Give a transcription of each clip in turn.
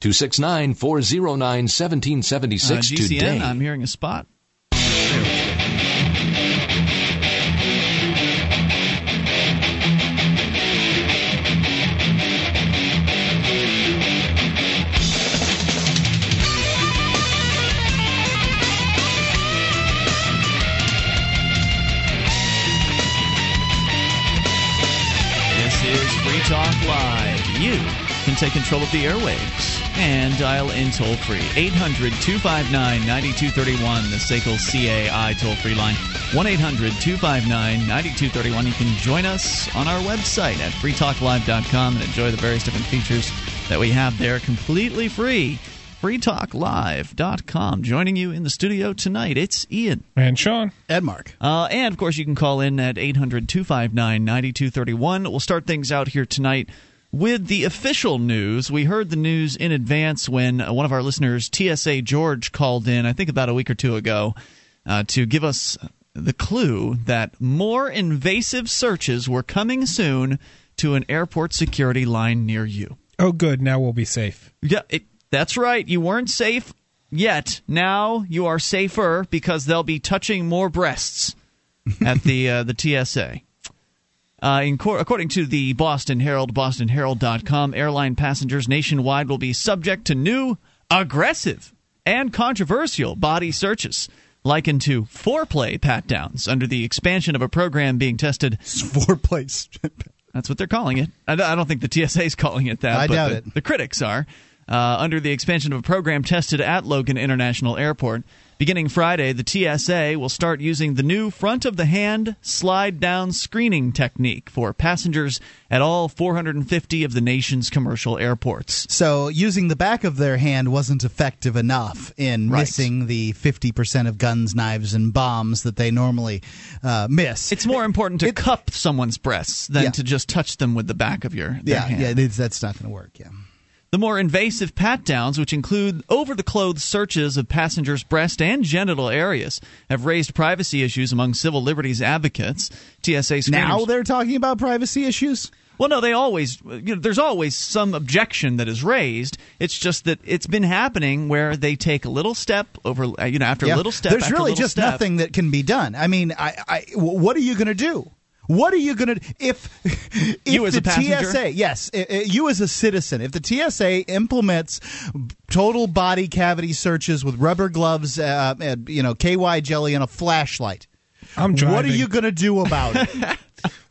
269 409 1776 Uh, today. I'm hearing a spot. This is Free Talk Live. You can take control of the airwaves and dial in toll free. 800 259 9231, the SACL CAI toll free line. 1 800 259 9231. You can join us on our website at freetalklive.com and enjoy the various different features that we have there completely free. freetalklive.com. Joining you in the studio tonight, it's Ian. And Sean. Ed Mark. Uh, and of course, you can call in at 800 259 9231. We'll start things out here tonight with the official news. We heard the news in advance when uh, one of our listeners, TSA George, called in, I think about a week or two ago, uh, to give us the clue that more invasive searches were coming soon to an airport security line near you. Oh, good. Now we'll be safe. Yeah, it, that's right. You weren't safe yet. Now you are safer because they'll be touching more breasts at the uh, the TSA. Uh, in cor- according to the Boston Herald, BostonHerald.com, airline passengers nationwide will be subject to new, aggressive, and controversial body searches, likened to foreplay pat downs under the expansion of a program being tested. Foreplay. That's what they're calling it. I don't think the TSA is calling it that. I but doubt the, it. The critics are. Uh, under the expansion of a program tested at Logan International Airport. Beginning Friday, the TSA will start using the new front of the hand slide down screening technique for passengers at all 450 of the nation's commercial airports. So using the back of their hand wasn't effective enough in Right. missing the 50% of guns, knives, and bombs that they normally uh, miss. It's more important to cup someone's breasts than Yeah. to just touch them with the back of your yeah, hand. yeah, that's not going to work. Yeah. The more invasive pat downs, which include over the clothes searches of passengers' breast and genital areas, have raised privacy issues among civil liberties advocates. TSA screeners. Now they're talking about privacy issues. well, no, they always. You know, there's always some objection that is raised. It's just that it's been happening where they take a little step over, you know, after Yeah. a little step. There's really just step. nothing that can be done. I mean, I, I, what are you going to do? What are you going to if, if You as the a passenger? TSA? Yes, i- i- you as a citizen. If the TSA implements total body cavity searches with rubber gloves, uh, and, you know, KY jelly and a flashlight, I'm driving. what are you going to do about it?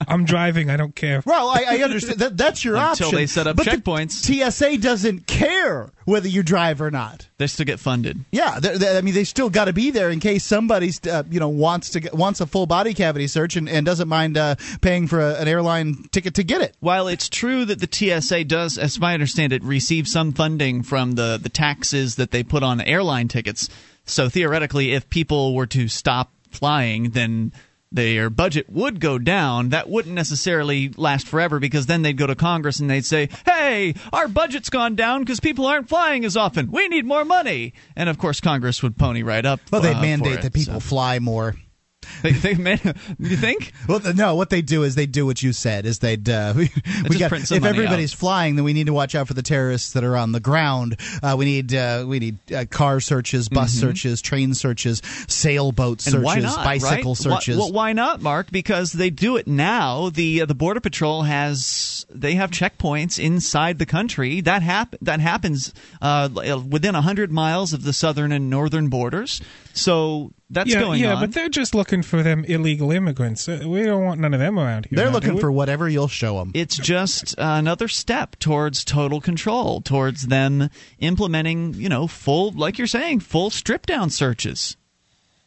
I'm driving. I don't care. Well, I, I understand that that's your Until option. they set up but the checkpoints. TSA doesn't care whether you drive or not. They still get funded. Yeah, they're- they- I mean, they still got to be there in case somebody's uh, you know wants to get, wants a full body cavity search and, and doesn't mind uh, paying for a, an airline ticket to get it. While it's true that the TSA does, as I understand it, receive some funding from the, the taxes that they put on airline tickets, so theoretically, if people were to stop flying, then their budget would go down. That wouldn't necessarily last forever because then they'd go to Congress and they'd say, hey, our budget's gone down because people aren't flying as often. We need more money. And of course, Congress would pony right up. Well, they'd uh, mandate it, that people so. fly more. They, they man- you think? Well, no, what they do is they do what you said. Is they'd uh, we, just got if everybody's flying, then we need to watch out for the terrorists that are on the ground. Uh, we need uh, we need uh, car searches, bus searches, train searches, sailboat Mm-hmm. Searches, not, bicycle right? searches. Why, well, why not, Mark? Because they do it now. The uh, the border patrol has they have checkpoints inside the country. That hap- that happens uh, within hundred miles of the southern and northern borders. So that's yeah, going yeah, on. Yeah, but they're just looking for them illegal immigrants. Uh, We don't want none of them around here. They're now, looking for whatever you'll show them. it's just another step towards total control, towards them implementing, you know, full, like you're saying, full strip down searches.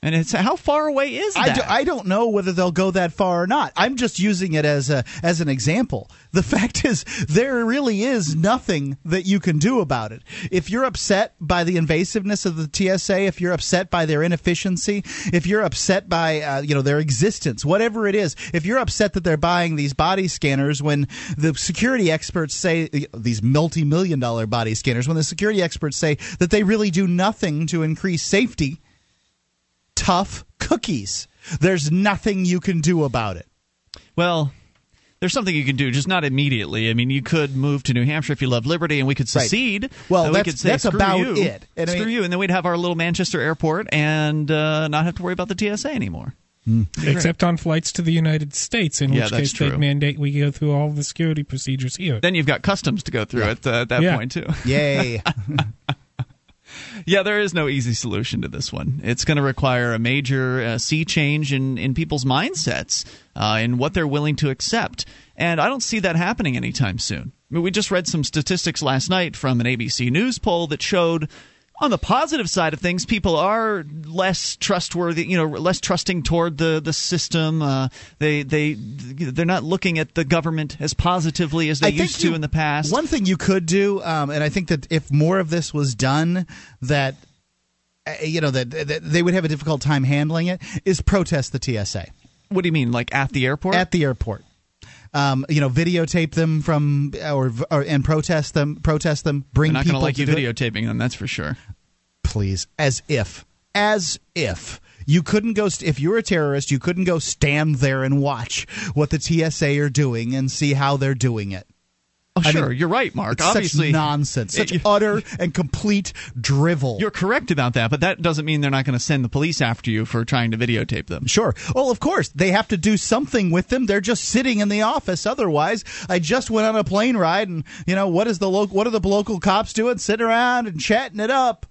And it's how far away is that? I, do, I don't know whether they'll go that far or not. I'm just using it as a as an example. The fact is, there really is nothing that you can do about it. If you're upset by the invasiveness of the TSA, if you're upset by their inefficiency, if you're upset by uh, you know their existence, whatever it is, if you're upset that they're buying these body scanners when the security experts say these multi-million dollar body scanners, when the security experts say that they really do nothing to increase safety tough cookies. There's nothing you can do about it. Well, there's something you can do, just not immediately. I mean, you could move to New Hampshire if you love liberty, and we could Right. secede. Well, Uh, we that's- could say, that's about you. it. And I Screw mean- you, and then we'd have our little Manchester airport and uh, not have to worry about the TSA anymore. Except on flights to the United States, in Yeah, which case true. they'd mandate we go through all the security procedures here. Then you've got customs to go through at, uh, at that Yeah. point too. Yay. Yeah, there is no easy solution to this one. It's going to require a major uh, sea change in, in people's mindsets uh, and what they're willing to accept. And I don't see that happening anytime soon. I mean, we just read some statistics last night from an ABC News poll that showed. On the positive side of things, people are less trustworthy, you know, less trusting toward the the system. Uh, they they they're not looking at the government as positively as they I used to you- in the past. One thing you could do, um, and I think that if more of this was done, that uh, you know that, that they would have a difficult time handling it, is protest the TSA what do you mean, like at the airport? at the airport. Um, you know, videotape them from or, or and protest them, protest them. Bring They're not going to people like you it. videotaping them, that's for sure. please as if as if you couldn't go st- if you're a terrorist you couldn't go stand there and watch what the TSA are doing and see how they're doing it Oh, I sure. mean, You're right, Mark. Obviously, such nonsense such you- utter and complete drivel You're correct about that, but that doesn't mean they're not going to send the police after you for trying to videotape them. Sure. Well, of course, they have to do something with them. They're just sitting in the office. Otherwise, I just went on a plane ride, and you know what is the lo- what are the local cops doing? Sitting around and chatting it up.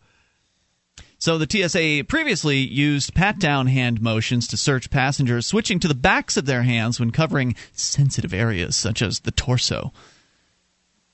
So the TSA previously used pat down hand motions to search passengers, switching to the backs of their hands when covering sensitive areas such as the torso.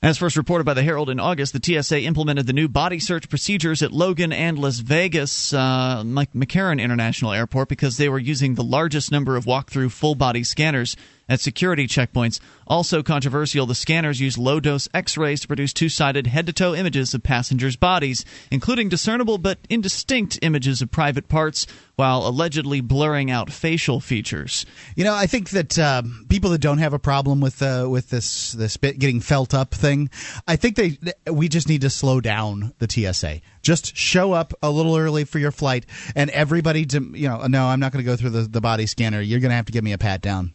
As first reported by the Herald in August, the TSA implemented the new body search procedures at Logan and Las Vegas uh, McCarran International Airport because they were using the largest number of walk-through full-body scanners at security checkpoints. Also controversial, the scanners use low-dose X-rays to produce two-sided head-to-toe images of passengers' bodies, including discernible but indistinct images of private parts, while allegedly blurring out facial features. You know, I think that uh, people that don't have a problem with uh, with this this bit getting felt up thing, I think they we just need to slow down the TSA. Just show up a little early for your flight, and everybody, to, you know, no, I'm not going to go through the, the body scanner. You're going to have to give me a pat down,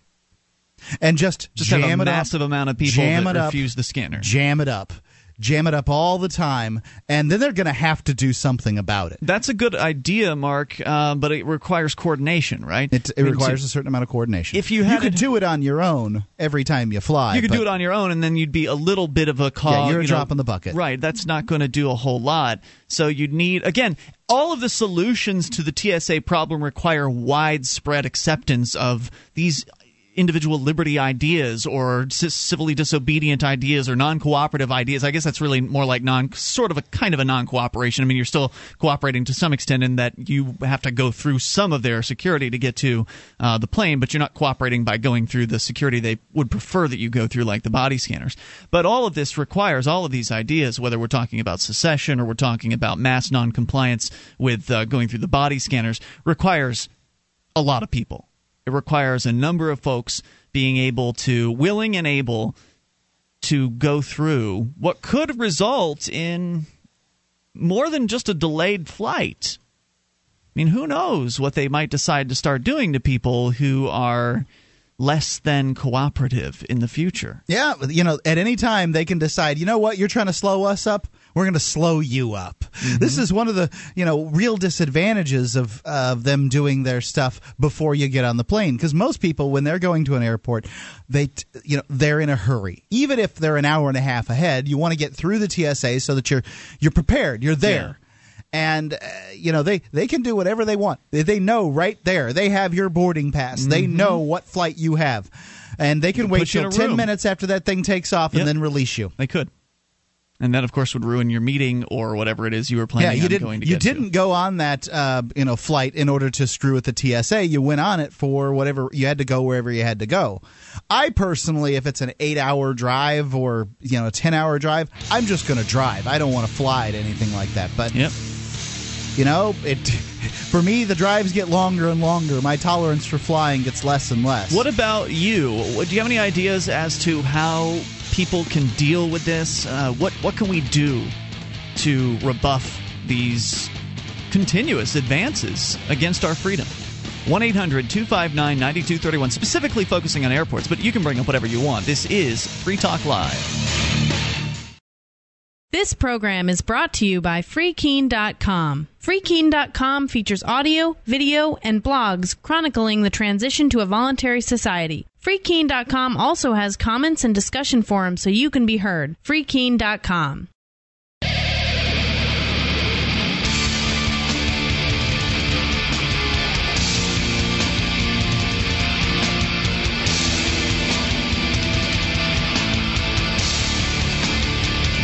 and just Just jam have a it massive up, amount of people jam that it up, refuse the scanner. jam it up, jam it up all the time, and then they're going to have to do something about it. That's a good idea, Mark, uh, but it requires coordination, right? It, it I mean, requires to- a certain amount of coordination. If you had could it- do it on your own every time you fly, you could do it on your own, and then you'd be a little bit of a cog. Yeah, you're a you know- drop in the bucket. Right. That's not going to do a whole lot. So you'd need again. All of the solutions to the TSA problem require widespread acceptance of these individual liberty ideas or civilly disobedient ideas or non-cooperative ideas. I guess that's really more like non sort of a kind of a non-cooperation. I mean, you're still cooperating to some extent in that you have to go through some of their security to get to uh, the plane, but you're not cooperating by going through the security they would prefer that you go through, like the body scanners. But all of this requires all of these ideas, whether we're talking about secession or we're talking about mass non-compliance with uh, going through the body scanners, requires a lot of people. It requires a number of folks being able to, willing and able to go through what could result in more than just a delayed flight. I mean, who knows what they might decide to start doing to people who are less than cooperative in the future. Yeah, you know, at any time they can decide, you know what, you're trying to slow us up. We're going to slow you up. This is one of the, you know, real disadvantages of of them doing their stuff before you get on the plane because most people when they're going to an airport, they t- you know, they're in a hurry. Even if they're an hour and a half ahead, you want to get through the TSA so that you're you're prepared, you're there. and uh, you know they they can do whatever they want. They, they know right there. They have your boarding pass. They know what flight you have, and they can wait put you till ten room. minutes after that thing takes off Yep. and then release you. They could. And that, of course, would ruin your meeting or whatever it is you were planning Yeah, you on didn't. going to You didn't go on that uh, you know flight in order to screw with the TSA. You went on it for whatever you had to go wherever you had to go. I personally, if it's an eight-hour drive or you know a ten-hour drive, I'm just going to drive. I don't want to fly to anything like that. But Yep. you know, it for me the drives get longer and longer. My tolerance for flying gets less and less. What about you? Do you have any ideas as to how people can deal with this? Uh, what what can we do to rebuff these continuous advances against our freedom? 1 800 259 9231, specifically focusing on airports, but you can bring up whatever you want. This is Free Talk Live. This program is brought to you by FreeKeene.com. FreeKeene.com features audio, video, and blogs chronicling the transition to a voluntary society. FreeKeene.com also has comments and discussion forums so you can be heard. FreeKeene.com.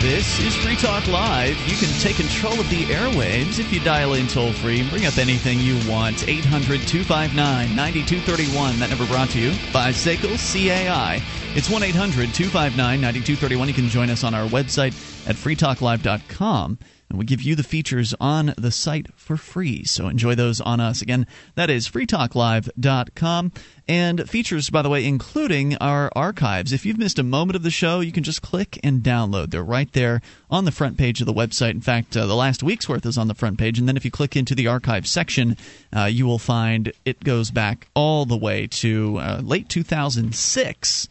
This is Free Talk Live. You can take control of the airwaves if you dial in toll free and bring up anything you want. 800 259 9231. That number brought to you by SACL CAI. It's 1 800 259 9231. You can join us on our website at freetalklive.com and we give you the features on the site for free. So enjoy those on us. Again, that is freetalklive.com. And features, by the way, including our archives. If you've missed a moment of the show, you can just click and download. They're right there on the front page of the website. In fact, uh, the last week's worth is on the front page. And then if you click into the archive section, uh, you will find it goes back all the way to uh, late 2006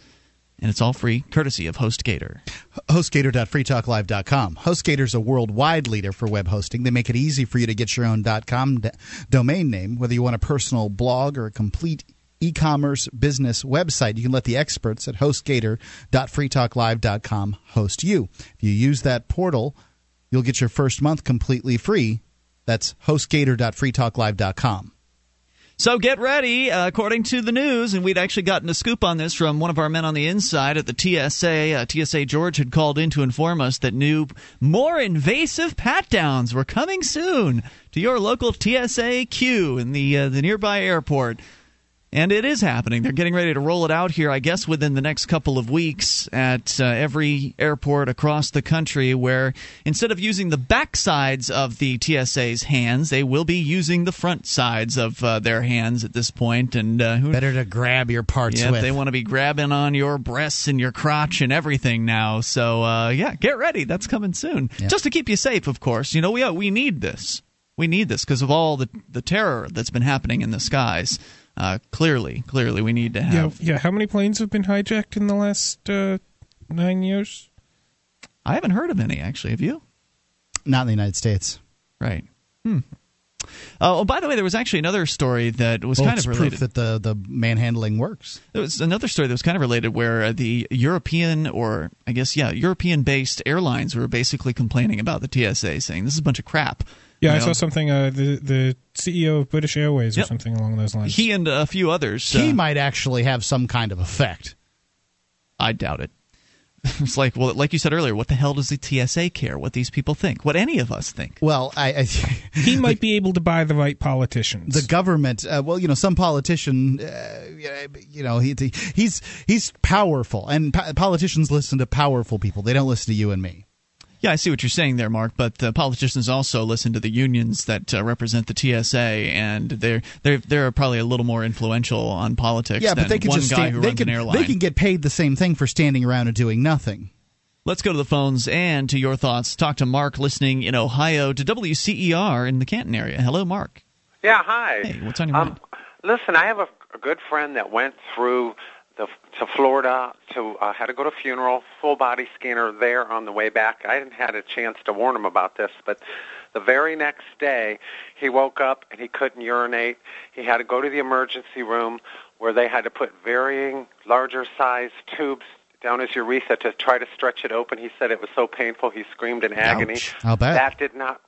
and it's all free courtesy of HostGator. HostGator.freetalklive.com. HostGator is a worldwide leader for web hosting. They make it easy for you to get your own .com d- domain name, whether you want a personal blog or a complete e-commerce business website. You can let the experts at HostGator.freetalklive.com host you. If you use that portal, you'll get your first month completely free. That's HostGator.freetalklive.com. So get ready. Uh, according to the news, and we'd actually gotten a scoop on this from one of our men on the inside at the TSA. Uh, TSA George had called in to inform us that new, more invasive pat downs were coming soon to your local TSA queue in the uh, the nearby airport. And it is happening. They're getting ready to roll it out here, I guess, within the next couple of weeks at uh, every airport across the country, where instead of using the back sides of the TSA's hands, they will be using the front sides of uh, their hands at this point. And uh, who, Better to grab your parts yeah, with. they want to be grabbing on your breasts and your crotch and everything now. So uh, yeah, get ready. That's coming soon. Just to keep you safe, of course. You know, we we need this. We need this because of all the the terror that's been happening in the skies. Uh, clearly, clearly, we need to have. yeah. yeah. How many planes have been hijacked in the last uh, nine years? I haven't heard of any actually. Have you? Not in the United States. Right. Hmm. Uh, oh, by the way, there was actually another story that was Well, kind it's of related. proof that the, the manhandling works. There was another story that was kind of related where uh, the European, or I guess, yeah, European based airlines were basically complaining about the TSA, saying this is a bunch of crap. Yeah, You I know, saw something. Uh, the the CEO of British Airways or something along those lines. He and a few others. He uh, might actually have some kind of effect. I doubt it. It's like, well, like you said earlier, what the hell does the TSA care what these people think? What any of us think? Well, I, I he might be able to buy the right politicians. the government uh, well you know some politician uh, you know he, he's he's powerful and po- politicians listen to powerful people they don't listen to you and me Yeah, I see what you're saying there, Mark. But uh, politicians also listen to the unions that uh, represent the TSA, and they're they're they're probably a little more influential on politics. yeah than but they can one just guy stand, who they runs can an airline. they can get paid the same thing for standing around and doing nothing Let's go to the phones and to your thoughts. Talk to Mark, listening in Ohio to WCER in the Canton area. Hello, Mark. Yeah, hi. Hey, what's on your um, mind? Listen, I have a, a good friend that went through the to Florida to uh, had to go to a funeral, full body scanner there on the way back. I hadn't had a chance to warn him about this, but the very next day he woke up and he couldn't urinate. He had to go to the emergency room where they had to put varying larger size tubes down his urethra to try to stretch it open. He said it was so painful he screamed in agony. Ouch. I'll bet. That did not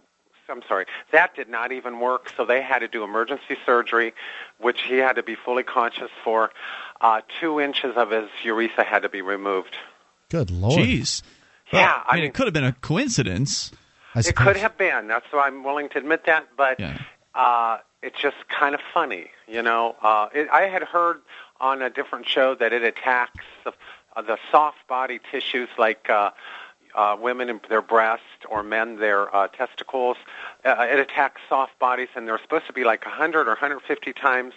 I'm sorry. That did not even work, so they had to do emergency surgery, which he had to be fully conscious for. Uh, two inches of his urethra had to be removed. good lord Jeez. Yeah, Well, I I mean, mean- it could have been a coincidence. I It could have been. That's why I'm willing to admit that, but Yeah. uh, it's just kind of funny, you know. Uh, it, I had heard on a different show that it attacks the, uh, the soft body tissues like uh, uh, women in their breast or men their uh, testicles. Uh, it attacks soft bodies, and they're supposed to be like 100 or 150 times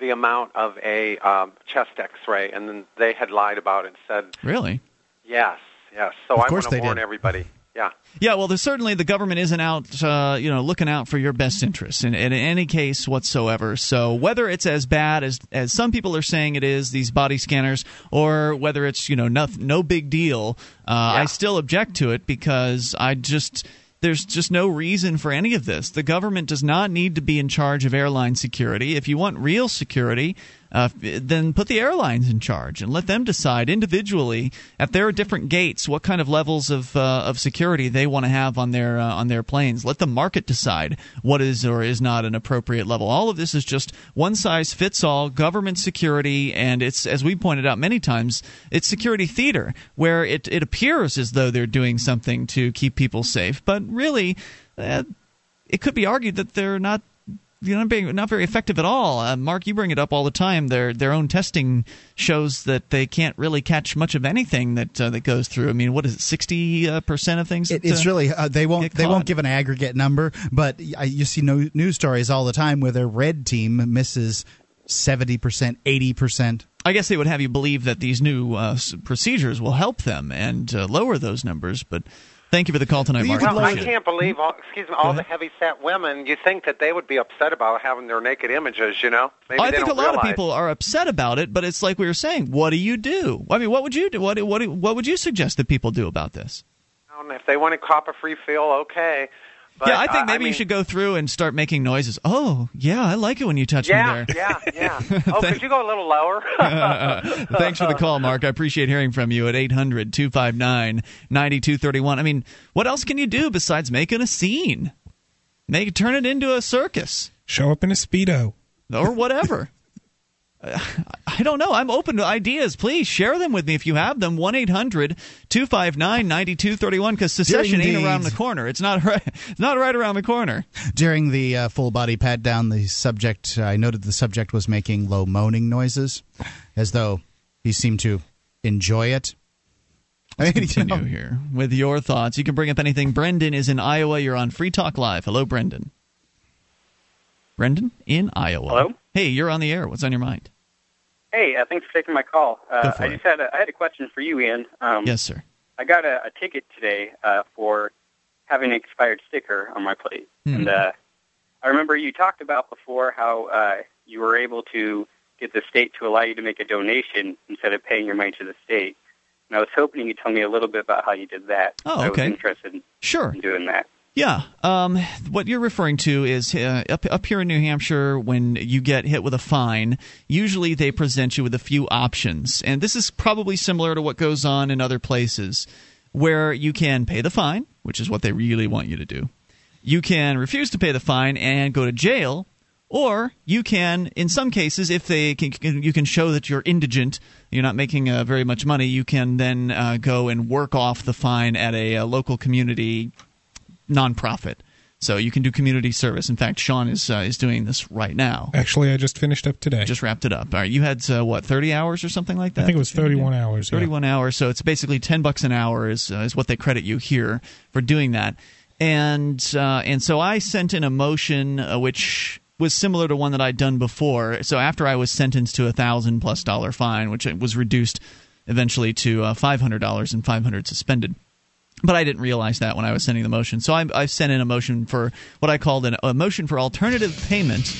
the amount of a um, chest X-ray, and then they had lied about it and said Really? yes, yes. So Of I want to warn did. everybody. Yeah. Yeah, well, there's certainly the government isn't out, uh, you know, looking out for your best interests in, in any case whatsoever. So whether it's as bad as as some people are saying it is, these body scanners, or whether it's you know no, no big deal, uh, I still object to it because I just there's just no reason for any of this. The government does not need to be in charge of airline security. If you want real security, uh, then put the airlines in charge and let them decide individually at their different gates what kind of levels of uh, of security they want to have on their uh, on their planes. Let the market decide what is or is not an appropriate level. All of this is just one size fits all government security, and it's as we pointed out many times, it's security theater where it it appears as though they're doing something to keep people safe, but really. Uh, it could be argued that they're not you know, being not very effective at all. Uh, Mark, you bring it up all the time. Their their own testing shows that they can't really catch much of anything that uh, that goes through. I mean, what is it, sixty uh, percent of things? It, that, it's uh, really uh, they won't they won't give an aggregate number, but you see no news stories all the time where their red team misses seventy percent, eighty percent. I guess they would have you believe that these new uh, procedures will help them and uh, lower those numbers. But thank you for the call tonight, Mark. Well, I can't believe all, excuse me, all the heavy set women. You think that they would be upset about having their naked images? You know, maybe I they think a don't lot of realize. people are upset about it, but it's like we were saying. What do you do? I mean, what would you do? What what what would you suggest that people do about this? And If they want to cop a free feel, okay. But, yeah, I think uh, maybe you mean, should go through and start making noises. Oh, yeah, I like it when you touch Yeah, me there. yeah, yeah. Oh, could you go a little lower? Thanks for the call, Mark. I appreciate hearing from you at 800 259 9231. I mean, what else can you do besides making a scene? Make turn it into a circus Show up in a speedo. or whatever. Uh, I don't know. I'm open to ideas. Please share them with me if you have them. 1 800 259 9231 because secession ain't around the corner. It's not right, it's not right around the corner. During the uh, full body pat down, the subject I noted the subject was making low moaning noises, as though he seemed to enjoy it. I mean, you Continue know, here with your thoughts. You can bring up anything. Brendan is in Iowa. You're on Free Talk Live. Hello, Brendan. Brendan in Iowa. Hello? Hey, you're on the air. What's on your mind? Hey, uh, thanks for taking my call. Uh, I it. just had a, I had a question for you, Ian. Um, Yes, sir. I got a, a ticket today uh, for having an expired sticker on my plate, Hmm. and uh, I remember you talked about before how uh, you were able to get the state to allow you to make a donation instead of paying your money to the state. And I was hoping you could tell me a little bit about how you did that. Oh, okay. I was interested in Sure. doing that. Yeah. Um, what you're referring to is uh, up, up here in New Hampshire, when you get hit with a fine, usually they present you with a few options. And this is probably similar to what goes on in other places, where you can pay the fine, which is what they really want you to do. You can refuse to pay the fine and go to jail, or you can, in some cases, if they can, you can show that you're indigent, you're not making uh, very much money, you can then uh, go and work off the fine at a, uh local community nonprofit. So you can do community service. In fact, Sean is uh, is doing this right now. Actually, I just finished up today. Just wrapped it up. All right, you had uh, what thirty hours or something like that. I think it was 31 hours. yeah. 31 hours. So it's basically 10 bucks an hour is uh, is what they credit you here for doing that. And uh, and so I sent in a motion uh, which was similar to one that I'd done before. So after I was sentenced to a thousand plus dollar fine, which was reduced eventually to uh, five hundred dollars and five hundred suspended. But I didn't realize that when I was sending the motion. So I, I sent in a motion for what I called an, a motion for alternative payment.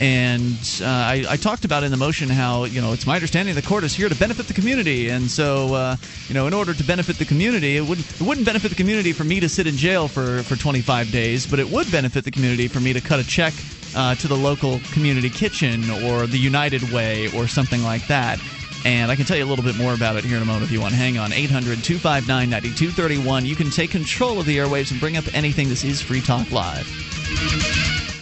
And uh, I, I talked about in the motion how you know it's my understanding the court is here to benefit the community, and so uh, you know in order to benefit the community, it wouldn't it wouldn't benefit the community for me to sit in jail for for 25 days, but it would benefit the community for me to cut a check uh, to the local community kitchen or the United Way or something like that. And I can tell you a little bit more about it here in a moment if you want. Hang on. 800 259 9231. You can take control of the airwaves and bring up anything. This is Free Talk Live.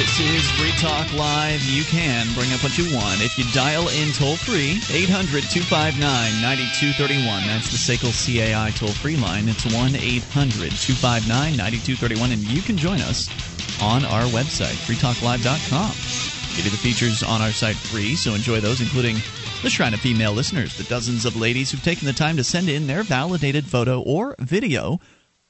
This is Free Talk Live. You can bring up what you want if you dial in toll free 800 259 9231. That's the SACL CAI toll free line. It's 1 800 259 9231. And you can join us on our website, freetalklive.com. Give you the features on our site free, so enjoy those, including the Shrine of Female Listeners, the dozens of ladies who've taken the time to send in their validated photo or video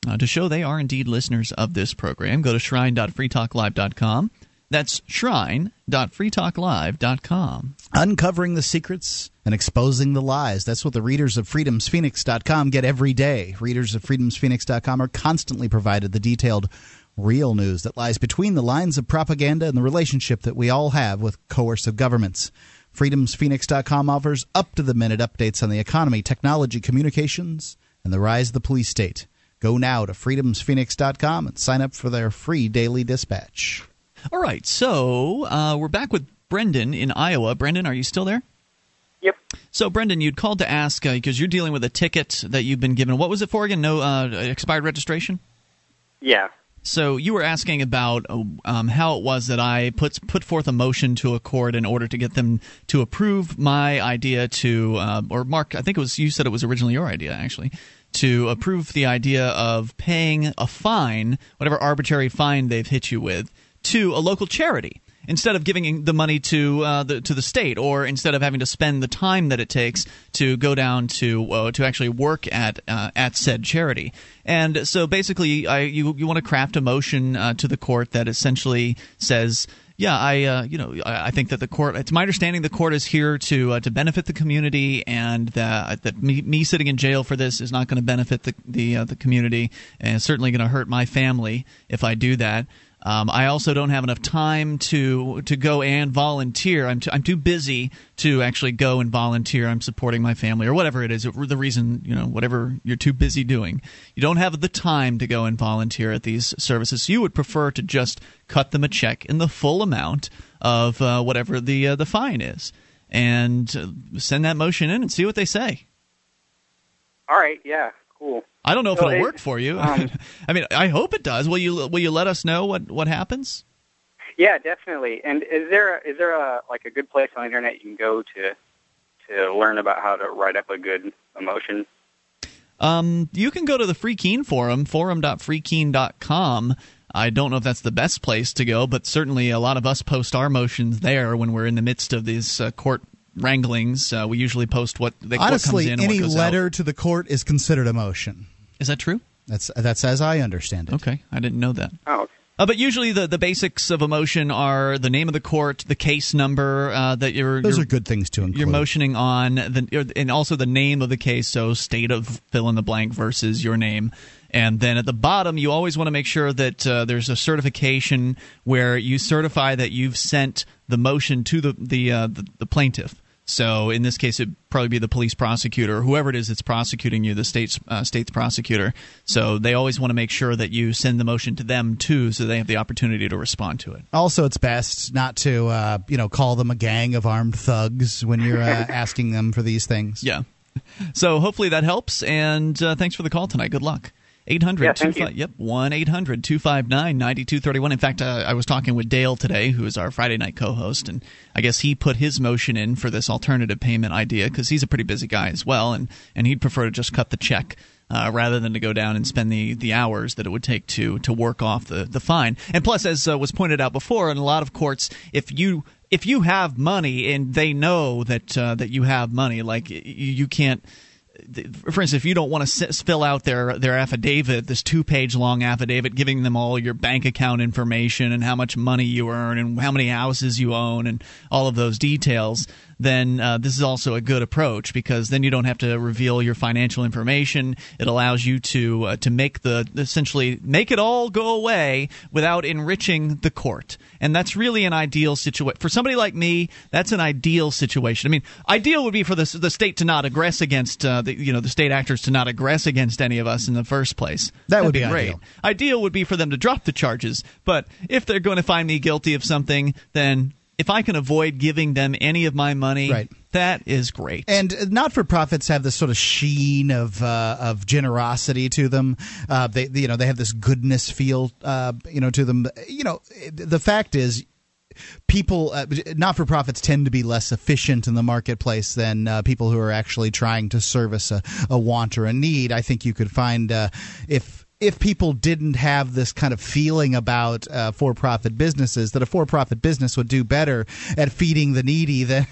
uh, to show they are indeed listeners of this program. Go to shrine.freetalklive.com. That's shrine.freetalklive.com. Uncovering the secrets and exposing the lies. That's what the readers of freedomsphoenix.com get every day. Readers of freedomsphoenix.com are constantly provided the detailed real news that lies between the lines of propaganda and the relationship that we all have with coercive governments. FreedomsPhoenix.com offers up to the minute updates on the economy, technology, communications, and the rise of the police state. Go now to freedomsphoenix.com and sign up for their free daily dispatch. All right, so uh, we're back with Brendan in Iowa. Brendan, are you still there? Yep. So, Brendan, you'd called to ask because you're dealing with a ticket that you've been given. What was it for again? No uh, expired registration? Yeah. So you were asking about um, how it was that I put put forth a motion to a court in order to get them to approve my idea to, uh, or Mark, I think it was you said it was originally your idea actually, to approve the idea of paying a fine, whatever arbitrary fine they've hit you with, to a local charity instead of giving the money to uh, the to the state, or instead of having to spend the time that it takes to go down to uh, to actually work at uh, at said charity. And so basically, I, you you want to craft a motion uh, to the court that essentially says. Yeah, I uh, you know I, I think that the court. It's my understanding the court is here to uh, to benefit the community, and that that me, me sitting in jail for this is not going to benefit the the uh, the community, and certainly going to hurt my family if I do that. Um, I also don't have enough time to to go and volunteer. I'm t- I'm too busy to actually go and volunteer. I'm supporting my family or whatever it is. The reason you know whatever you're too busy doing, you don't have the time to go and volunteer at these services. So you would prefer to just cut them a check in the full amount of uh, whatever the uh, the fine is, and uh, send that motion in and see what they say. All right. Yeah. Cool. I don't know if it'll it- work for you. um, I mean, I hope it does. Will you will you let us know what what happens? Yeah, definitely. And is there is there a like a good place on the internet you can go to to learn about how to write up a good emotion? Um, you can go to the Free Keene forum, forum.freekeene.com. I don't know if that's the best place to go, but certainly a lot of us post our motions there when we're in the midst of these uh, court wranglings. Uh, we usually post what, they, Honestly, what comes in and any what goes letter out. to the court is considered a motion. Is that true? That's that's as I understand it. Okay, I didn't know that. Oh, okay. Uh, but usually the, the basics of a motion are the name of the court, the case number uh, that you're Those you're, are good things to include. you're motioning on, the, and also the name of the case. So state of fill in the blank versus your name. And then at the bottom, you always want to make sure that uh, there's a certification where you certify that you've sent the motion to the the uh, the, the plaintiff. So in this case, it'd probably be the police prosecutor, whoever it is that's prosecuting you, the state's uh, state's prosecutor. So they always want to make sure that you send the motion to them too, so they have the opportunity to respond to it. Also, it's best not to uh, you know call them a gang of armed thugs when you're uh, asking them for these things. Yeah. So hopefully that helps, and uh, thanks for the call tonight. Good luck. 800 Yeah, thank you. 25 Yep, 1 800 259 9231. In fact, uh, I was talking with Dale today, who is our Friday night co host, and I guess he put his motion in for this alternative payment idea because he's a pretty busy guy as well, and, and he'd prefer to just cut the check. Uh, rather than to go down and spend the, the hours that it would take to to work off the, the fine, and plus, as uh, was pointed out before, in a lot of courts, if you if you have money and they know that uh, that you have money, like y- you can't for instance, if you don't want to fill out their their affidavit, this two page long affidavit giving them all your bank account information and how much money you earn and how many houses you own and all of those details, then uh, this is also a good approach because then you don't have to reveal your financial information. It allows you to uh, to make the essentially make it all go away without enriching the court, and that's really an ideal situation for somebody like me. That's an ideal situation. I mean, ideal would be for the the state to not aggress against uh, the you know the state actors to not aggress against any of us in the first place. That would That'd be great. ideal. Ideal would be for them to drop the charges, but if they're going to find me guilty of something, then if I can avoid giving them any of my money, Right. that is great. And not for profits have this sort of sheen of uh, of generosity to them. Uh, they you know they have this goodness feel uh, you know to them. You know the fact is. People, uh, not for profits, tend to be less efficient in the marketplace than uh, people who are actually trying to service a, a want or a need. I think you could find uh, if if people didn't have this kind of feeling about uh, for-profit businesses, that a for-profit business would do better at feeding the needy than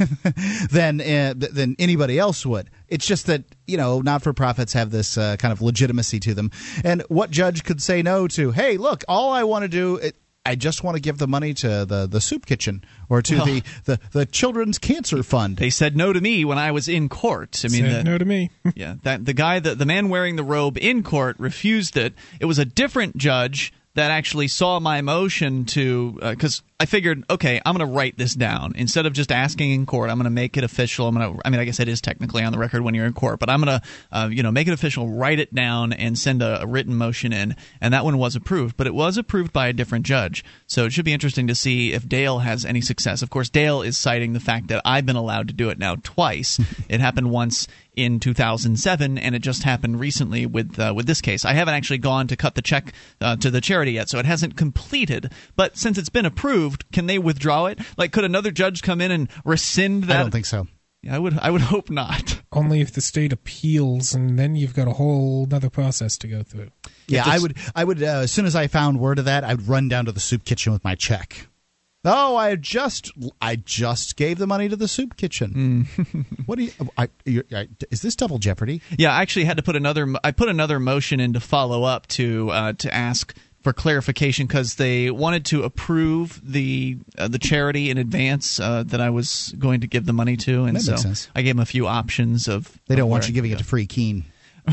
than uh, than anybody else would. It's just that you know not-for-profits have this uh, kind of legitimacy to them, and what judge could say no to? Hey, look, all I want to do. It, I just want to give the money to the, the soup kitchen or to Well- the, the, the Children's Cancer Fund. they said no to me when I was in court. I mean, Said the- no to me. yeah, that the guy, the, the man wearing the robe in court refused it. It was a different judge that actually saw my motion to because I figured, okay, I'm going to write this down instead of just asking in court. I'm going to make it official. I'm going to. I mean, I guess it is technically on the record when you're in court, but I'm going to, uh, you know, make it official, write it down, and send a, a written motion in. And that one was approved, but it was approved by a different judge. So it should be interesting to see if Dale has any success. Of course, Dale is citing the fact that I've been allowed to do it now twice. it happened once in 2007, and it just happened recently with uh, with this case. I haven't actually gone to cut the check uh, to the charity yet, so it hasn't completed. But since it's been approved, can they withdraw it? Like, could another judge come in and rescind that? I don't think so. Yeah, I would. I would hope not. Only if the state appeals, and then you've got a whole other process to go through. Yeah, Just- I would. I would. Uh, as soon as I found word of that, I'd run down to the soup kitchen with my check. Oh, I just, I just gave the money to the soup kitchen. what do you? I, you I, is this double jeopardy? Yeah, I actually had to put another. I put another motion in to follow up to uh, to ask for clarification because they wanted to approve the uh, the charity in advance uh, that I was going to give the money to, and That so sense. I gave them a few options of. They don't want you giving it to Free Keene.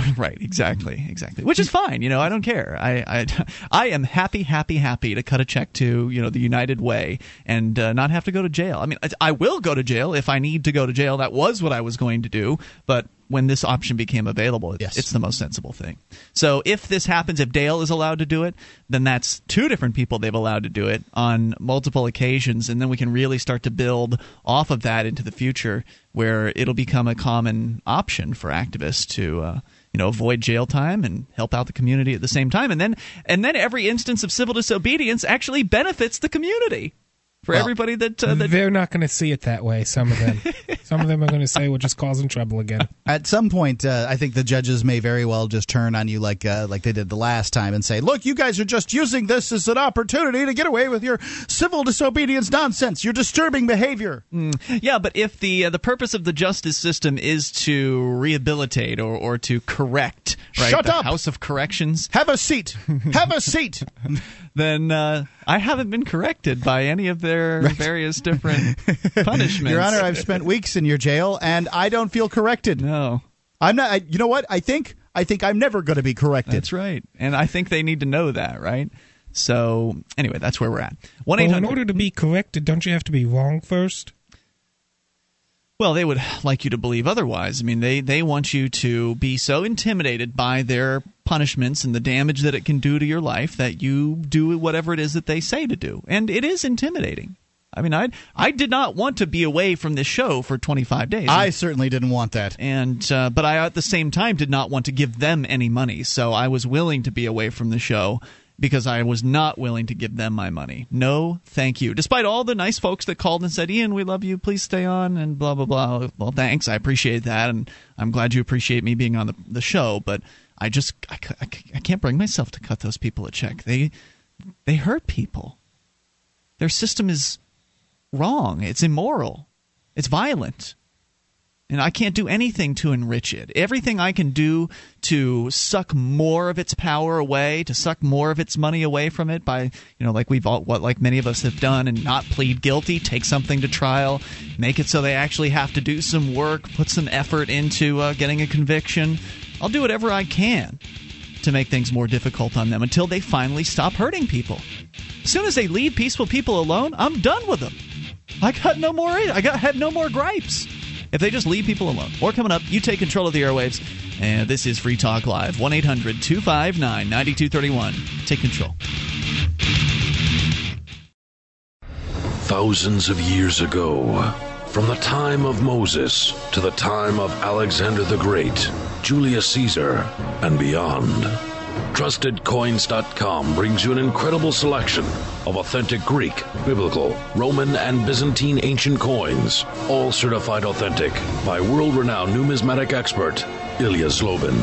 right exactly exactly. Which is fine you know i don't care. I i, I am happy happy happy to cut a check to you know the united way and uh, not have to go to jail. I mean I, I will go to jail if i need to go to jail. That was what i was going to do. But when this option became available it- Yes. it's the most sensible thing. So if this happens if dale is allowed to do it then that's two different people they've allowed to do it on multiple occasions. And then we can really start to build off of that into the future where it'll become a common option for activists to uh, you know avoid jail time and help out the community at the same time and then and then every instance of civil disobedience actually benefits the community for Well, everybody that uh, that They're not going to see it that way. Some of them. some of them are going to say we're just causing trouble again. At some point, uh, I think the judges may very well just turn on you like uh, like they did the last time and say, "Look, you guys are just using this as an opportunity to get away with your civil disobedience nonsense. You're disturbing behavior." yeah but if the uh, the purpose of the justice system is to rehabilitate or, or to correct right Shut the up! house of corrections Have a seat. Have a seat. then uh, I haven't been corrected by any of their various different punishments Your Honor, I've spent weeks in your jail, and I don't feel corrected. no I'm not. I, you know what? I think. I think I'm never going to be corrected. That's right. And I think they need to know that, right? So, anyway, that's where we're at. 1 Well, in order to be corrected, don't you have to be wrong first? Well, they would like you to believe otherwise. I mean, they, they want you to be so intimidated by their punishments and the damage that it can do to your life that you do whatever it is that they say to do. And it is intimidating. I mean, I I did not want to be away from this show for 25 days. I certainly didn't want that. and uh, but I at the same time did not want to give them any money, so I was willing to be away from the show because I was not willing to give them my money. No, thank you. Despite all the nice folks that called and said, "Ian, we love you. Please stay on," and blah blah blah. Well, thanks. I appreciate that, and I'm glad you appreciate me being on the the show. But I just I, I I can't bring myself to cut those people a check. They they hurt people. Their system is wrong. It's immoral. It's violent. And I can't do anything to enrich it. Everything I can do to suck more of its power away, to suck more of its money away from it by, you know, like we've all, what like many of us have done and not plead guilty, take something to trial, make it so they actually have to do some work, put some effort into uh, getting a conviction. I'll do whatever I can to make things more difficult on them until they finally stop hurting people. As soon as they leave peaceful people alone, I'm done with them. I got no more. I got had no more gripes. If they just leave people alone. Or coming up, you take control of the airwaves. And this is Free Talk Live. 1 800 259 9231. Take control. thousands of years ago. From the time of Moses to the time of Alexander the Great, Julius Caesar, and beyond. TrustedCoins.com brings you an incredible selection of authentic Greek, Biblical, Roman, and Byzantine ancient coins, all certified authentic by world renowned numismatic expert Ilya Zlobin.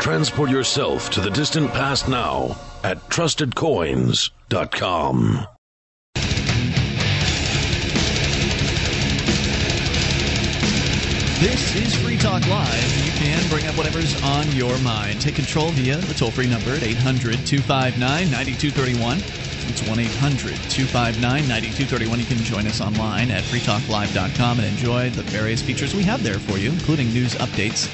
Transport yourself to the distant past now at TrustedCoins.com. This is Free Talk Live. Can bring up whatever's on your mind. Take control via the toll free number at 800 259 9231. It's 1 800 259 9231. You can join us online at freetalklive.com and enjoy the various features we have there for you, including news updates.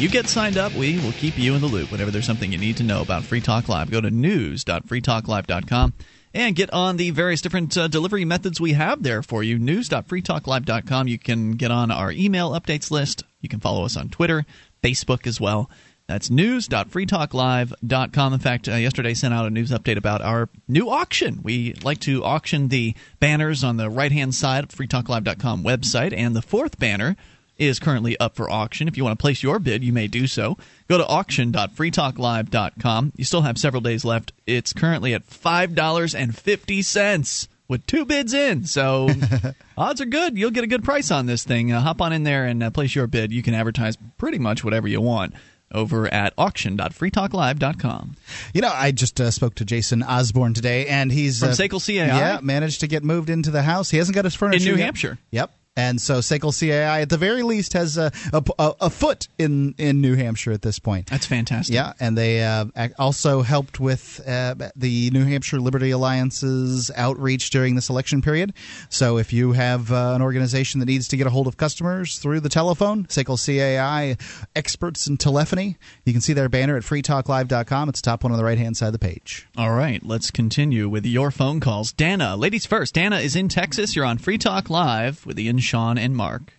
You get signed up, we will keep you in the loop whenever there's something you need to know about Free Talk Live. Go to news.freetalklive.com and get on the various different uh, delivery methods we have there for you. News.freetalklive.com. You can get on our email updates list. You can follow us on Twitter, Facebook as well. That's news.freetalklive.com. In fact, uh, yesterday sent out a news update about our new auction. We like to auction the banners on the right hand side of freetalklive.com website, and the fourth banner is currently up for auction. If you want to place your bid, you may do so. Go to auction.freetalklive.com. You still have several days left. It's currently at $5.50 with two bids in. So odds are good. You'll get a good price on this thing. Uh, hop on in there and uh, place your bid. You can advertise pretty much whatever you want over at auction.freetalklive.com. You know, I just uh, spoke to Jason Osborne today, and he's From uh, SACL CAI? Yeah, managed to get moved into the house. He hasn't got his furniture In New yet. Hampshire. Yep. And so SACL CAI, at the very least, has a, a, a foot in, in New Hampshire at this point. That's fantastic. Yeah, and they uh, also helped with uh, the New Hampshire Liberty Alliance's outreach during this election period. So if you have uh, an organization that needs to get a hold of customers through the telephone, SACL CAI experts in telephony, you can see their banner at freetalklive.com. It's the top one on the right hand side of the page. All right, let's continue with your phone calls. Dana, ladies first. Dana is in Texas. You're on Free Talk Live with Ian, Sean, and Mark.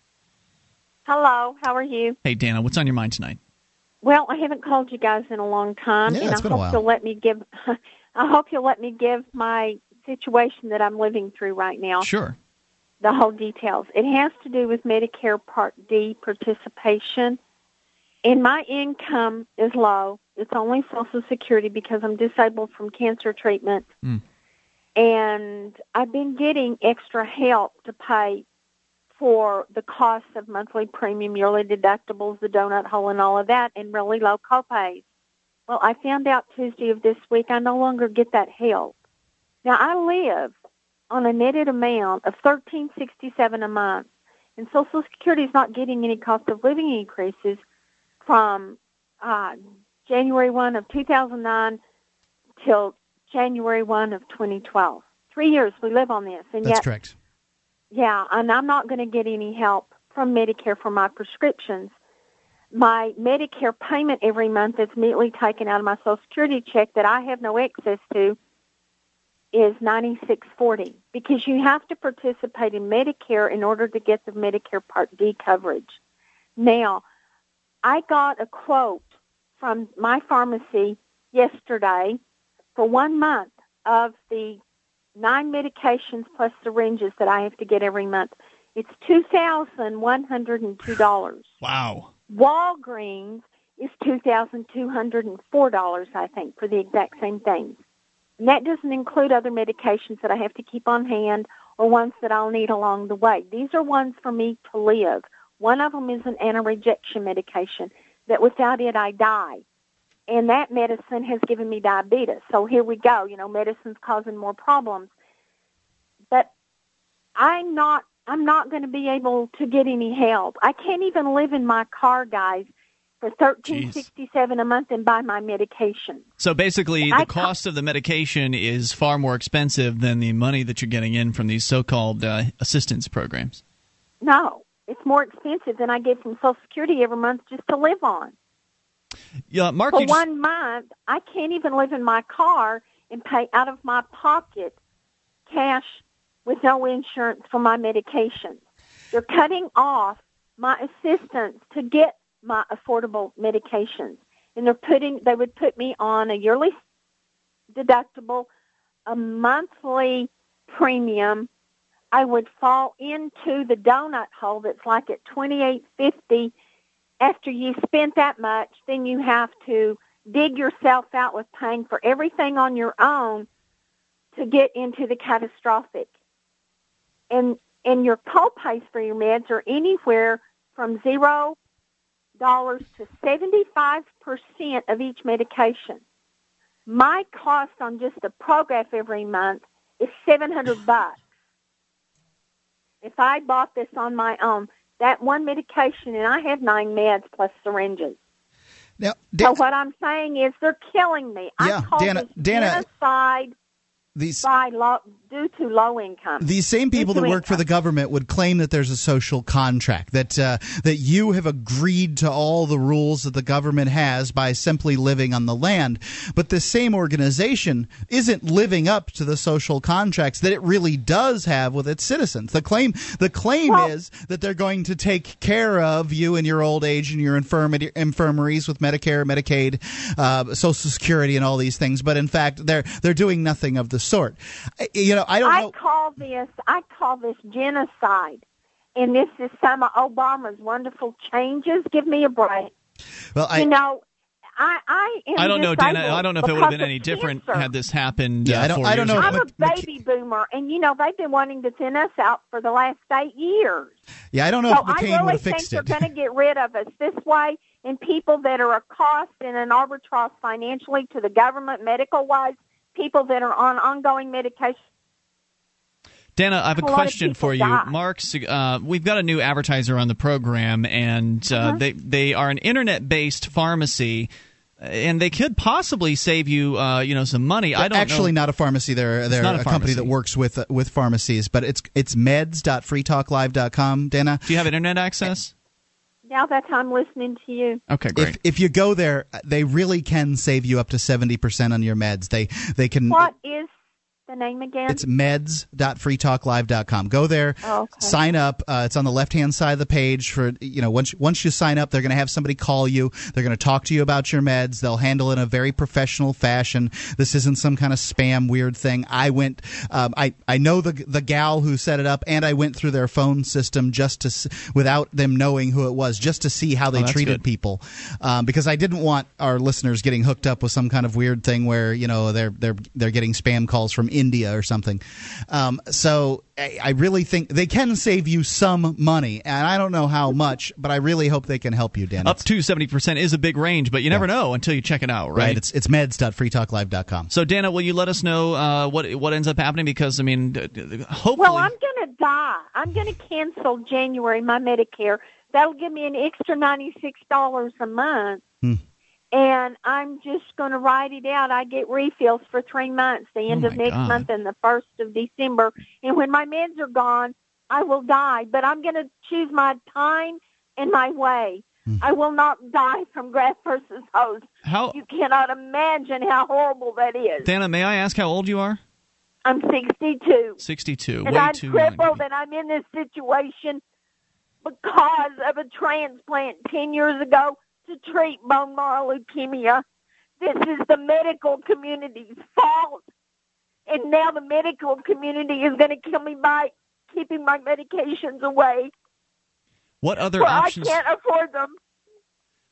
Hello, how are you? Hey, Dana, what's on your mind tonight? Well, I haven't called you guys in a long time, Yeah, and it's I been a hope while. you'll let me give. I hope you'll let me give my situation that I'm living through right now. Sure. The whole details. It has to do with Medicare Part D participation, and my income is low. It's only Social Security because I'm disabled from cancer treatment, Mm. and I've been getting extra help to pay for the cost of monthly premium, yearly deductibles, the donut hole, and all of that, and really low copays. Well, I found out Tuesday of this week I no longer get that help. Now I live on a netted amount of thirteen sixty seven a month, and Social Security is not getting any cost of living increases from uh, January one of two thousand nine till January one of twenty twelve. Three years we live on this, and That's yet correct. Yeah, and I'm not going to get any help from Medicare for my prescriptions. My Medicare payment every month that's immediately taken out of my Social Security check that I have no access to is ninety six forty because you have to participate in Medicare in order to get the Medicare Part D coverage. Now, I got a quote from my pharmacy yesterday for one month of the nine medications plus syringes that I have to get every month. It's two thousand one hundred and two dollars. Wow. Walgreens is two thousand two hundred and four dollars, I think, for the exact same things. And that doesn't include other medications that I have to keep on hand or ones that I'll need along the way. These are ones for me to live. One of them is an anti-rejection medication that without it I die. And that medicine has given me diabetes. So here we go. You know, medicine's causing more problems. But I'm not I'm not going to be able to get any help. I can't even live in my car, guys, for thirteen sixty seven a month and buy my medication. So basically, I the ca- cost of the medication is far more expensive than the money that you're getting in from these so-called uh, assistance programs. No, it's more expensive than I get from Social Security every month just to live on. Yeah, Mark, For just- one month, I can't even live in my car and pay out of my pocket cash with no insurance for my medications. They're cutting off my assistance to get my affordable medications. And they're putting they would put me on a yearly deductible, a monthly premium, I would fall into the donut hole that's like at twenty eight fifty. After you spent that much, then you have to dig yourself out with paying for everything on your own to get into the catastrophic. And and your co-pays for your meds are anywhere from zero dollars to seventy five percent of each medication. My cost on just the Prograf every month is seven hundred bucks. If I bought this on my own, that one medication, and I have nine meds plus syringes. Now, so what I'm saying is they're killing me. Yeah, I call Dana- this Dana- genocide These by low, due to low income. These same people that work for the government would claim that there's a social contract that uh, that you have agreed to all the rules that the government has by simply living on the land. But this same organization isn't living up to the social contracts that it really does have with its citizens. The claim the claim is that they're going to take care of you in your old age and your infirmity, infirmaries with Medicare, Medicaid, uh, Social Security, and all these things. But in fact, they're they're doing nothing of the sort. You know, I don't I know. call this I call this genocide, and this is some of Obama's wonderful changes. Give me a break. Well, I you know, I I am I don't know, Dana. I don't know if it would have been any of different had this happened. Yeah, uh, I don't- four I don't years know. I'm a baby boomer, and you know they've been wanting to thin us out for the last eight years. Yeah, I don't know so if McCain I would really have think fixed they're going to get rid of us this way, and people that are a cost and an albatross financially to the government, medical wise, people that are on ongoing medication. Dana, I have a A question for you. die. Mark's, uh, we've got a new advertiser on the program, and uh, Uh-huh. they they are an internet-based pharmacy, and they could possibly save you, uh, you know, some money. I don't actually know. not a pharmacy. They're they're not a a, company that works with uh, with pharmacies, but it's it's meds.freetalklive.com. Dana, Do you have internet access? Now that I'm listening to you, Okay, great. if if you go there, they really can save you up to seventy percent on your meds. They they can. what is the name again? It's meds.freetalklive.com. Go there, Oh, okay. sign up. Uh, it's on the left hand side of the page. For you know, once once you sign up, they're going to have somebody call you. They're going to talk to you about your meds. They'll handle it in a very professional fashion. This isn't some kind of spam weird thing. I went. Um, I I know the the gal who set it up, and I went through their phone system just to without them knowing who it was, just to see how they Oh, treated good. people, um, because I didn't want our listeners getting hooked up with some kind of weird thing where you know they're they're they're getting spam calls from India or something. Um, so I, I really think they can save you some money, and I don't know how much, but I really hope they can help you, Dan. Up to seventy percent is a big range, but you never know until you check it out, right? right. It's it's meds.freetalklive.com. so, Dana, will you let us know uh, what what ends up happening? Because I mean, d- d- hopefully, Well, I'm going to die. I'm going to cancel January my Medicare. That'll give me an extra ninety six dollars a month, Hmm. And I'm just going to write it out. I get refills for three months, the end Oh, of next God. month and the first of December. And when my meds are gone, I will die. But I'm going to choose my time and my way. Hmm. I will not die from graft versus host. How- you cannot imagine how horrible that is. Dana, may I ask how old you are? I'm 62. Sixty-two. And Way I'm crippled, and I'm in this situation because of a transplant 10 years ago to treat bone marrow leukemia. This is the medical community's fault. And now the medical community is going to kill me by keeping my medications away What other where options? I can't afford them.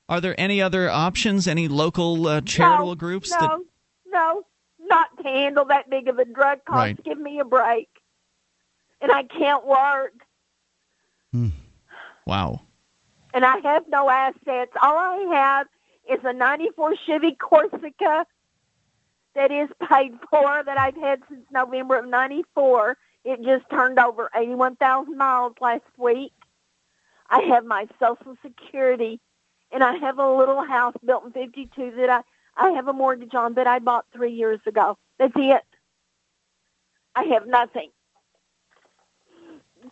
Are there any other options? Any local uh, charitable no, groups No, that no, not to handle that big of a drug cost. Right. Give me a break. And I can't work. Wow. And I have no assets. All I have is a 94 Chevy Corsica that is paid for that I've had since November of 94. It just turned over 81,000 miles last week. I have my Social Security and I have a little house built in 52 that I, I have a mortgage on that I bought three years ago. That's it. I have nothing.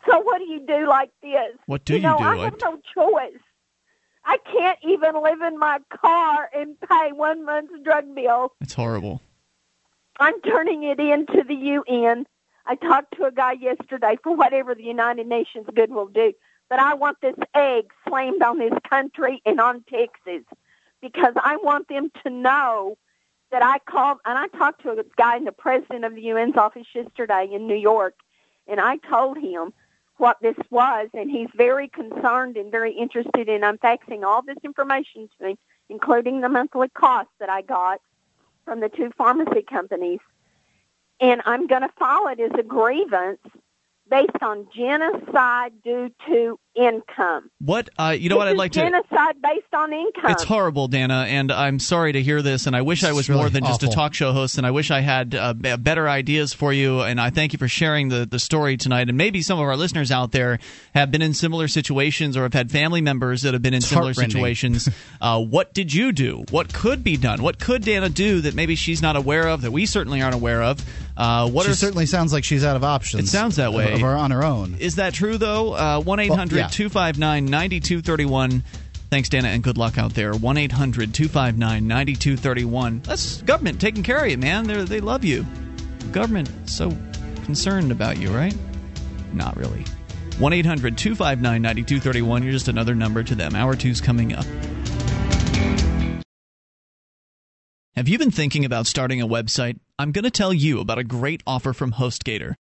So what do you do like this? What do you know, do? I have no choice. I can't even live in my car and pay one month's drug bill. It's horrible. I'm turning it into the UN. I talked to a guy yesterday for whatever the United Nations good will do, but I want this egg slammed on this country and on Texas because I want them to know that I called and I talked to a guy in the president of the UN's office yesterday in New York, And I told him what this was, and he's very concerned and very interested in. I'm faxing all this information to him, including the monthly costs that I got from the two pharmacy companies. And I'm going to file it as a grievance based on genocide due to income. What uh, you know? what I'd is like to. genocide based on income. It's horrible, Dana, and I'm sorry to hear this. And I wish I was really more than just a talk show host, and I wish I had uh, better ideas for you. And I thank you for sharing the, the story tonight. And maybe some of our listeners out there have been in similar situations or have had family members that have been in similar situations. uh, what did you do? What could be done? What could Dana do that maybe she's not aware of, that we certainly aren't aware of? Uh, what she are certainly sounds like she's out of options. It sounds that way. Of her on her own. Is that true, though? Uh, 1 800 yeah. 259 9231. Thanks, Dana, and good luck out there. 1 800 259 9231. That's government taking care of you, man. They're, they love you. Government so concerned about you, right? Not really. 1 800 259 9231. You're just another number to them. Hour two's coming up. Have you been thinking about starting a website? I'm going to tell you about a great offer from HostGator.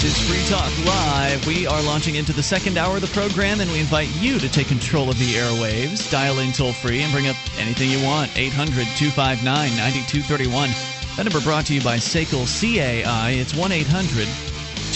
This is Free Talk Live. We are launching into the second hour of the program, and we invite you to take control of the airwaves. Dial in toll free and bring up anything you want. 800 259 9231. That number brought to you by SACL CAI. It's 1 800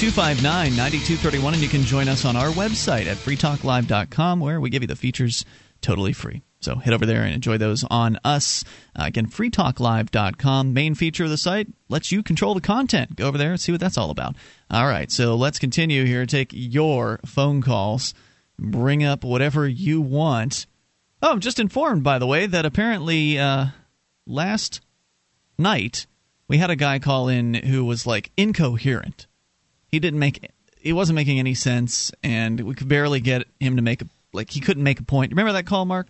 259 9231, and you can join us on our website at freetalklive.com, where we give you the features totally free. So head over there and enjoy those on us. Uh, again, freetalklive.com. Main feature of the site lets you control the content. Go over there and see what that's all about. All right, so let's continue here. Take your phone calls. Bring up whatever you want. Oh, I'm just informed, by the way, that apparently uh, last night we had a guy call in who was like incoherent. He didn't make he wasn't making any sense, and we could barely get him to make a like he couldn't make a point. Remember that call, Mark?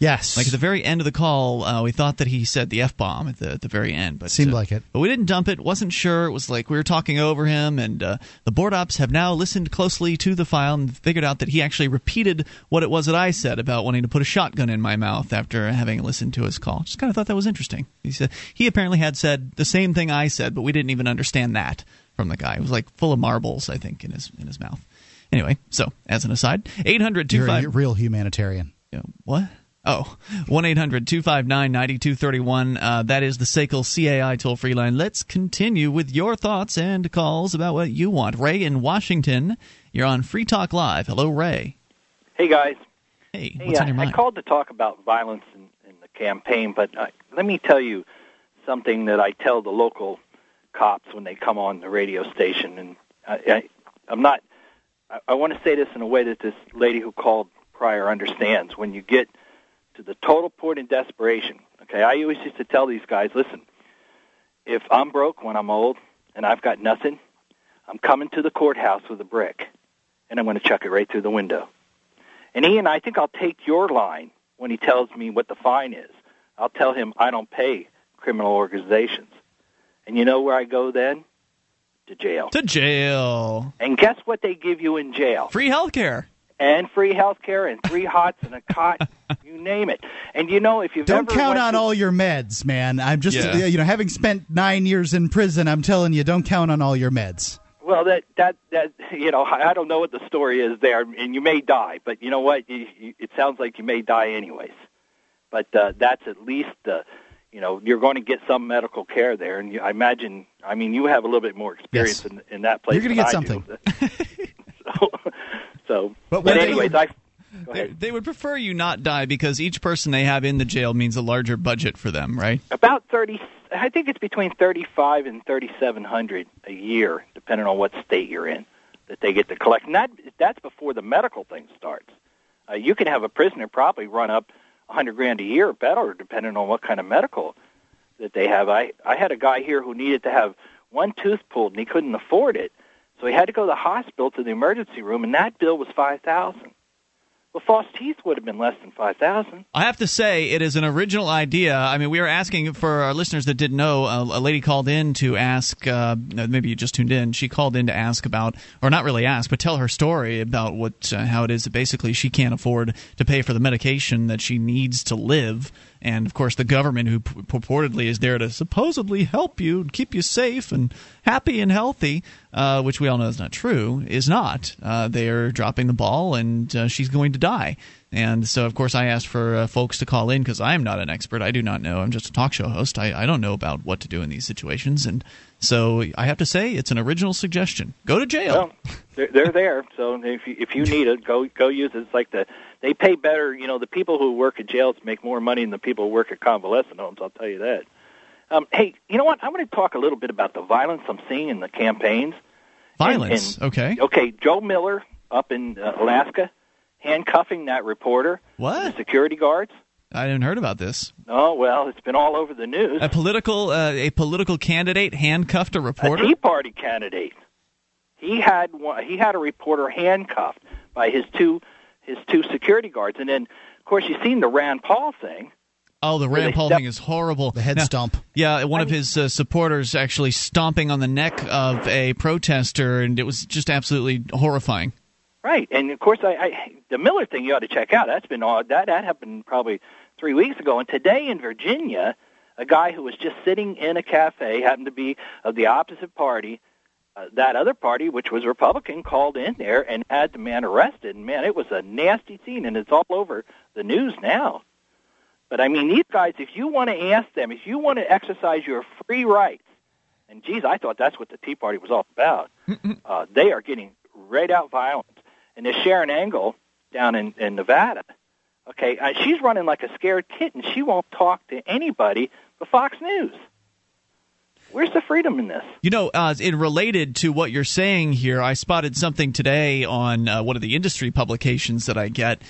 Yes. Like at the very end of the call, uh, we thought that he said the f bomb at the at the very end, but Seemed uh, like it. But we didn't dump it. wasn't sure. It was like we were talking over him, and uh, the board ops have now listened closely to the file and figured out that he actually repeated what it was that I said about wanting to put a shotgun in my mouth after having listened to his call. Just kind of thought that was interesting. He said he apparently had said the same thing I said, but we didn't even understand that from the guy. It was like full of marbles, I think, in his in his mouth. Anyway, so as an aside, 800 You're a 25 real humanitarian. yeah, What? Oh, 1 800 259 9231. Uh, That is the SACL CAI toll free line. Let's continue with your thoughts and calls about what you want. Ray in Washington, you're on Free Talk Live. Hello, Ray. Hey guys, Hey, hey, what's uh, on your mind? I called to talk about violence in, in the campaign, but uh, let me tell you something that I tell the local cops when they come on the radio station, and I, I, I'm not. I, I want to say this in a way that this lady who called prior understands. When you get to the total point of desperation, okay, I always used to tell these guys, listen, if I'm broke when I'm old and I've got nothing, I'm coming to the courthouse with a brick, and I'm going to chuck it right through the window. And Ian, I think I'll take your line when he tells me what the fine is. I'll tell him I don't pay criminal organizations. And you know where I go then? To jail. To jail. And guess what they give you in jail? Free health care. And free health care and three hots and a cot, you name it. And you know if you've Don't ever count on to- all your meds, man. I'm just, Yeah. you know, having spent nine years in prison, I'm telling you, don't count on all your meds. Well, that that that you know, I I don't know what the story is there, and you may die, but you know what? You, you, it sounds like you may die anyways. But uh, that's at least the, you know, you're going to get some medical care there, and you, I imagine. I mean, you have a little bit more experience Yes. in, in that place. You're gonna get I something. so, But but, anyways, I. They, they would prefer you not die because each person they have in the jail means a larger budget for them, right? About thirty. I think it's between thirty-five and thirty-seven hundred a year, depending on what state you're in, that they get to collect. And that that's before the medical thing starts. Uh, you can have a prisoner probably run up a hundred grand a year or better, depending on what kind of medical that they have. I I had a guy here who needed to have one tooth pulled and he couldn't afford it, so he had to go to the hospital to the emergency room, and that bill was five thousand. Well, false teeth would have been less than five thousand. I have to say, it is an original idea. I mean, we were asking for our listeners that didn't know. A, a lady called in to ask. Uh, maybe you just tuned in. She called in to ask about, or not really ask, but tell her story about what uh, how it is that basically she can't afford to pay for the medication that she needs to live. And of course, the government, who p- purportedly is there to supposedly help you and keep you safe and happy and healthy, uh, which we all know is not true, is not. Uh, they are dropping the ball, and uh, she's going to die. And so, of course, I asked for uh, folks to call in because I am not an expert. I do not know. I'm just a talk show host. I, I don't know about what to do in these situations. And so I have to say, it's an original suggestion. Go to jail. Well, they're, they're there. So if you, if you need it, go go use it. It's like the they pay better. You know, the people who work at jails make more money than the people who work at convalescent homes. I'll tell you that. Um, hey, you know what? I want to talk a little bit about the violence I'm seeing in the campaigns. Violence. And- and- okay. Okay, Joe Miller up in uh, Alaska handcuffing that reporter. What? The security guards. I hadn't heard about this. Oh well, it's been all over the news. A political uh, a political candidate handcuffed a reporter. A Tea Party candidate. He had one, he had a reporter handcuffed by his two his two security guards, and then of course you've seen the Rand Paul thing. Oh, the Rand Paul step- thing is horrible. The head Now- stomp. Yeah, one of his uh, supporters actually stomping on the neck of a protester, and it was just absolutely horrifying. Right, and of course I, I the Miller thing you ought to check out. That's been all that that happened probably three weeks ago, and today in Virginia, a guy who was just sitting in a cafe happened to be of the opposite party. Uh, that other party, which was Republican, called in there and had the man arrested. And man, it was a nasty scene, and it's all over the news now. But I mean, these guys, if you want to ask them, if you want to exercise your free rights, and geez, I thought that's what the Tea Party was all about. uh, they are getting right out violent. And there's Sharron Angle down in, in Nevada. Okay, uh, she's running like a scared kitten. She won't talk to anybody but Fox News. Where's the freedom in this? You know, uh, in related to what you're saying here, I spotted something today on uh, one of the industry publications that I get.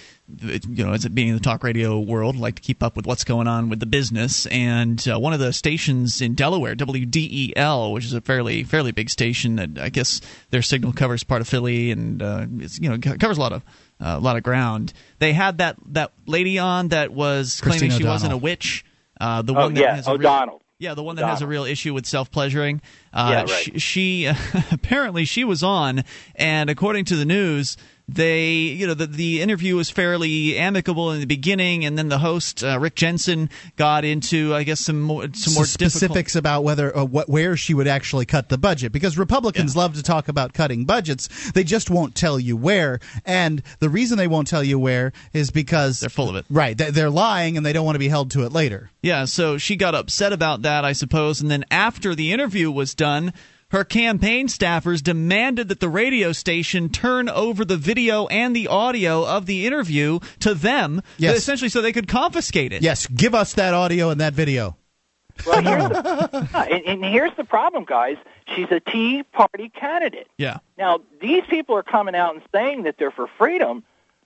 It- You know, as it being in the talk radio world, I like to keep up with what's going on with the business. And uh, one of the stations in Delaware, WDEL, which is a fairly fairly big station that I guess their signal covers part of Philly and uh, it's, you know covers a lot of uh, a lot of ground. They had that that lady on that was claiming Christine she wasn't a witch. Uh, the Oh, one that yeah, has a real- O'Donnell. Yeah, the one that has a real issue with self pleasuring. Uh, Yeah, right. She, she apparently she was on, and according to the news, they you know the the interview was fairly amicable in the beginning, and then the host uh, Rick Jensen got into I guess some more some more difficult- specifics about whether uh, what where she would actually cut the budget because Republicans love to talk about cutting budgets. They just won't tell you where, and the reason they won't tell you where is because They're full of it. Right, they're lying and they don't want to be held to it later. Yeah, so she got upset about that, I suppose. And then after the interview was done, her campaign staffers demanded that the radio station turn over the video and the audio of the interview to them, Yes. essentially so they could confiscate it. Yes, give us that audio and that video. Well, here's the, and, and here's the problem, guys. She's a Tea Party candidate. Yeah. Now, these people are coming out and saying that they're for freedom,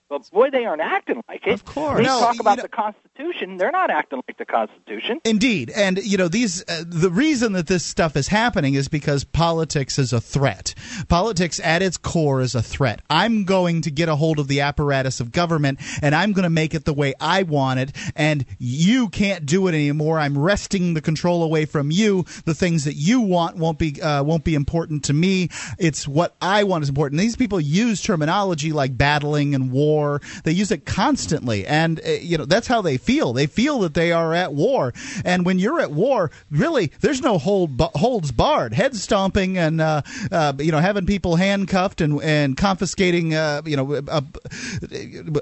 but boy, they aren't acting like it. Of course. They No, talk about know- the Constitution. They're not acting like the Constitution. Indeed, and you know these. Uh, the reason that this stuff is happening is because politics is a threat. Politics, at its core, is a threat. I'm going to get a hold of the apparatus of government, and I'm going to make it the way I want it. And you can't do it anymore. I'm wresting the control away from you. The things that you want won't be uh, won't be important to me. It's what I want is important. These people use terminology like battling and war. They use it constantly, and uh, you know that's how they feel. They feel that they are at war, and when you're at war, really, there's no hold bu- holds barred. Head stomping and uh, uh, you know having people handcuffed and and confiscating uh, you know uh,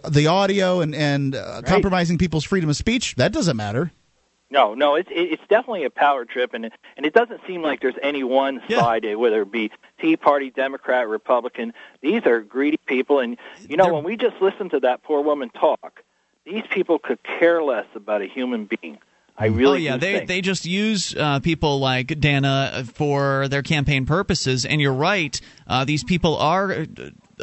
the audio and and uh, compromising people's freedom of speech. That doesn't matter. No, no, it's it- it's definitely a power trip, and it, and it doesn't seem like there's any one side, eh, whether it be Tea Party, Democrat, Republican. These are greedy people, and you know They're- when we just listen to that poor woman talk, these people could care less about a human being. I really oh yeah, they think. they just use uh, people like Dana for their campaign purposes. And you're right; uh, these people are uh,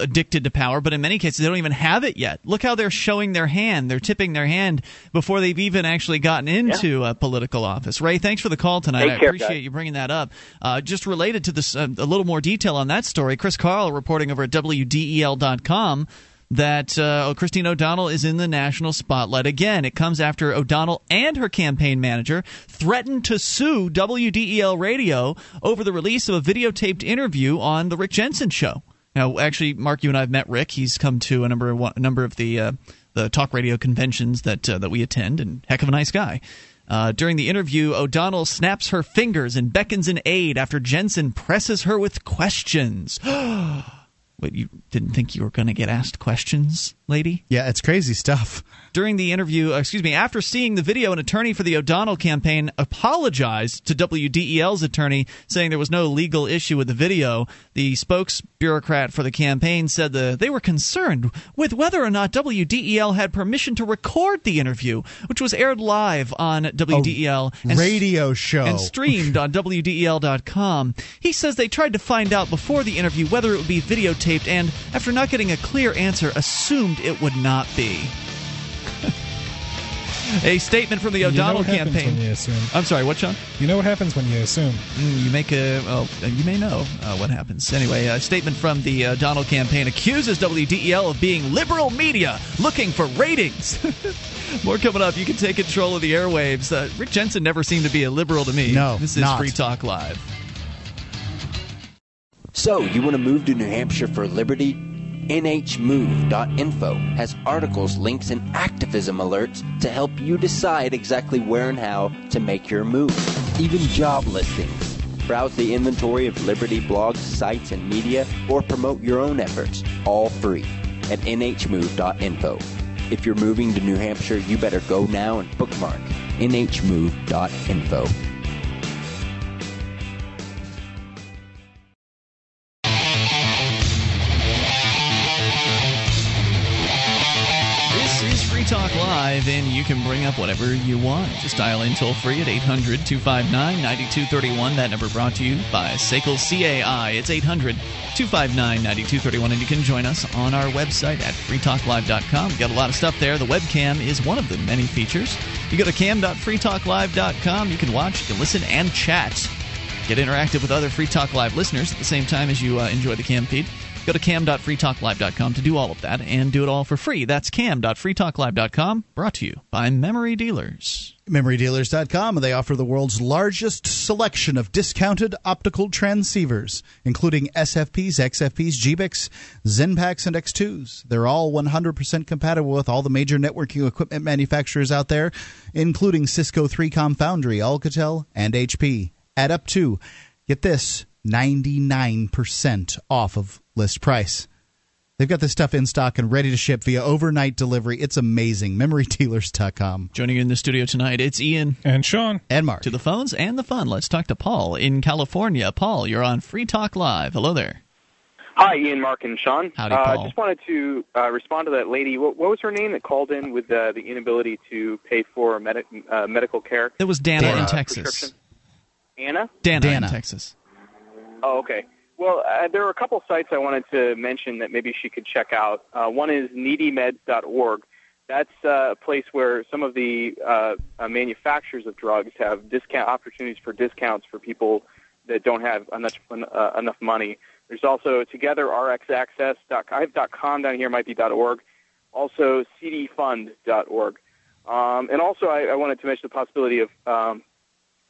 addicted to power, but in many cases they don't even have it yet. Look how they're showing their hand; they're tipping their hand before they've even actually gotten into a political office. Ray, thanks for the call tonight. Take I care, appreciate guys. you bringing that up. Uh, just related to this, uh, a little more detail on that story. Chris Carl reporting over at WDEL.com that uh, Christine O'Donnell is in the national spotlight again. It comes after O'Donnell and her campaign manager threatened to sue WDEL Radio over the release of a videotaped interview on the Rick Jensen show. Now, actually, Mark, you and I have met Rick. He's come to a number of one, a number of the uh, the talk radio conventions that uh, that we attend, and heck of a nice guy. Uh, during the interview, O'Donnell snaps her fingers and beckons an aide after Jensen presses her with questions. Wait, you didn't think you were going to get asked questions, lady? Yeah, it's crazy stuff. During the interview, uh, excuse me, after seeing the video, an attorney for the O'Donnell campaign apologized to WDEL's attorney, saying there was no legal issue with the video. The spokes bureaucrat for the campaign said the, they were concerned with whether or not WDEL had permission to record the interview, which was aired live on WDEL and radio show and streamed on WDEL.com. He says they tried to find out before the interview whether it would be videotaped, and after not getting a clear answer, assumed it would not be. a statement from the You know O'Donnell campaign. when you assume. I'm sorry, what, Sean? You know what happens when you assume. Mm, you make a well, you may know uh, what happens. Anyway, a statement from the Donald campaign accuses WDEL of being liberal media looking for ratings. More coming up. You can take control of the airwaves. Uh, Rick Jensen never seemed to be a liberal to me. No, this is not. Free Talk Live. So, you want to move to New Hampshire for liberty? NHMove.info has articles, links, and activism alerts to help you decide exactly where and how to make your move. Even job listings. Browse the inventory of Liberty blogs, sites, and media, or promote your own efforts, all free, at NHMove.info. If you're moving to New Hampshire, you better go now and bookmark NHMove.info. Live, and you can bring up whatever you want. Just dial in toll free at 800 259 9231. That number brought to you by Sekel CAI. It's 800 259 9231, and you can join us on our website at freetalklive.com. We've got a lot of stuff there. The webcam is one of the many features. You go to cam.freetalklive.com, you can watch, you can listen, and chat. Get interactive with other Free Talk Live listeners at the same time as you uh, enjoy the cam feed. Go to cam.freetalklive.com to do all of that and do it all for free. That's cam.freetalklive.com, brought to you by Memory Dealers. MemoryDealers.com. They offer the world's largest selection of discounted optical transceivers, including SFPs, XFPs, GBICs, XENPAKs, and X2s. They're all 100% compatible with all the major networking equipment manufacturers out there, including Cisco 3Com Foundry, Alcatel, and HP. Add up to, get this, 99% off of list price. They've got this stuff in stock and ready to ship via overnight delivery. It's amazing. MemoryDealers.com. Joining you in the studio tonight, it's Ian. And Sean. And Mark. To the phones and the fun. Let's talk to Paul in California. Paul, you're on Free Talk Live. Hello there. Hi, Ian, Mark, and Sean. Howdy, uh, Paul. just wanted to uh, respond to that lady. What, what was her name that called in with uh, the inability to pay for medi- uh, medical care? It was Dana Or, in Texas. Anna? Dana, Dana. in Texas. Oh, okay. Well, uh, there are a couple sites I wanted to mention that maybe she could check out. Uh, one is needymeds.org. That's uh, a place where some of the uh, uh, manufacturers of drugs have discount opportunities for discounts for people that don't have enough uh, enough money. There's also togetherrxaccess.com down here might be .org. Also cdfund.org. Um, and also I, I wanted to mention the possibility of um,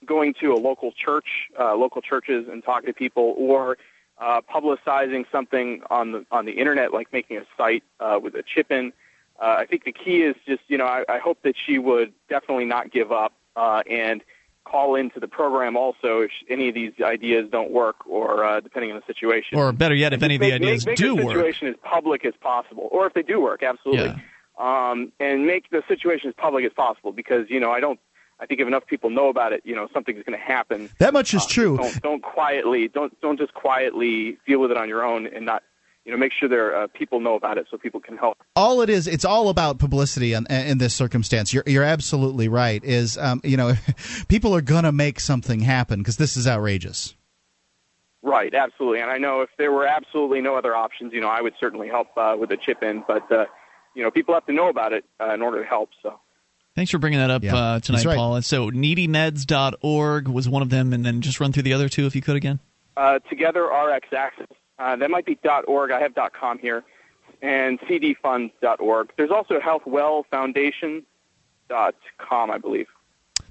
going to a local church, uh, local churches, and talking to people, or uh, publicizing something on the on the internet, like making a site uh, with a chip in. Uh, I think the key is just, you know, I, I hope that she would definitely not give up uh, and call into the program also if any of these ideas don't work, or uh, depending on the situation. Or better yet, if any of the make, ideas make, make do the work. situation as public as possible, or if they do work, absolutely. Yeah. Um, and make the situation as public as possible because you know I don't. I think if enough people know about it, you know something's going to happen. That much is Uh, true. Don't, don't quietly, don't don't just quietly deal with it on your own and not, you know, make sure there uh, people know about it so people can help. all it is it's all about publicity in, in this circumstance you're, you're absolutely right is um, you know people are gonna make something happen because this is outrageous Right, absolutely. And I know if there were absolutely no other options, you know, I would certainly help uh, with a chip in. But uh, you know, people have to know about it uh, in order to help. So. Thanks for bringing that up Yeah, uh, tonight, he's right. Paul. And So needymeds.org was one of them, and then just run through the other two if you could again. Uh, together RX Access. Uh, that might be .org. I have .com here, and cdfund.org. There's also healthwellfoundation.com, I believe.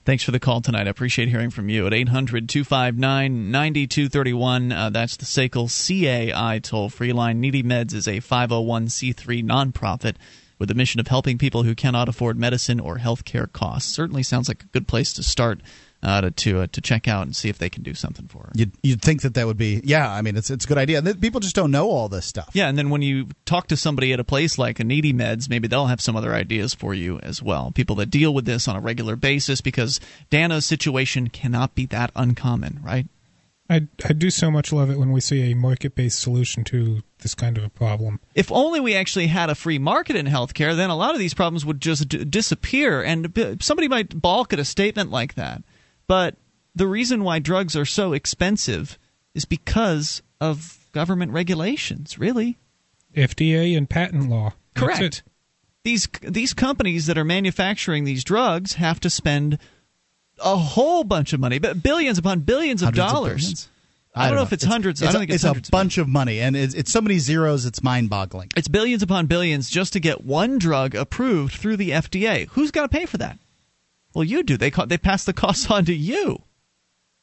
Thanks for the call tonight. I appreciate hearing from you at 800 259 9231. Uh, That's the SACL CAI toll free line. Needy Meds is a 501c3 nonprofit with the mission of helping people who cannot afford medicine or health care costs. Certainly sounds like a good place to start uh, to to, uh, to check out and see if they can do something for her. You'd, you'd think that that would be, yeah, I mean, it's, it's a good idea. And People just don't know all this stuff. Yeah, and then when you talk to somebody at a place like a Needy Meds, maybe they'll have some other ideas for you as well. People that deal with this on a regular basis because Dana's situation cannot be that uncommon, right? I, I do so much love it when we see a market based solution to this kind of a problem. If only we actually had a free market in healthcare, then a lot of these problems would just d- disappear. And b- somebody might balk at a statement like that. But the reason why drugs are so expensive is because of government regulations, really. FDA and patent law. That's Correct. it. These these companies that are manufacturing these drugs have to spend a whole bunch of money, but billions upon billions of Hundreds of dollars. billions? I, don't know, if it's, hundreds. It's, I don't a, think it's, it's a bunch of money, and it's, it's so many zeros. It's mind-boggling. It's billions upon billions just to get one drug approved through the FDA. Who's got to pay for that? Well, you do. They they pass the costs on to you.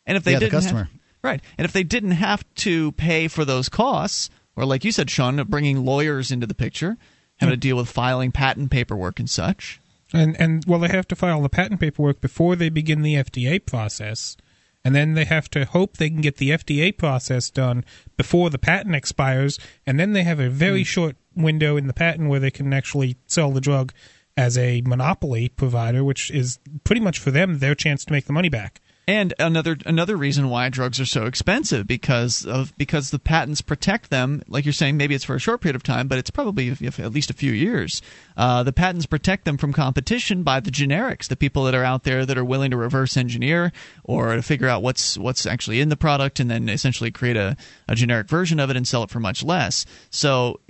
And if they Yeah, the didn't have- customer. right? And if they didn't have to pay for those costs, or like you said, Sean, bringing lawyers into the picture, having hmm. to deal with filing patent paperwork and such. And and well, they have to file the patent paperwork before they begin the FDA process, and then they have to hope they can get the FDA process done before the patent expires, and then they have a very hmm. short window in the patent where they can actually sell the drug as a monopoly provider, which is pretty much for them their chance to make the money back. And another another reason why drugs are so expensive because of because the patents protect them. Like you're saying, maybe it's for a short period of time, but it's probably at least a few years. Uh, the patents protect them from competition by the generics, the people that are out there that are willing to reverse engineer or to figure out what's what's actually in the product and then essentially create a, a generic version of it and sell it for much less. So.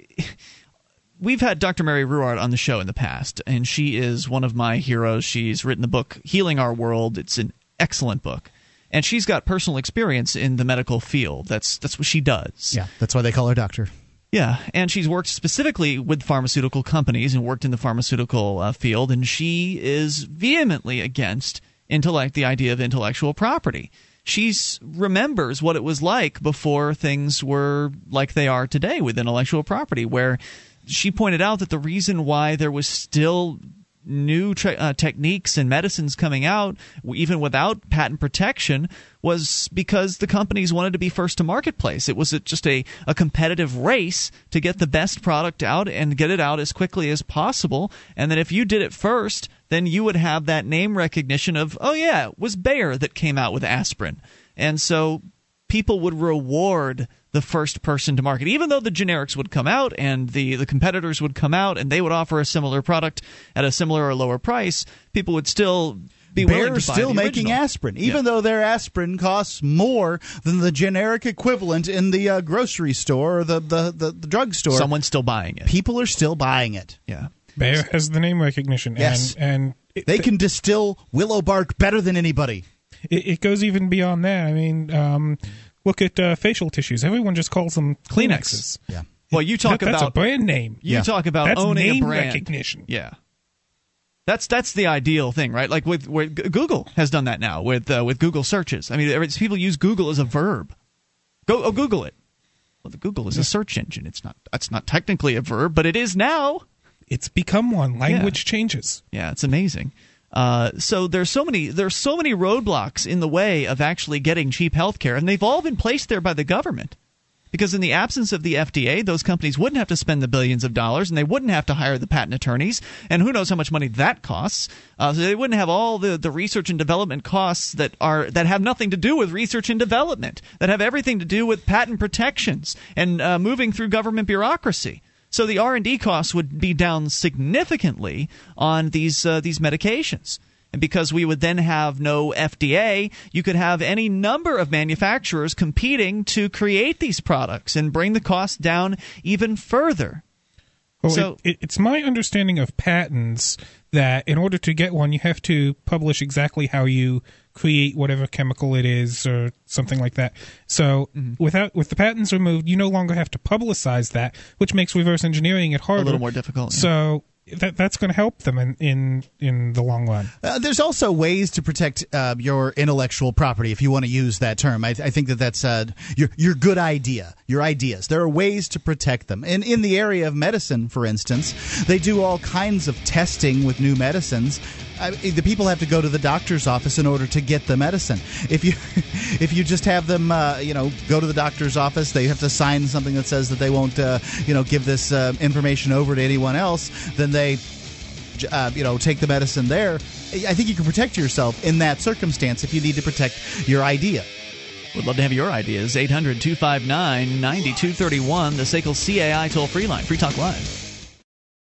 We've had Dr. Mary Ruwart on the show in the past, and she is one of my heroes. She's written the book Healing Our World. It's an excellent book. And she's got personal experience in the medical field. That's that's what she does. Yeah, that's why they call her doctor. Yeah, and she's worked specifically with pharmaceutical companies and worked in the pharmaceutical uh, field, and she is vehemently against intellect, the idea of intellectual property. She remembers what it was like before things were like they are today with intellectual property, where she pointed out that the reason why there was still new tre- uh, techniques and medicines coming out, even without patent protection, was because the companies wanted to be first to marketplace. It was just a, a competitive race to get the best product out and get it out as quickly as possible. And then if you did it first, then you would have that name recognition of, oh, yeah, it was Bayer that came out with aspirin. And so people would reward the first person to market, even though the generics would come out and the, the competitors would come out and they would offer a similar product at a similar or lower price, people would still be willing Bayer's to buy still the making original. aspirin, even Yeah. though their aspirin costs more than the generic equivalent in the uh, grocery store or the the, the, the drugstore. Someone's still buying it. People are still buying it. Yeah. Bayer has the name recognition. Yes. And, and it, They can distill willow bark better than anybody. it, it goes even beyond that. I mean, um, look at uh, facial tissues. Everyone just calls them Kleenex. Kleenexes. Yeah. Well, you talk That- that's about a brand name. You Yeah. talk about That's owning name a brand. recognition. Yeah. That's that's the ideal thing, right? Like with where Google has done that now with uh, with Google searches. I mean, people use Google as a verb. Go oh, Google it. Well, the Google is a search engine. It's not. That's not technically a verb, but it is now. It's become one. Language changes. Yeah, it's amazing. Uh, so there's so many there's so many roadblocks in the way of actually getting cheap health care, and they've all been placed there by the government. Because in the absence of the FDA, those companies wouldn't have to spend the billions of dollars, and they wouldn't have to hire the patent attorneys, and who knows how much money that costs. Uh, so they wouldn't have all the, the research and development costs that are that have nothing to do with research and development, that have everything to do with patent protections and uh, moving through government bureaucracy. So the R and D costs would be down significantly on these uh, these medications. And because we would then have no FDA, you could have any number of manufacturers competing to create these products and bring the cost down even further. Well, So- it, it, it's my understanding of patents that in order to get one, you have to publish exactly how you create whatever chemical it is or something like that. So Mm-hmm. without with the patents removed, you no longer have to publicize that, which makes reverse engineering it harder. A little more difficult. yeah. So that that's going to help them in in in the long run. Uh, there's also ways to protect uh, your intellectual property, if you want to use that term. I, I think that that's uh, your your good idea, your ideas. There are ways to protect them. And in the area of medicine, for instance, they do all kinds of testing with new medicines. I, the people have to go to the doctor's office in order to get the medicine. If you if you just have them, uh, you know, go to the doctor's office, they have to sign something that says that they won't, uh, you know, give this uh, information over to anyone else. Then they uh, you know, take the medicine there. I think you can protect yourself in that circumstance if you need to protect your idea. Would love to have your ideas. 800 259 9231, the SACL CAI toll free line. Free Talk Live.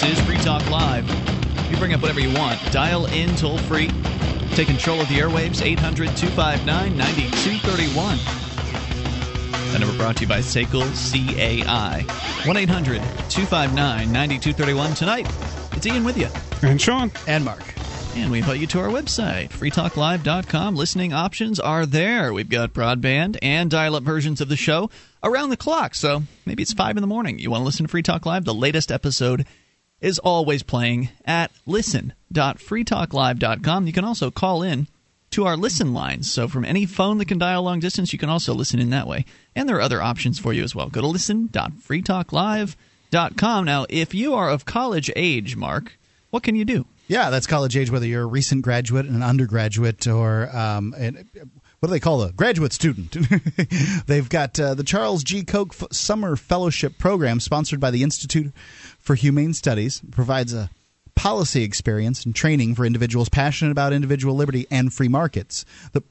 This is Free Talk Live. You bring up whatever you want. Dial in toll free. Take control of the airwaves. 800 259 9231. That number brought to you by Sekel CAI. 1 800 259 9231. Tonight, it's Ian with you. And Sean. And Mark. And we invite you to our website, freetalklive.com. Listening options are there. We've got broadband and dial up versions of the show around the clock. So maybe it's 5 in the morning. You want to listen to Free Talk Live? The latest episode is always playing at listen.freetalklive.com. You can also call in to our listen lines. So from any phone that can dial long distance, you can also listen in that way. And there are other options for you as well. Go to listen.freetalklive.com. Now, if you are of college age, Mark, what can you do? Yeah, that's college age, whether you're a recent graduate, an undergraduate, or um, an, what do they call a graduate student? They've got uh, the Charles G. Koch Summer Fellowship Program, sponsored by the Institute for Humane Studies, provides a policy experience and training for individuals passionate about individual liberty and free markets. The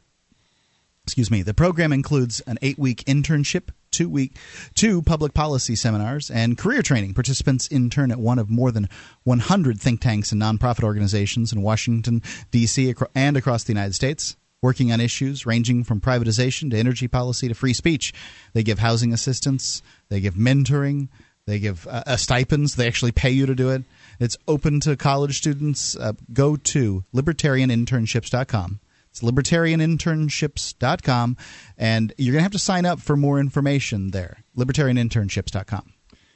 excuse me. The program includes an eight-week internship two week two public policy seminars and career training. Participants intern at one of more than 100 think tanks and nonprofit organizations in washington d.c. and across the united states working on issues ranging from privatization to energy policy to free speech. They give housing assistance they give mentoring they give uh, uh, stipends. They actually pay you to do it. It's open to college students. Uh, go to libertarianinternships.com it's libertarianinternships.com, and you're going to have to sign up for more information there. Libertarianinternships.com.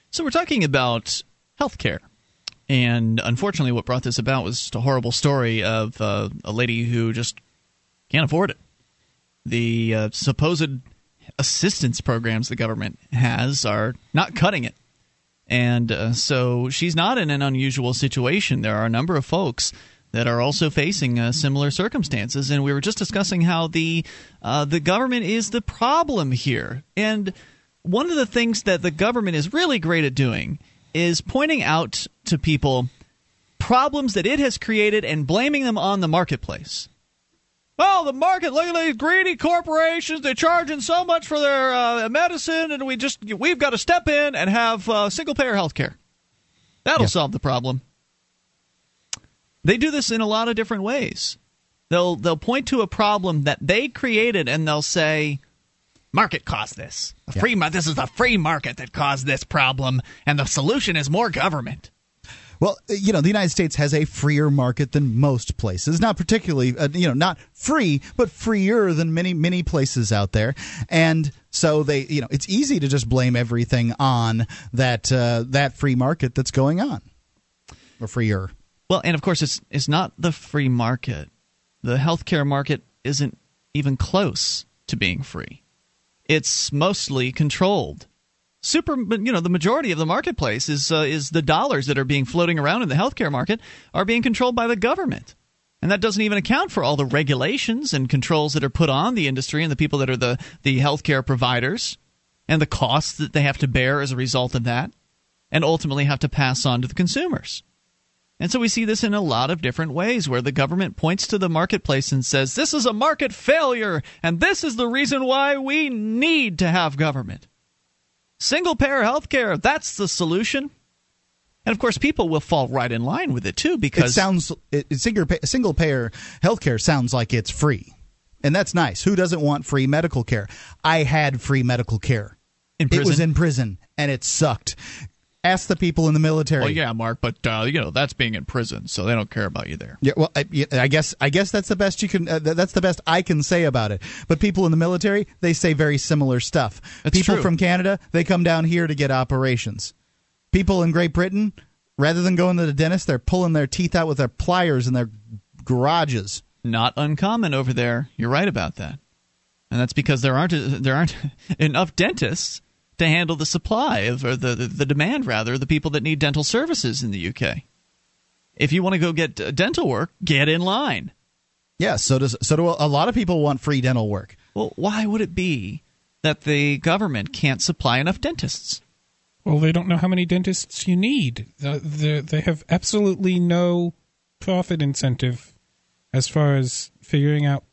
So we're talking about healthcare. And unfortunately, what brought this about was just a horrible story of uh, a lady who just can't afford it. The uh, supposed assistance programs the government has are not cutting it. And uh, so she's not in an unusual situation. There are a number of folks that are also facing uh, similar circumstances. And we were just discussing how the uh, the government is the problem here. And one of the things that the government is really great at doing is pointing out to people problems that it has created and blaming them on the marketplace. Well, the market, look at these greedy corporations. They're charging so much for their uh, medicine, and we just we've got to step in and have uh, single payer health care. That'll Yeah. solve the problem. They do this in a lot of different ways. They'll they'll point to a problem that they created and they'll say, "Market caused this. A free mar- this is the free market that caused this problem, and the solution is more government." Well, uh, you know, the United States has a freer market than most places. Not particularly, uh, you know, not free, but freer than many, many places out there. And so they, you know, it's easy to just blame everything on that uh, that free market that's going on, or freer. Well, and of course, it's it's not the free market. The healthcare market isn't even close to being free. It's mostly controlled. Super, you know, the majority of the marketplace is uh, is the dollars that are being floating around in the healthcare market are being controlled by the government. And that doesn't even account for all the regulations and controls that are put on the industry and the people that are the, the healthcare providers and the costs that they have to bear as a result of that and ultimately have to pass on to the consumers. And so we see this in a lot of different ways where the government points to the marketplace and says, this is a market failure, and this is the reason why we need to have government. Single payer health care, that's the solution. And of course, people will fall right in line with it too because it sounds it, single single payer healthcare sounds like it's free, and that's nice. Who doesn't want free medical care? I had free medical care. In prison? It was in prison, and it sucked. Ask the people in the military. Well, yeah, Mark, but uh, you know that's being in prison, so they don't care about you there. Yeah, well, I, I guess I guess that's the best you can. Uh, that's the best I can say about it. But people in the military, they say very similar stuff. That's people true. from Canada, they come down here to get operations. People in Great Britain, rather than going to the dentist, they're pulling their teeth out with their pliers in their garages. Not uncommon over there. You're right about that, and that's because there aren't there aren't enough dentists to handle the supply of or the, the the demand rather the people that need dental services in the UK. If you want to go get uh, dental work, get in line. Yeah, so does so do a lot of people want free dental work. Well, why would it be that the government can't supply enough dentists? Well, they don't know how many dentists you need. Uh, they have absolutely no profit incentive as far as figuring out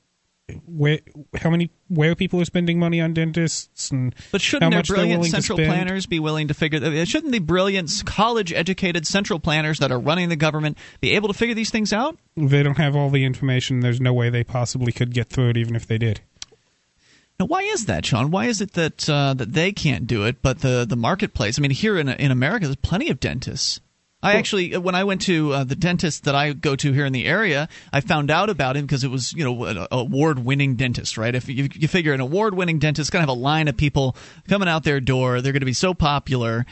where how many where people are spending money on dentists and But shouldn't their much brilliant central planners be willing to figure? uh, Shouldn't the brilliant college-educated central planners that are running the government be able to figure these things out? They don't have all the information. There's no way they possibly could get through it, even if they did. Now, why is that, Sean? Why is it that uh, that they can't do it, but the the marketplace? I mean, here in in America, there's plenty of dentists. I actually, when I went to uh, the dentist that I go to here in the area, I found out about him because it was, you know, an award-winning dentist, right? If you, you figure an award-winning dentist is going to have a line of people coming out their door, they're going to be so popular.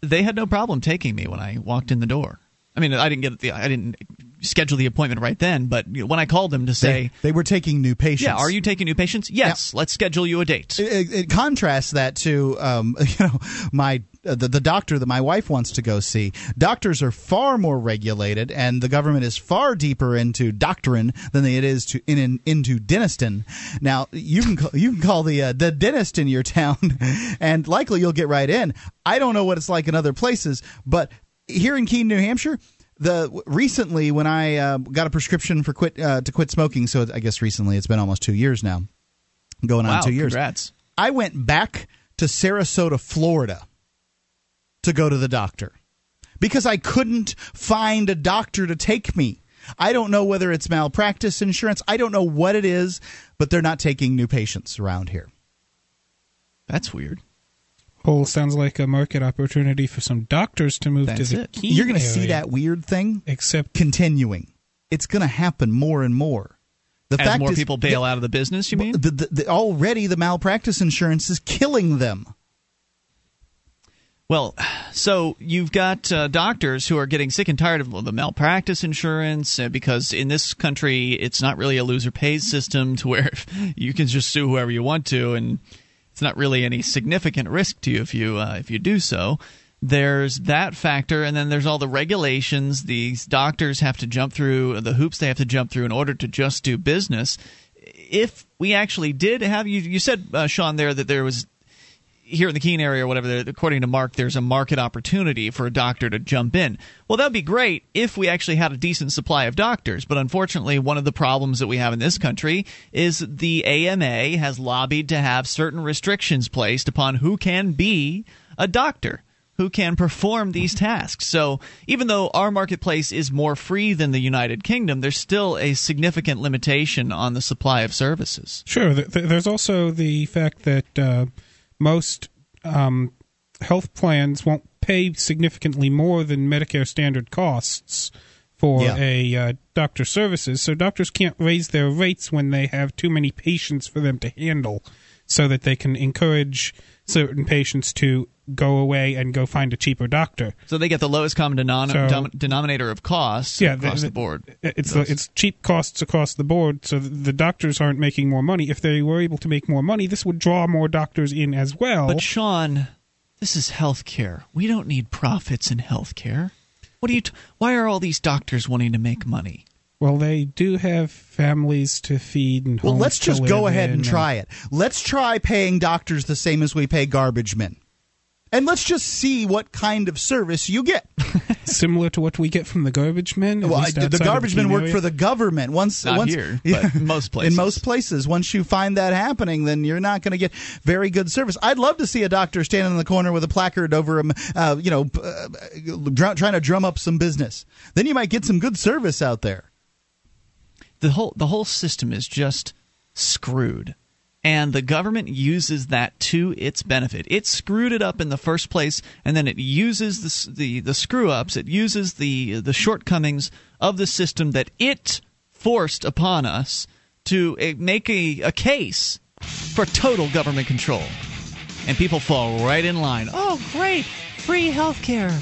They had no problem taking me when I walked in the door. I mean, I didn't get the, I didn't schedule the appointment right then, but you know, when I called them to say, They, they were taking new patients. "Yeah, are you taking new patients?" Yes, let's schedule you a date. It, it contrasts that to um, you know my uh, the, the doctor that my wife wants to go see. Doctors are far more regulated, and the government is far deeper into doctrine than it is to in, in into dentistin. Now you can call, you can call the uh, the dentist in your town, and likely you'll get right in. I don't know what it's like in other places, but here in Keene, New Hampshire. The recently when I uh, got a prescription for quit uh, to quit smoking, so I guess recently it's been almost two years now, going on Wow, two years. congrats. I went back to Sarasota, Florida to go to the doctor because I couldn't find a doctor to take me. I don't know whether it's malpractice insurance. I don't know what it is, but they're not taking new patients around here. That's weird. Whole sounds like a market opportunity for some doctors to move That's to the it. Keene You're going to see that weird thing except continuing. It's going to happen more and more. The As fact more is, people bail out of the business, you mean? the, the, the, already the malpractice insurance is killing them. Well, so you've got uh, doctors who are getting sick and tired of the malpractice insurance uh, because in this country it's not really a loser pays system to where you can just sue whoever you want to, and it's not really any significant risk to you if you uh, if you do so. There's that factor, and then there's all the regulations these doctors have to jump through, the hoops they have to jump through in order to just do business. If we actually did have you, you said uh, Sean there that there was here in the Keene area or whatever, according to Mark, there's a market opportunity for a doctor to jump in. Well, that'd be great if we actually had a decent supply of doctors. But unfortunately, one of the problems that we have in this country is the AMA has lobbied to have certain restrictions placed upon who can be a doctor. Who can perform these tasks? So, even though our marketplace is more free than the United Kingdom, there's still a significant limitation on the supply of services. Sure. Th- th- there's also the fact that uh, most um, health plans won't pay significantly more than Medicare standard costs for Yeah. a uh, doctor services. So doctors can't raise their rates when they have too many patients for them to handle, so that they can encourage certain patients to go away and go find a cheaper doctor. So they get the lowest common denom- So- dom- denominator of costs Yeah, across the- the, board. It's the, it's cheap costs across the board, so the the doctors aren't making more money. If they were able to make more money, this would draw more doctors in as well. But Sean, this is healthcare. We don't need profits in healthcare. What do you? T- why are all these doctors wanting to make money? well, they do have families to feed and Well, homes let's to just go ahead in and try it. Let's try paying doctors the same as we pay garbage men. And let's just see what kind of service you get. similar to what we get from the garbage men. Well, I- the garbage men work for the government. Once, Not once here, but most places. In most places, once you find that happening, then you're not going to get very good service. I'd love to see a doctor standing in the corner with a placard over him, uh, you know, uh, dr- trying to drum up some business. Then you might get some good service out there. the whole the whole system is just screwed and the government uses that to its benefit. It screwed it up in the first place and then it uses the the, the screw ups it uses the the shortcomings of the system that it forced upon us to uh, make a, a case for total government control. And people fall right in line. Oh great! Free healthcare!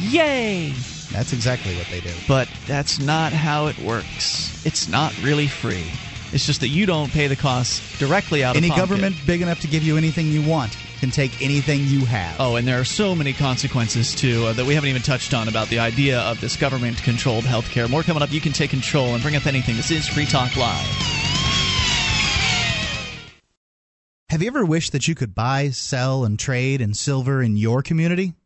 Yay! That's exactly what they do. but that's not how it works. It's not really free. It's just that you don't pay the costs directly out Any of pocket. Any government big enough to give you anything you want can take anything you have. Oh, and there are so many consequences too uh, that we haven't even touched on about the idea of this government-controlled healthcare. More coming up. You can take control and bring up anything. This is Free Talk Live. Have you ever wished that you could buy, sell, and trade in silver in your community?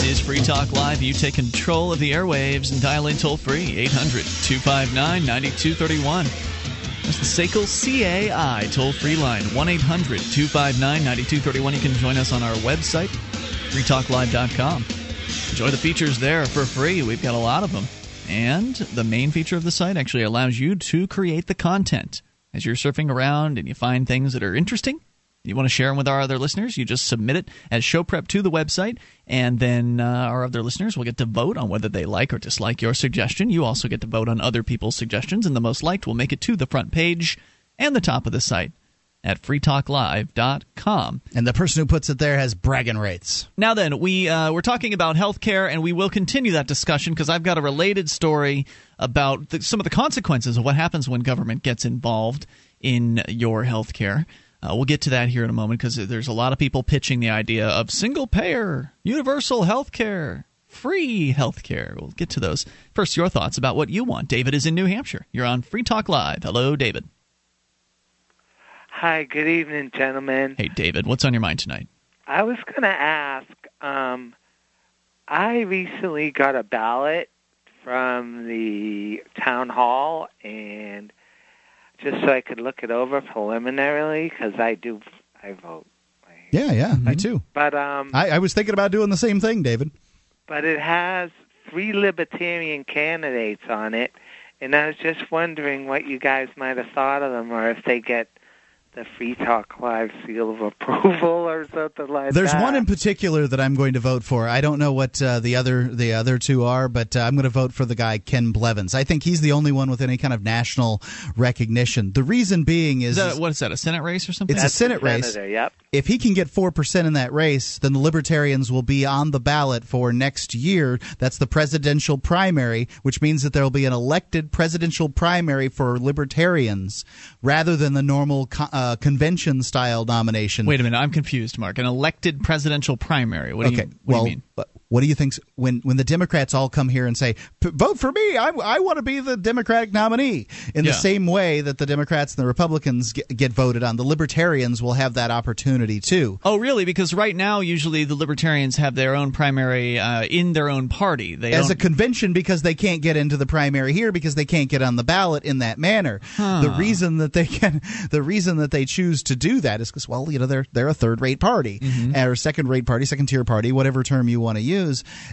This is Free Talk Live. You take control of the airwaves and dial in toll free 800 259 9231. That's the SACL CAI toll free line 1 800 259 9231. You can join us on our website, freetalklive.com. Enjoy the features there for free. We've got a lot of them. And the main feature of the site actually allows you to create the content. As you're surfing around and you find things that are interesting, you want to share them with our other listeners, you just submit it as show prep to the website, and then uh, our other listeners will get to vote on whether they like or dislike your suggestion. You also get to vote on other people's suggestions, and the most liked will make it to the front page and the top of the site at freetalklive.com. And the person who puts it there has bragging rights. Now then, we uh, we're talking about healthcare, and we will continue that discussion because I've got a related story about the, some of the consequences of what happens when government gets involved in your healthcare. Uh, we'll get to that here in a moment because there's a lot of people pitching the idea of single payer, universal health care, free health care. We'll get to those. First, your thoughts about what you want. David is in New Hampshire. You're on Free Talk Live. Hello, David. Hi, good evening, gentlemen. Hey, David. What's on your mind tonight? I was going to ask. Um, I recently got a ballot from the town hall, and just so I could look it over preliminarily, because I do, I vote. Yeah, yeah, me too. But um, I, I was thinking about doing the same thing, David. but it has three libertarian candidates on it, and I was just wondering what you guys might have thought of them, or if they get the Free Talk Live seal of approval or something like There's that. There's one in particular that I'm going to vote for. I don't know what uh, the other the other two are, but uh, I'm going to vote for the guy Ken Blevens. I think he's the only one with any kind of national recognition. The reason being is, Is that, what is that, a Senate race or something? It's a That's the Senate race. senator, Yep. If he can get 4% in that race, then the Libertarians will be on the ballot for next year. That's the presidential primary, which means that there will be an elected presidential primary for Libertarians rather than the normal co- uh, convention style nomination. Wait a minute, I'm confused, Mark. An elected presidential primary. What do okay, you, what well, do you mean? What do you think when when the Democrats all come here and say, "Vote for me. I, I want to be the Democratic nominee." In Yeah. the same way that the Democrats and the Republicans get, get voted on, the Libertarians will have that opportunity too. Oh, really? Because right now, usually the Libertarians have their own primary uh, in their own party. They as don't, a convention because they can't get into the primary here because they can't get on the ballot in that manner. Huh. The reason that they can, the reason that they choose to do that is because, well, you know, they're they're a third rate party Mm-hmm. or second rate party, second tier party, whatever term you want to use,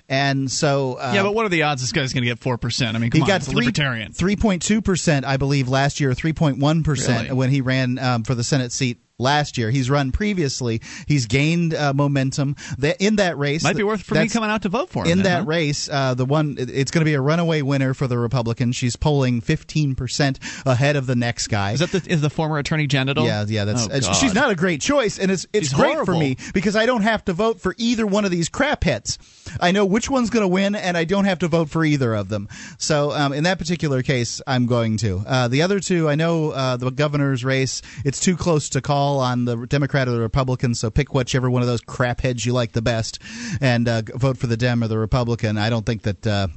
and so uh, yeah, but what are the odds this guy's going to get four percent? I mean, come he on, got it's a three, libertarian. 3.2 percent, I believe, last year, 3.1 percent when he ran um, for the Senate seat last year. He's run previously. He's gained uh, momentum That in that race. Might be worth for me coming out to vote for him. in then, that huh? race, uh, the one it's going to be a runaway winner for the Republican. She's polling 15 percent ahead of the next guy. Is that the, is the former attorney General? Yeah, yeah, that's Oh, she's not a great choice, and it's it's She's great for me because I don't have to vote for either one of these crap hits. I know which one's going to win, and I don't have to vote for either of them. So um, in that particular case, I'm going to. Uh, the other two, I know uh, the governor's race. It's too close to call on the Democrat or the Republican. So pick whichever one of those crap heads you like the best, and uh, vote for the Dem or the Republican. I don't think that uh,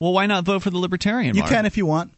Well, why not vote for the Libertarian? you Mark? can if you want.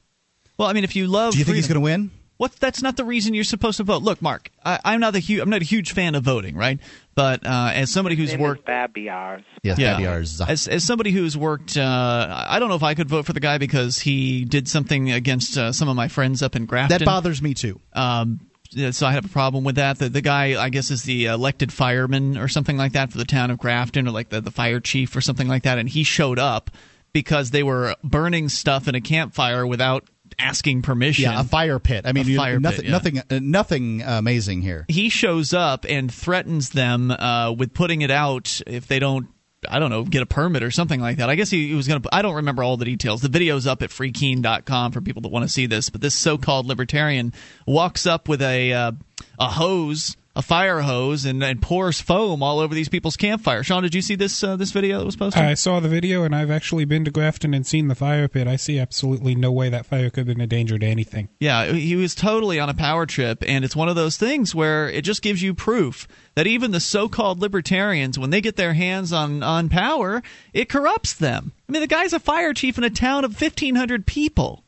Well, I mean, if you love, Do you think he's going to win? What? That's not the reason you're supposed to vote. Look, Mark, I, I'm not a huge, I'm not a huge fan of voting, right? But uh, as somebody who's worked, is Babiars. Yes, yeah, Babiars. as as somebody who's worked, uh, I don't know if I could vote for the guy because he did something against uh, some of my friends up in Grafton. That bothers me too. Um, yeah, so I have a problem with that. The, the guy, I guess, is the elected fireman or something like that for the town of Grafton, or like the, the fire chief or something like that. And he showed up because they were burning stuff in a campfire without asking permission. Yeah, a fire pit. I mean, you- fire pit, nothing, yeah. nothing, uh, nothing amazing here. he shows up and threatens them uh, with putting it out if they don't I don't know, get a permit or something like that. I guess he, he was going to. I don't remember all the details. The video's up at FreeKeene.com for people that want to see this. But this so-called libertarian walks up with a uh, a hose, a fire hose, and, and pours foam all over these people's campfire. Sean, did you see this uh, this video that was posted? I saw the video, and I've actually been to Grafton and seen the fire pit. I see absolutely no way that fire could have been a danger to anything. Yeah, he was totally on a power trip, and it's one of those things where it just gives you proof that even the so-called libertarians, when they get their hands on on power, it corrupts them. I mean, the guy's a fire chief in a town of fifteen hundred people,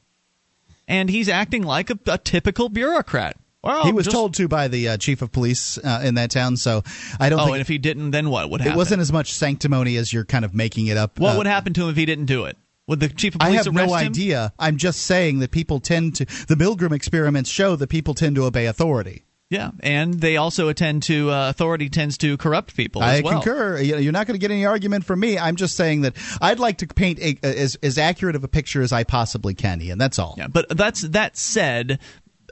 and he's acting like a, a typical bureaucrat. Well, he was just- told to by the uh, chief of police uh, in that town, so I don't Oh, think and if he didn't, then what would happen? it wasn't as much sanctimony as you're kind of making it up. What uh, would happen to him if he didn't do it? Would the chief of police I have no him? idea. I'm just saying that people tend to. The Milgram experiments show that people tend to obey authority. Yeah, and they also attend to uh, authority tends to corrupt people I well. concur. You're not going to get any argument from me. I'm just saying that I'd like to paint a, as as accurate of a picture as I possibly can, Ian. That's all. Yeah, but that's that said,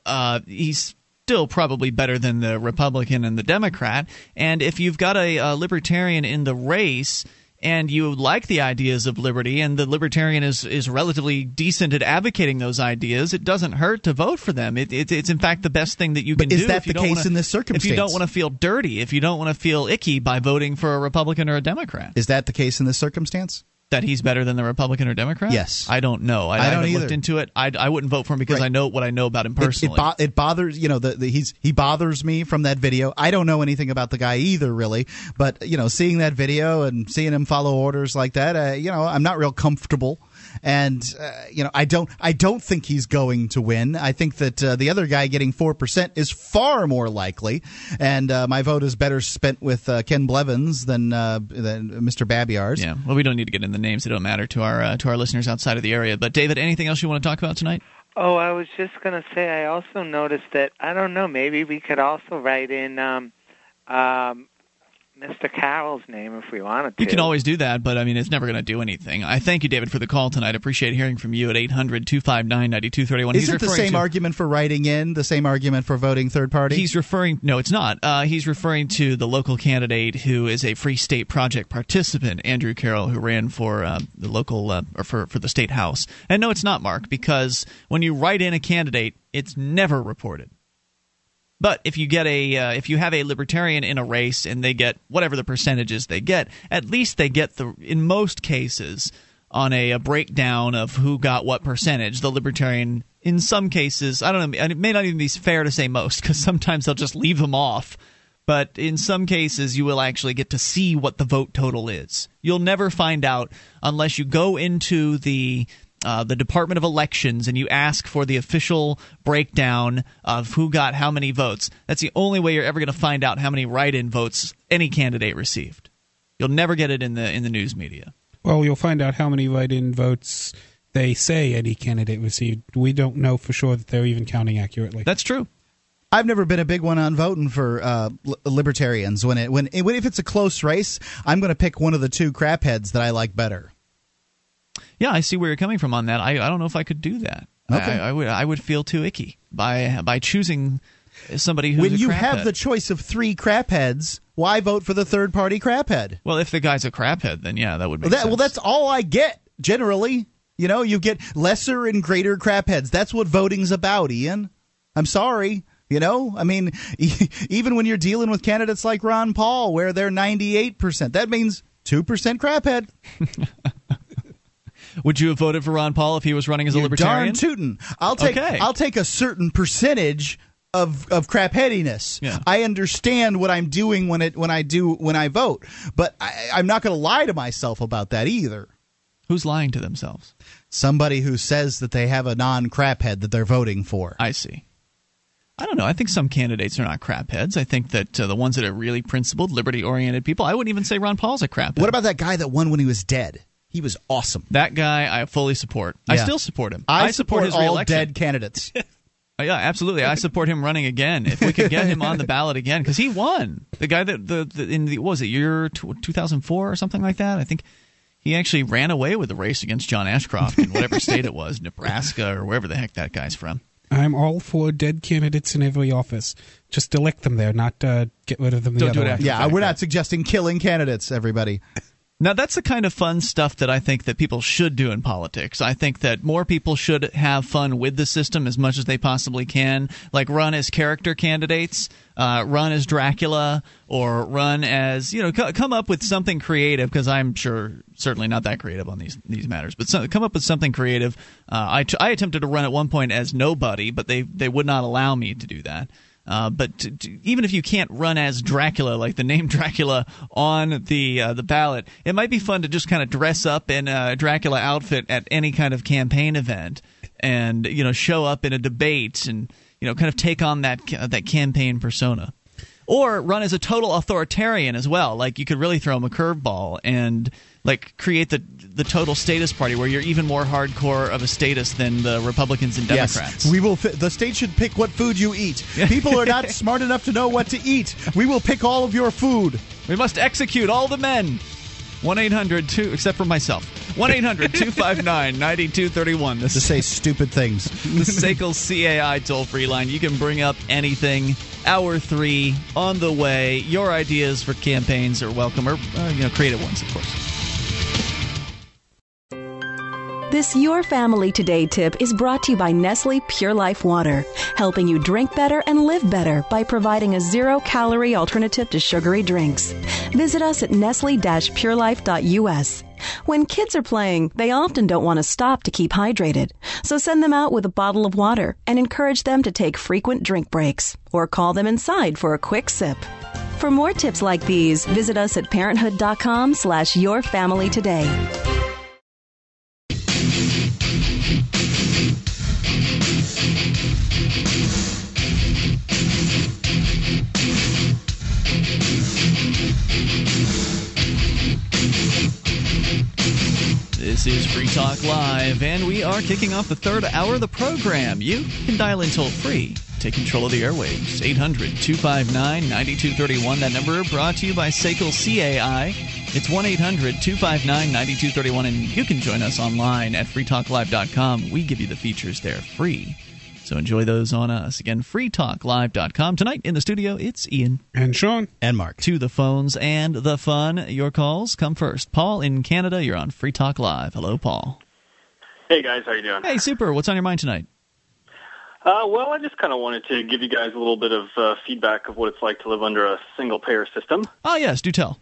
uh, he's still probably better than the Republican and the Democrat. And if you've got a, a libertarian in the race. And you like the ideas of liberty, and the libertarian is, is relatively decent at advocating those ideas. It doesn't hurt to vote for them. It, it, it's in fact the best thing that you can But is do. that if you the case wanna- in this circumstance? If you don't want to feel dirty, if you don't want to feel icky by voting for a Republican or a Democrat, Is that the case in this circumstance? That he's better than the Republican or Democrat. Yes. I don't know. I, I don't haven't either. looked into it. I, I wouldn't vote for him because Right. I know what I know about him It- personally. It, bo- it bothers you know the, the he's he bothers me from that video. I don't know anything about the guy either, really. But you know, seeing that video and seeing him follow orders like that, uh, you know, I'm not real comfortable. And uh, you know, I don't I don't think he's going to win. I think that uh, the other guy getting four percent is far more likely. And uh, my vote is better spent with uh, Ken Blevens than uh, than Mr. Babiars. Yeah. Well, we don't need to get in the names; they don't matter to our uh, to our listeners outside of the area. But David, anything else you want to talk about tonight? Oh, I was just going to say, I also noticed that, I don't know, maybe we could also write in um, um, Mr. Carroll's name if we wanted to. You can always do that, but I mean, it's never going to do anything. I thank you, David, for the call tonight. I appreciate hearing from you at 800 259 9231. Isn't the same argument for writing in the same argument for voting third party? He's referring. No, it's not. Uh, he's referring to the local candidate who is a Free State Project participant, Andrew Carroll, who ran for uh, the local uh, or for for the state house. And no, it's not Mark because when you write in a candidate, it's never reported. But if you get a uh, if you have a libertarian in a race and they get whatever the percentages they get, at least they get the in most cases on a, a breakdown of who got what percentage. The libertarian in some cases, I don't know, it may not even be fair to say most because sometimes they'll just leave them off. but in some cases you will actually get to see what the vote total is. You'll never find out unless you go into the uh, the Department of Elections and you ask for the official breakdown of who got how many votes. That's the only way you're ever going to find out how many write-in votes any candidate received. You'll never get it in the in the news media. Well, you'll find out how many write-in votes they say any candidate received. We don't know for sure that they're even counting accurately. That's true. I've never been a big one on voting for uh, li- libertarians. When it when if it's a close race, I'm going to pick one of the two crapheads that I like better. Yeah, I see where you're coming from on that. I, I don't know if I could do that. Okay. I, I would I would feel too icky by by choosing somebody who's when you have the choice of three crapheads, why vote for the third party craphead? well, if the guy's a craphead, then yeah, that would make That, sense. well, that's all I get generally. You know, you get lesser and greater crapheads. That's what voting's about, Ian. I'm sorry. You know, I mean, even when you're dealing with candidates like Ron Paul, where they're 98%, that means 2% craphead. Would you have voted for Ron Paul if he was running as a You're libertarian? Darn tootin'. I'll take Okay. I'll take a certain percentage of of crapheadiness. Yeah. I understand what I'm doing when it when I do when I vote, but I, I'm not going to lie to myself about that either. Who's lying to themselves? Somebody who says that they have a non craphead that they're voting for. I see. I don't know. I think some candidates are not crapheads. I think that uh, the ones that are really principled, liberty-oriented people. I wouldn't even say Ron Paul's a craphead. What about that guy that won when he was dead? He was awesome. that guy? I fully support. I still support him. I, support, his all reelection. dead candidates. Uh, yeah, absolutely. I support him running again. If we could get him on the ballot again, because he won. The guy that the, the in the what was it year two thousand four or something like that. I think he actually ran away with the race against John Ashcroft in whatever state it was, Nebraska or wherever the heck that guy's from. I'm all for dead candidates in every office. Just elect them there, not uh, get rid of them the Don't other do it way. after yeah, we're not suggesting killing candidates, everybody. Now, that's the kind of fun stuff that I think that people should do in politics. I think that more people should have fun with the system as much as they possibly can, like run as character candidates, uh, run as Dracula, or run as you know, c- come up with something creative. Because I'm sure, certainly not that creative on these these matters, but so, come up with something creative. Uh, I, t- I attempted to run at one point as nobody, but they they would not allow me to do that. Uh, but t- t- even if you can't run as Dracula, like the name Dracula on the uh, the ballot, it might be fun to just kind of dress up in a Dracula outfit at any kind of campaign event, and you know show up in a debate and you know kind of take on that ca- that campaign persona. Or run as a total authoritarian as well. Like you could really throw him a curveball and like create the the total status party where you're even more hardcore of a status than the Republicans and Democrats. Yes, we will. Fi- the state should pick what food you eat. People are not smart enough to know what to eat. We will pick all of your food. We must execute all the men. 1 800 2, except for myself. 1 800 259 9231. To say stupid things. the SACL CAI toll free line. You can bring up anything. Hour three on the way. Your ideas for campaigns are welcome, or uh, you know, creative ones, of course. This Your Family Today tip is brought to you by Nestle Pure Life Water, helping you drink better and live better by providing a zero calorie alternative to sugary drinks. Visit us at nestle purelife.us. When kids are playing, they often don't want to stop to keep hydrated. So send them out with a bottle of water and encourage them to take frequent drink breaks or call them inside for a quick sip. For more tips like these, visit us at parenthood.com slash your family today. This is Free Talk Live, and we are kicking off the third hour of the program. You can dial in toll free. Take control of the airwaves. 800 259 9231. That number brought to you by SACL CAI. It's 1 800 259 9231, and you can join us online at freetalklive.com. We give you the features there free. So enjoy those on us. Again, freetalklive.com. Tonight in the studio, it's Ian. And Sean. And Mark. To the phones and the fun. Your calls come first. Paul in Canada, you're on Free Talk Live. Hello, Paul. Hey guys, how you doing? Hey, super. What's on your mind tonight? Uh, well, I just kind of wanted to give you guys a little bit of uh, feedback of what it's like to live under a single-payer system. Oh, yes, do tell.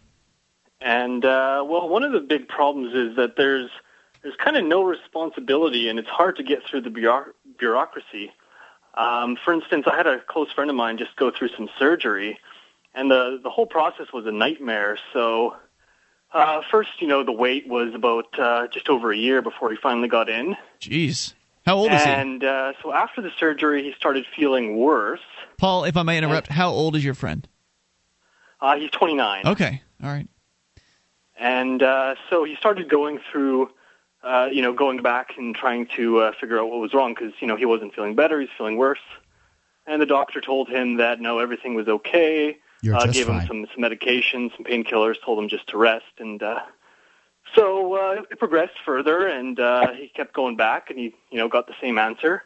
And uh, well, one of the big problems is that there's there's kind of no responsibility, and it's hard to get through the bureauc- bureaucracy. Um, for instance, I had a close friend of mine just go through some surgery, and the the whole process was a nightmare. So. Uh, first, you know, the wait was about uh, just over a year before he finally got in. Jeez. How old is he? And uh, so after the surgery, he started feeling worse. Paul, if I may interrupt, how old is your friend? Uh, he's 29. Okay. All right. And uh, so he started going through, uh, you know, going back and trying to uh, figure out what was wrong because, you know, he wasn't feeling better. He's feeling worse. And the doctor told him that, no, everything was okay. You're uh, just gave fine. him some, some medication, some painkillers, told him just to rest. And uh, so uh, it progressed further, and uh, he kept going back, and he, you know, got the same answer.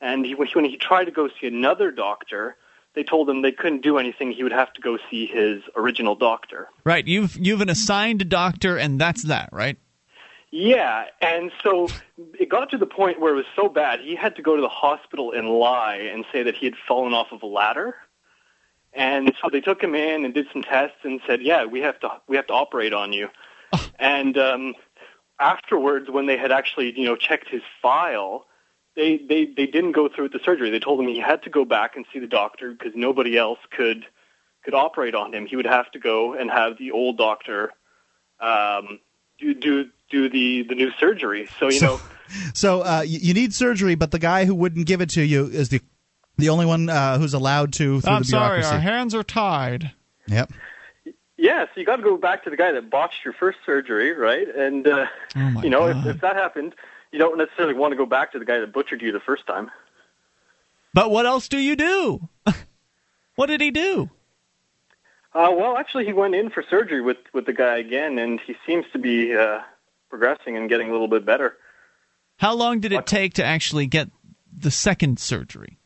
And he, when he tried to go see another doctor, they told him they couldn't do anything. He would have to go see his original doctor. Right. You've you've an assigned doctor, and that's that, right? Yeah, and so it got to the point where it was so bad he had to go to the hospital and lie and say that he had fallen off of a ladder. And so they took him in and did some tests and said, "Yeah, we have to we have to operate on you." And um, afterwards, when they had actually you know checked his file, they they they didn't go through with the surgery. They told him he had to go back and see the doctor because nobody else could could operate on him. He would have to go and have the old doctor um, do do do the the new surgery. So you know. So uh, you, you need surgery, but the guy who wouldn't give it to you is the the only one uh, who's allowed to through I'm the sorry, our hands are tied. Yep. Yeah, so you got to go back to the guy that botched your first surgery, right? And uh, Oh you know, if, if that happened, you don't necessarily want to go back to the guy that butchered you the first time. But what else do you do? what did he do? Uh, well, actually, he went in for surgery with with the guy again, and he seems to be uh, progressing and getting a little bit better. How long did it take to actually get the second surgery?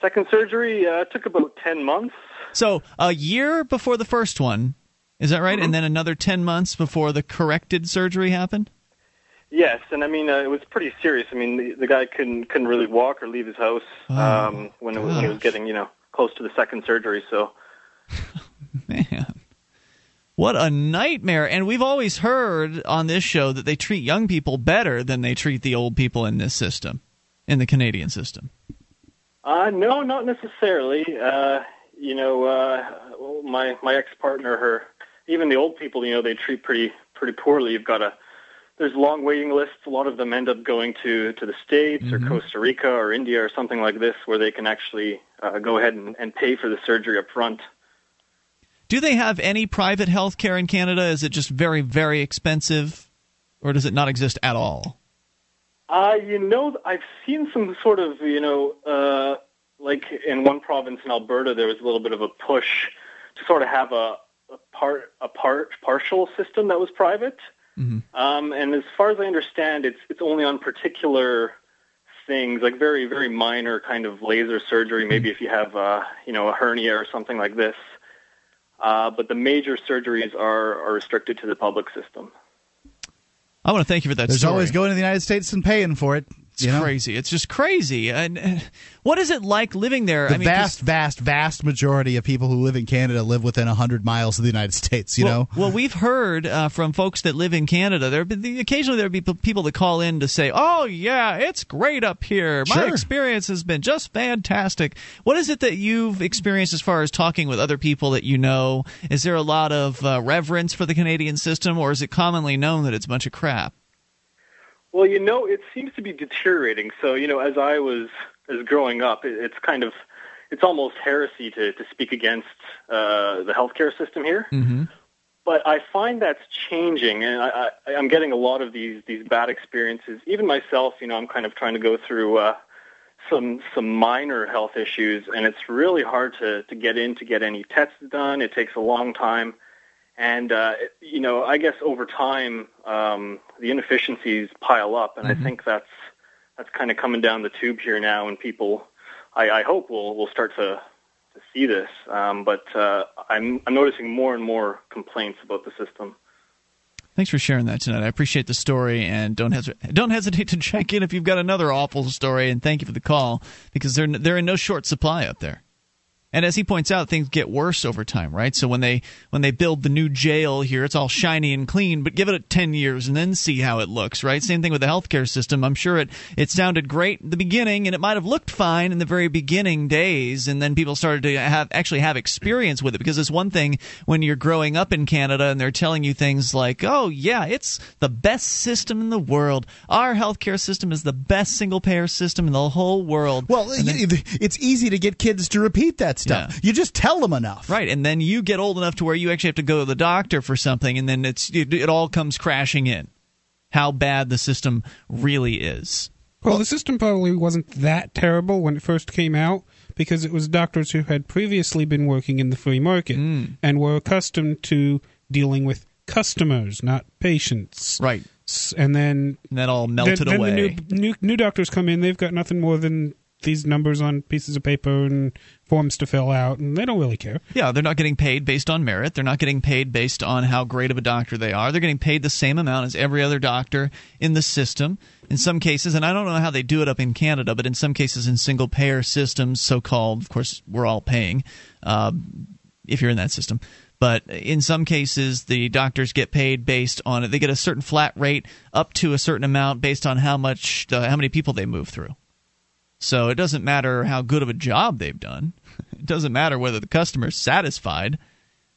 Second surgery uh, took about ten months. So a year before the first one, is that Mm-hmm. right? And then another ten months before the corrected surgery happened. Yes, and I mean uh, it was pretty serious. I mean the, the guy couldn't couldn't really walk or leave his house Oh, um, when it was when he was getting you know close to the second surgery. So Man, what a nightmare! And we've always heard on this show that they treat young people better than they treat the old people in this system, in the Canadian system. Uh, no, not necessarily. Uh, you know, uh, my my ex partner, her, even the old people, you know, they treat pretty pretty poorly. You've got a there's long waiting lists. A lot of them end up going to to the states or Costa Rica or India or something like this, where they can actually uh, go ahead and, and pay for the surgery up front. Do they have any private health care in Canada? Is it just very, very expensive, or does it not exist at all? Uh, you know, I've seen some sort of, you know, uh, like in one province in Alberta, there was a little bit of a push to sort of have a, a part, a part, partial system that was private. Um, and as far as I understand, it's it's only on particular things, like very very minor kind of laser surgery. Maybe if you have, uh, you know, a hernia or something like this. Uh, but the major surgeries are, are restricted to the public system. I want to thank you for that There's story. always going to the United States and paying for it. It's you know? crazy. It's just crazy. And what is it like living there? The I mean, vast, vast, vast majority of people who live in Canada live within 100 miles of the United States, you well, know? Well, we've heard uh, from folks that live in Canada. There, been, occasionally there be people that call in to say, "Oh yeah, it's great up here. My Sure. experience has been just fantastic." What is it that you've experienced as far as talking with other people that you know? Is there a lot of uh, reverence for the Canadian system, or is it commonly known that it's a bunch of crap? Well, you know, it seems to be deteriorating. So, you know, as I was as growing up, it, it's kind of it's almost heresy to to speak against uh, the healthcare system here. Mm-hmm. But I find that's changing, and I, I, I'm getting a lot of these these bad experiences. Even myself, you know, I'm kind of trying to go through uh, some some minor health issues, and it's really hard to to get in to get any tests done. It takes a long time, and uh, you know, I guess over time um, the inefficiencies pile up, and I think that's that's kind of coming down the tube here now, and people, I, I hope will will start to to see this. Um, but uh, I'm I'm noticing more and more complaints about the system. Thanks for sharing that tonight. I appreciate the story, and don't hesitate don't hesitate to check in if you've got another awful story. And thank you for the call because they're they're in no short supply up there. And as he points out, things get worse over time, right? So when they when they build the new jail here, it's all shiny and clean, but give it 10 years and then see how it looks, right? Same thing with the healthcare system. I'm sure it it sounded great at the beginning and it might have looked fine in the very beginning days and then people started to have actually have experience with it because it's one thing when you're growing up in Canada and they're telling you things like, "Oh, yeah, it's the best system in the world. Our healthcare system is the best single payer system in the whole world." Well, then- it's easy to get kids to repeat that stuff. You just tell them enough. Right, and then you get old enough to where you actually have to go to the doctor for something, and then it's it, it all comes crashing in. How bad the system really is. Well, the system probably wasn't that terrible when it first came out because it was doctors who had previously been working in the free market hmm. and were accustomed to dealing with customers, not patients. Right. And then And that all melted then, then away. The new, new new doctors come in. They've got nothing more than these numbers on pieces of paper and forms to fill out, and they don't really care. Yeah, they're not getting paid based on merit. They're not getting paid based on how great of a doctor they are. They're getting paid the same amount as every other doctor in the system. In some cases, and I don't know how they do it up in Canada, but in some cases, in single payer systems, so called, of course, we're all paying uh, if you're in that system. But in some cases, the doctors get paid based on it. They get a certain flat rate up to a certain amount based on how much, uh, how many people they move through. So it doesn't matter how good of a job they've done. It doesn't matter whether the customer's satisfied.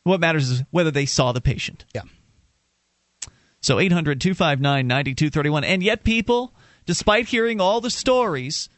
What matters is whether they saw the patient. Yeah. So 800 259 9231. And yet, people, despite hearing all the stories,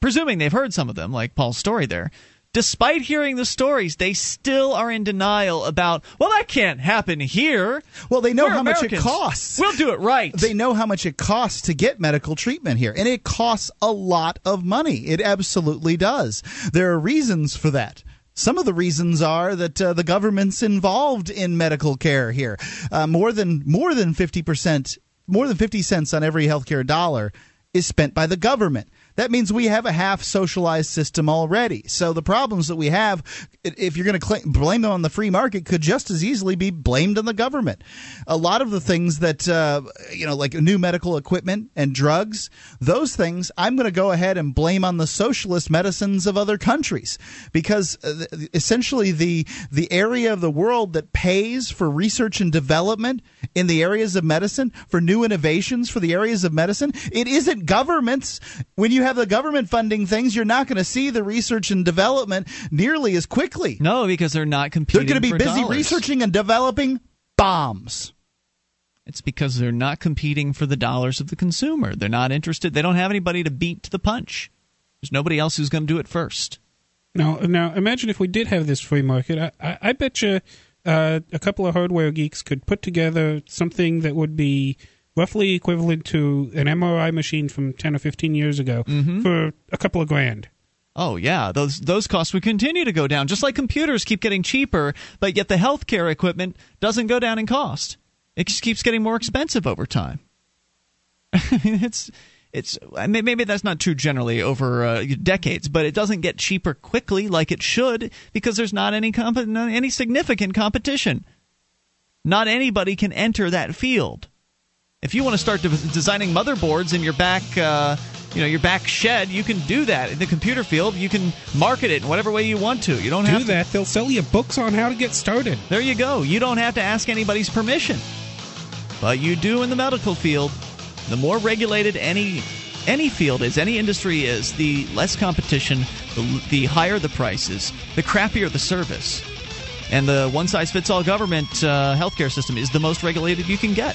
presuming they've heard some of them, like Paul's story there, despite hearing the stories, they still are in denial about, well, that can't happen here. Well, they know We're how much it costs. We'll do it right. They know how much it costs to get medical treatment here, and it costs a lot of money. It absolutely does. There are reasons for that. Some of the reasons are that uh, the government's involved in medical care here. Uh, more than more than fifty percent, more than fifty cents on every healthcare dollar is spent by the government. That means we have a half socialized system already. So the problems that we have, if you're going to blame them on the free market, could just as easily be blamed on the government. A lot of the things that, uh, you know, like new medical equipment and drugs, those things, I'm going to go ahead and blame on the socialist medicines of other countries because uh, essentially the the area of the world that pays for research and development in the areas of medicine for new innovations for the areas of medicine it isn't governments when you have the government funding things you're not going to see the research and development nearly as quickly no because they're not competing. they're going to be busy dollars. researching and developing bombs It's because they're not competing for the dollars of the consumer. They're not interested. They don't have anybody to beat to the punch. There's nobody else who's going to do it first. Now, now imagine if we did have this free market. I, I, I bet you uh, a couple of hardware geeks could put together something that would be roughly equivalent to an MRI machine from 10 or 15 years ago for a couple of grand. Oh yeah, those those costs would continue to go down, just like computers keep getting cheaper, but yet the healthcare equipment doesn't go down in cost. It just keeps getting more expensive over time. I mean, it's it's maybe that's not true generally over uh, decades, but it doesn't get cheaper quickly like it should because there's not any comp- not any significant competition. Not anybody can enter that field. If you want to start de- designing motherboards in your back, uh, you know, your back shed, you can do that in the computer field. You can market it in whatever way you want to. You don't Do have to- that. They'll sell you books on how to get started. There you go. You don't have to ask anybody's permission, but you do in the medical field. The more regulated any any field is, any industry is, the less competition, the, the higher the prices, the crappier the service, and the one size fits all government uh, healthcare system is the most regulated you can get.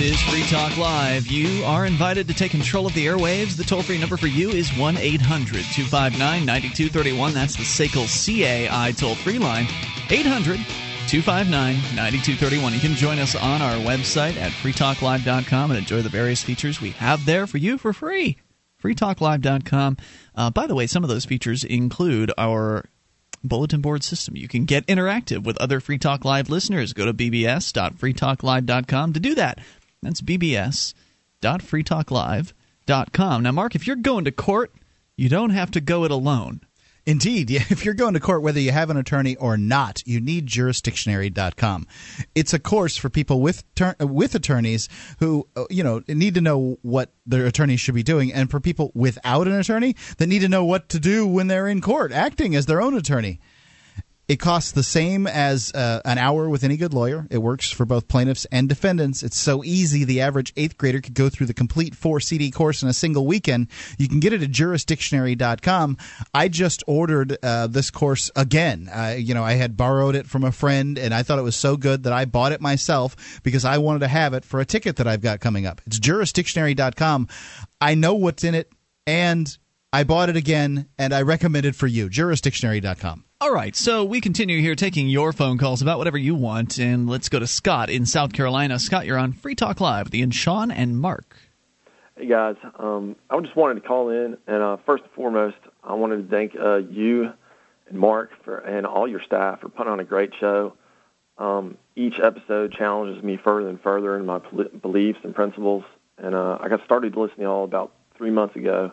Is Free Talk Live. You are invited to take control of the airwaves. The toll free number for you is 1 800 259 9231. That's the SACL CAI toll free line. 800 259 9231. You can join us on our website at freetalklive.com and enjoy the various features we have there for you for free. freetalklive.com. Uh, by the way, some of those features include our bulletin board system. You can get interactive with other Free Talk Live listeners. Go to bbs.freetalklive.com to do that. That's bbs.freetalklive.com. Now, Mark, if you're going to court, you don't have to go it alone. Indeed, if you're going to court, whether you have an attorney or not, you need jurisdictionary.com. It's a course for people with ter- with attorneys who uh, you know need to know what their attorneys should be doing, and for people without an attorney that need to know what to do when they're in court, acting as their own attorney. It costs the same as uh, an hour with any good lawyer. It works for both plaintiffs and defendants. It's so easy, the average eighth grader could go through the complete four CD course in a single weekend. You can get it at jurisdictionary.com. I just ordered uh, this course again. Uh, you know, I had borrowed it from a friend, and I thought it was so good that I bought it myself because I wanted to have it for a ticket that I've got coming up. It's jurisdictionary.com. I know what's in it, and I bought it again, and I recommend it for you. Jurisdictionary.com. All right, so we continue here taking your phone calls about whatever you want, and let's go to Scott in South Carolina. Scott, you're on Free Talk Live with Ian Sean and Mark. Hey guys, um, I just wanted to call in, and uh, first and foremost, I wanted to thank uh, you and Mark for and all your staff for putting on a great show. Um, each episode challenges me further and further in my beliefs and principles, and uh, I got started listening all about three months ago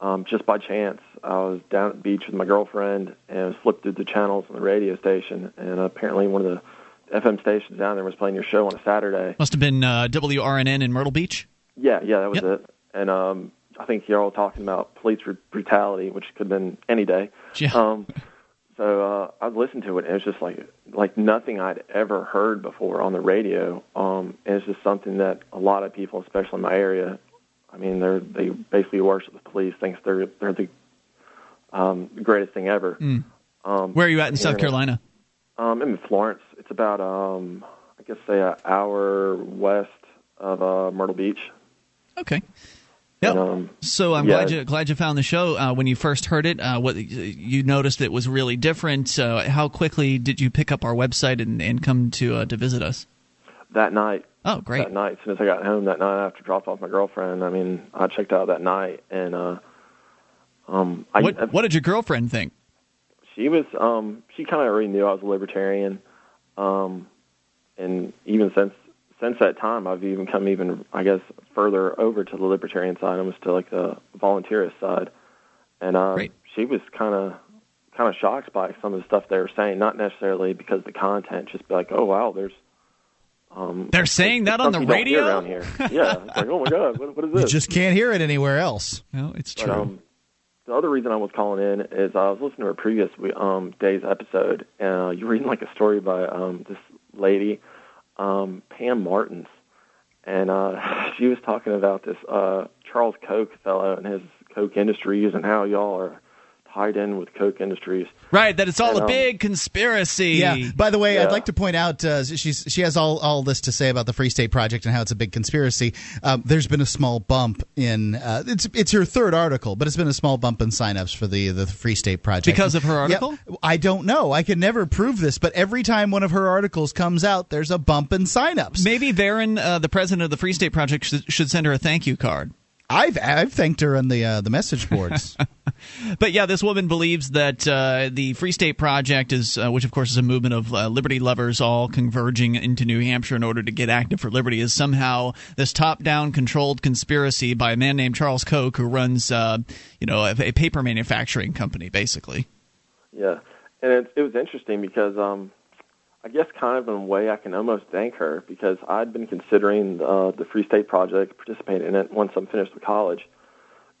um, just by chance. I was down at the beach with my girlfriend and flipped through the channels on the radio station, and apparently one of the FM stations down there was playing your show on a Saturday. Must have been uh, WRNN in Myrtle Beach. Yeah, yeah, that was it. And um, I think you're all talking about police brutality, which could have been any day. Yeah. Um, so uh, I listened to it, and it was just like like nothing I'd ever heard before on the radio. Um, and it's just something that a lot of people, especially in my area, I mean, they're they basically worship the police, thinks they're they're the um, greatest thing ever. Mm. Um, Where are you at in South Carolina? Um, I'm in Florence. It's about um, I guess say an hour west of uh, Myrtle Beach. Okay. Yep. Um, So I'm yeah, glad you glad you found the show. Uh, when you first heard it, uh, what you noticed it was really different. Uh, how quickly did you pick up our website and, and come to uh, to visit us? that night. Oh, great! That night, as soon as I got home that night after dropped off my girlfriend, I mean, I checked out that night, and uh, um, I, What what did your girlfriend think? she was um she kind of already knew I was a libertarian, um, and even since since that time, I've even come even I guess further over to the libertarian side, almost to like the volunteerist side, and uh, she was kind of kind of shocked by some of the stuff they were saying, not necessarily because of the content, just be like, oh wow, there's um, They're saying that on the something you don't radio? hear around here. Yeah, it's like oh my god, what, what is this? You just can't hear it anywhere else. No, it's But, um, the other reason I was calling in is I was listening to a previous um, day's episode, and uh, you were reading like a story by um, this lady, um, Pam Martens, and uh, she was talking about this uh, Charles Koch fellow and his Koch Industries and how y'all are tied in with Koch Industries. Right, that it's all And, a um, big conspiracy. Yeah. By the way, Yeah. I'd like to point out uh, she's she has all, all this to say about the Free State Project and how it's a big conspiracy. Um, there's been a small bump in uh, it's it's her third article, but it's been a small bump in signups for the the Free State Project Because of her Yeah, article? I don't know. I can never prove this, but every time one of her articles comes out, there's a bump in signups. Maybe Varrin, uh, the president of the Free State Project, should, should send her a thank you card. I've I've thanked her on the uh, the message boards. But yeah, this woman believes that uh, the Free State Project is, uh, which of course is a movement of uh, liberty lovers all converging into New Hampshire in order to get active for liberty, is somehow this top-down controlled conspiracy by a man named Charles Koch who runs, uh, you know, a, a paper manufacturing company, basically. Yeah, and it, it was interesting because um, I guess kind of in a way I can almost thank her because I'd been considering uh, the Free State Project, participating in it once I'm finished with college,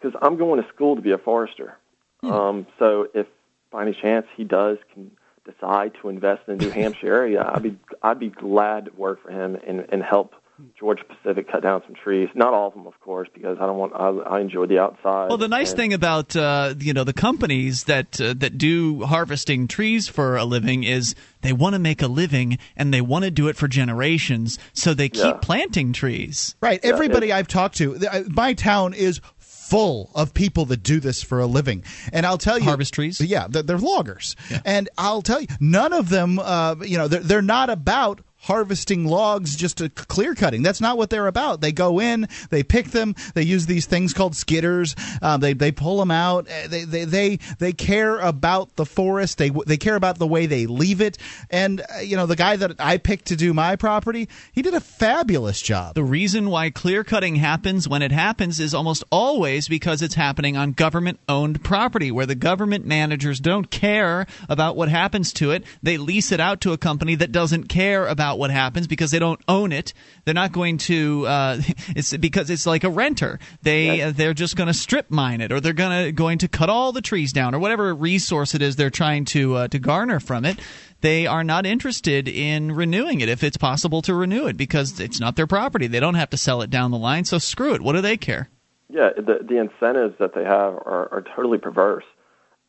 because I'm going to school to be a forester. Um, so if by any chance he does can decide to invest in the New Hampshire area, I'd be I'd be glad to work for him and, and help Georgia Pacific cut down some trees. Not all of them, of course, because I don't want I, I enjoy the outside. Well, the nice and- thing about uh, you know the companies that uh, that do harvesting trees for a living is they want to make a living and they want to do it for generations, so they keep Yeah. planting trees. Right. Everybody I've talked to, th- uh, my town is full of people that do this for a living. And I'll tell you, Harvest trees? Yeah, they're, they're loggers. And I'll tell you, none of them, uh, you know, they're, they're not about harvesting logs just to clear cutting. That's not what they're about. They go in, they pick them, they use these things called skidders. Um, they they pull them out. Uh, They they they they care about the forest. They they care about the way they leave it. And uh, you know, the guy that I picked to do my property, he did a fabulous job. The reason why clear cutting happens when it happens is almost always because it's happening on government owned property where the government managers don't care about what happens to it. They lease it out to a company that doesn't care about what happens because they don't own it. They're not going to. Uh, it's because it's like a renter. They uh, they're just going to strip mine it, or they're going to going to cut all the trees down, or whatever resource it is they're trying to uh, to garner from it. They are not interested in renewing it if it's possible to renew it because it's not their property. They don't have to sell it down the line, so screw it. What do they care? Yeah, the the incentives that they have are, are totally perverse,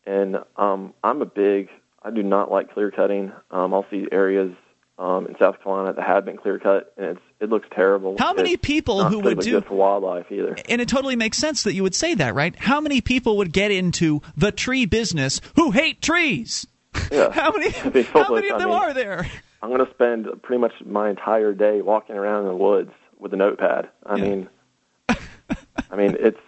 and um, I'm a big. I do not like clear cutting. Um, I'll see areas um, in South Carolina that have been clear cut, and it's it looks terrible. How many It's people who would do- good for wildlife either? And it totally makes sense that you would say that, right? How many people would get into the tree business who hate trees? Yeah. How many? How many of I them mean, are there? I'm going to spend pretty much my entire day walking around in the woods with a notepad. I mean, I mean it's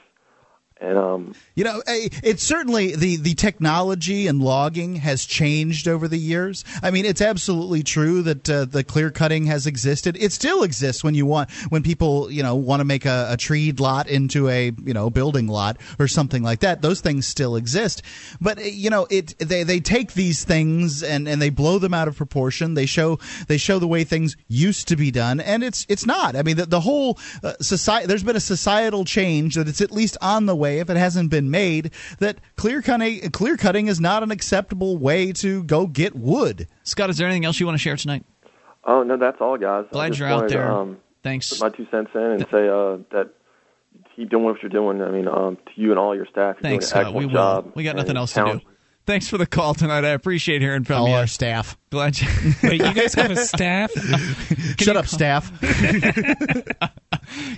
and um You know, eh, it's certainly the the technology and logging has changed over the years. I mean, it's absolutely true that uh, the clear cutting has existed. It still exists when you want when people you know want to make a, a treed lot into a you know building lot or something like that. Those things still exist, but eh, you know it they they take these things and and they blow them out of proportion. They show they show the way things used to be done, and it's it's not. I mean, the, the whole uh, society. There's been a societal change that it's at least on the way, if it hasn't been made, that clear cutting clear cutting is not an acceptable way to go get wood. Scott, is there anything else you want to share tonight? oh no, that's all, guys. Glad you're out wanted to, there. um, Thanks. Put my two cents in and say uh, that keep doing what you're doing. I mean, um, to you and all your staff, you're Thanks, doing an Scott. We excellent will. job. We got nothing and else to do. Talent- Thanks for the call tonight. I appreciate hearing from All you. our staff. Glad you. Wait, you guys have a staff? Shut up, staff.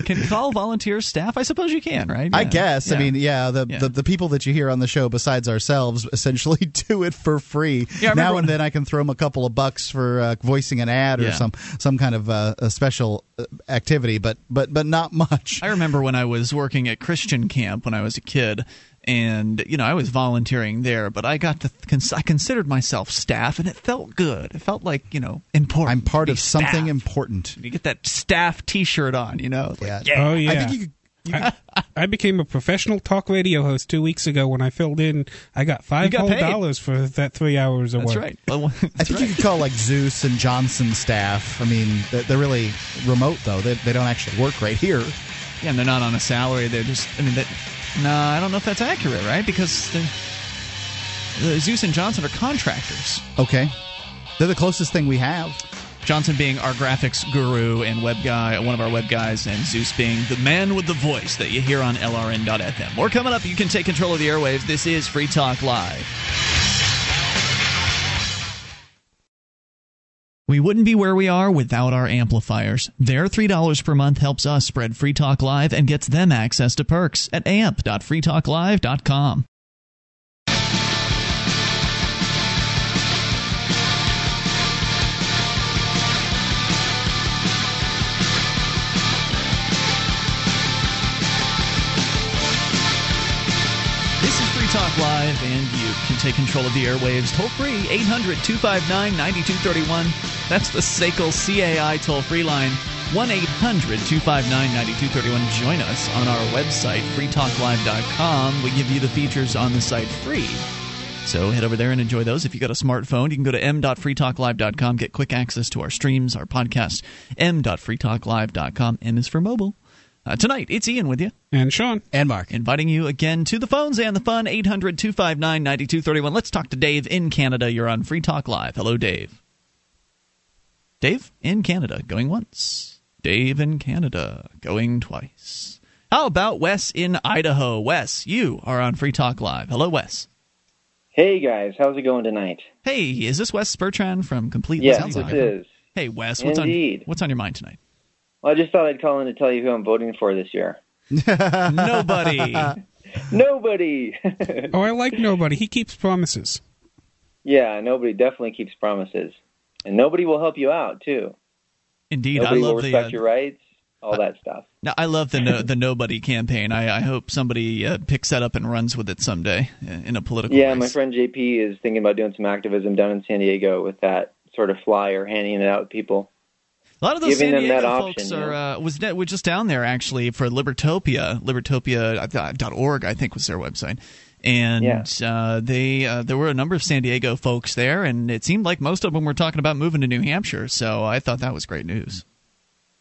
Can call volunteer staff? I suppose you can, right? I Yeah. guess. I mean, yeah, the, the the people that you hear on the show besides ourselves essentially do it for free. Yeah, now when- and then I can throw them a couple of bucks for uh, voicing an ad or Yeah. some some kind of uh, a special uh, activity, but but but not much. I remember when I was working at Christian camp when I was a kid, and you know I was volunteering there, but I got to cons- I considered myself staff, and it felt good. It felt like you know important. I'm part to be of something important. You get that staff T-shirt on, you know. Like, yeah. Oh yeah. I think you could. I, I became a professional talk radio host two weeks ago when I filled in. I got five got whole paid. dollars for that three hours of That's work. right. Well, I think you could call like Zeus and Johnson staff. I mean, they're, they're really remote though. They, they don't actually work right here. Yeah, and they're not on a salary. They're just. I mean, that. No, I don't know if that's accurate, right? Because the, the Zeus and Johnson are contractors. Okay, they're the closest thing we have. Johnson being our graphics guru and web guy, one of our web guys, and Zeus being the man with the voice that you hear on LRN.FM. More coming up. You can take control of the airwaves. This is Free Talk Live. We wouldn't be where we are without our amplifiers. Their $3 per month helps us spread Free Talk Live and gets them access to perks at amp.freetalklive.com. This is Free Talk Live, and you take control of the airwaves toll free 800 259 9231. That's the SACL CAI toll free line 1 800 259 9231. Join us on our website, freetalklive.com. We give you the features on the site free. So head over there and enjoy those. If you got a smartphone, you can go to m.freetalklive.com, get quick access to our streams, our podcast, m.freetalklive.com. M is for mobile. Uh, tonight, it's Ian with you. And Sean. And Mark. Inviting you again to the phones and the fun, 800 259 9231. Let's talk to Dave in Canada. You're on Free Talk Live. Hello, Dave. Dave in Canada, going once. Dave in Canada, going twice. How about Wes in Idaho? Wes, you are on Free Talk Live. Hello, Wes. Hey guys, how's it going tonight? Hey, is this Wes Bertrand from Complete? Yes, Sounds this like it. is. Hey, Wes, what's Indeed. on what's on your mind tonight? Well, I just thought I'd call in to tell you who I'm voting for this year. Nobody. Nobody. oh, I like nobody. He keeps promises. yeah, nobody definitely keeps promises, and nobody will help you out too. Indeed, nobody I love will the. respect Uh, your rights, all that stuff. no, I love the no, the nobody campaign. I, I hope somebody uh, picks that up and runs with it someday uh, in a political. Yeah, race. my friend JP is thinking about doing some activism down in San Diego with that sort of flyer, handing it out to people. A lot of those San Diego folks option, are know? uh, was was just down there actually for Libertopia, Libertopia.org, I think was their website, and Yeah. uh, they uh, there were a number of San Diego folks there, and it seemed like most of them were talking about moving to New Hampshire. So I thought that was great news.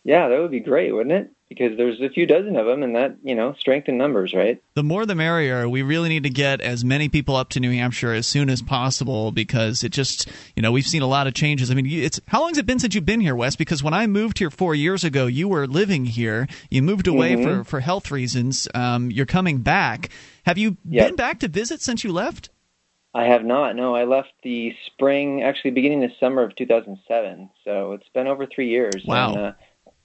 Yeah, that would be great, wouldn't it? Because there's a few dozen of them, and that you know, strength in numbers, right? The more the merrier. We really need to get as many people up to New Hampshire as soon as possible because it just, you know, we've seen a lot of changes. I mean, it's how long has it been since you've been here, Wes? Because when I moved here four years ago, you were living here. You moved away Mhm. for for health reasons. Um, you're coming back. Have you Yep. been back to visit since you left? I have not. No, I left the spring, actually beginning the summer of 2007. So it's been over three years. Wow. And, uh,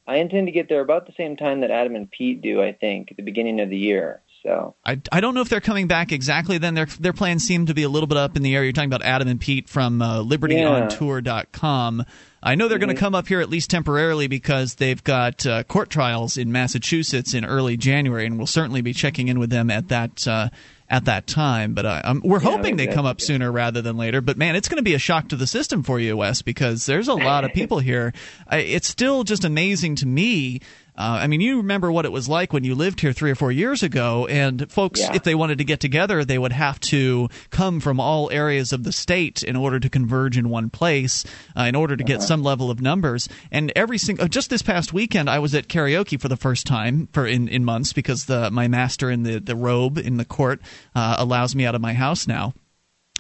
I intend to get there about the same time that Adam and Pete do. I think at the beginning of the year. So I, I don't know if they're coming back exactly then. Their their plans seem to be a little bit up in the air. You're talking about Adam and Pete from uh, LibertyOnTour.com. I know they're going to come up here at least temporarily because they've got uh, court trials in Massachusetts in early January, and we'll certainly be checking in with them at that uh, at that time. But uh, um, we're Yeah, hoping they come up sooner rather than later. But man, it's going to be a shock to the system for you, Wes, because there's a lot of people here. I, it's still just amazing to me. Uh, I mean, you remember what it was like when you lived here three or four years ago, and folks, Yeah. if they wanted to get together, they would have to come from all areas of the state in order to converge in one place, uh, in order to get Uh-huh. some level of numbers. And every single, just this past weekend, I was at karaoke for the first time for in, in months because the my master in the the robe in the court uh, allows me out of my house now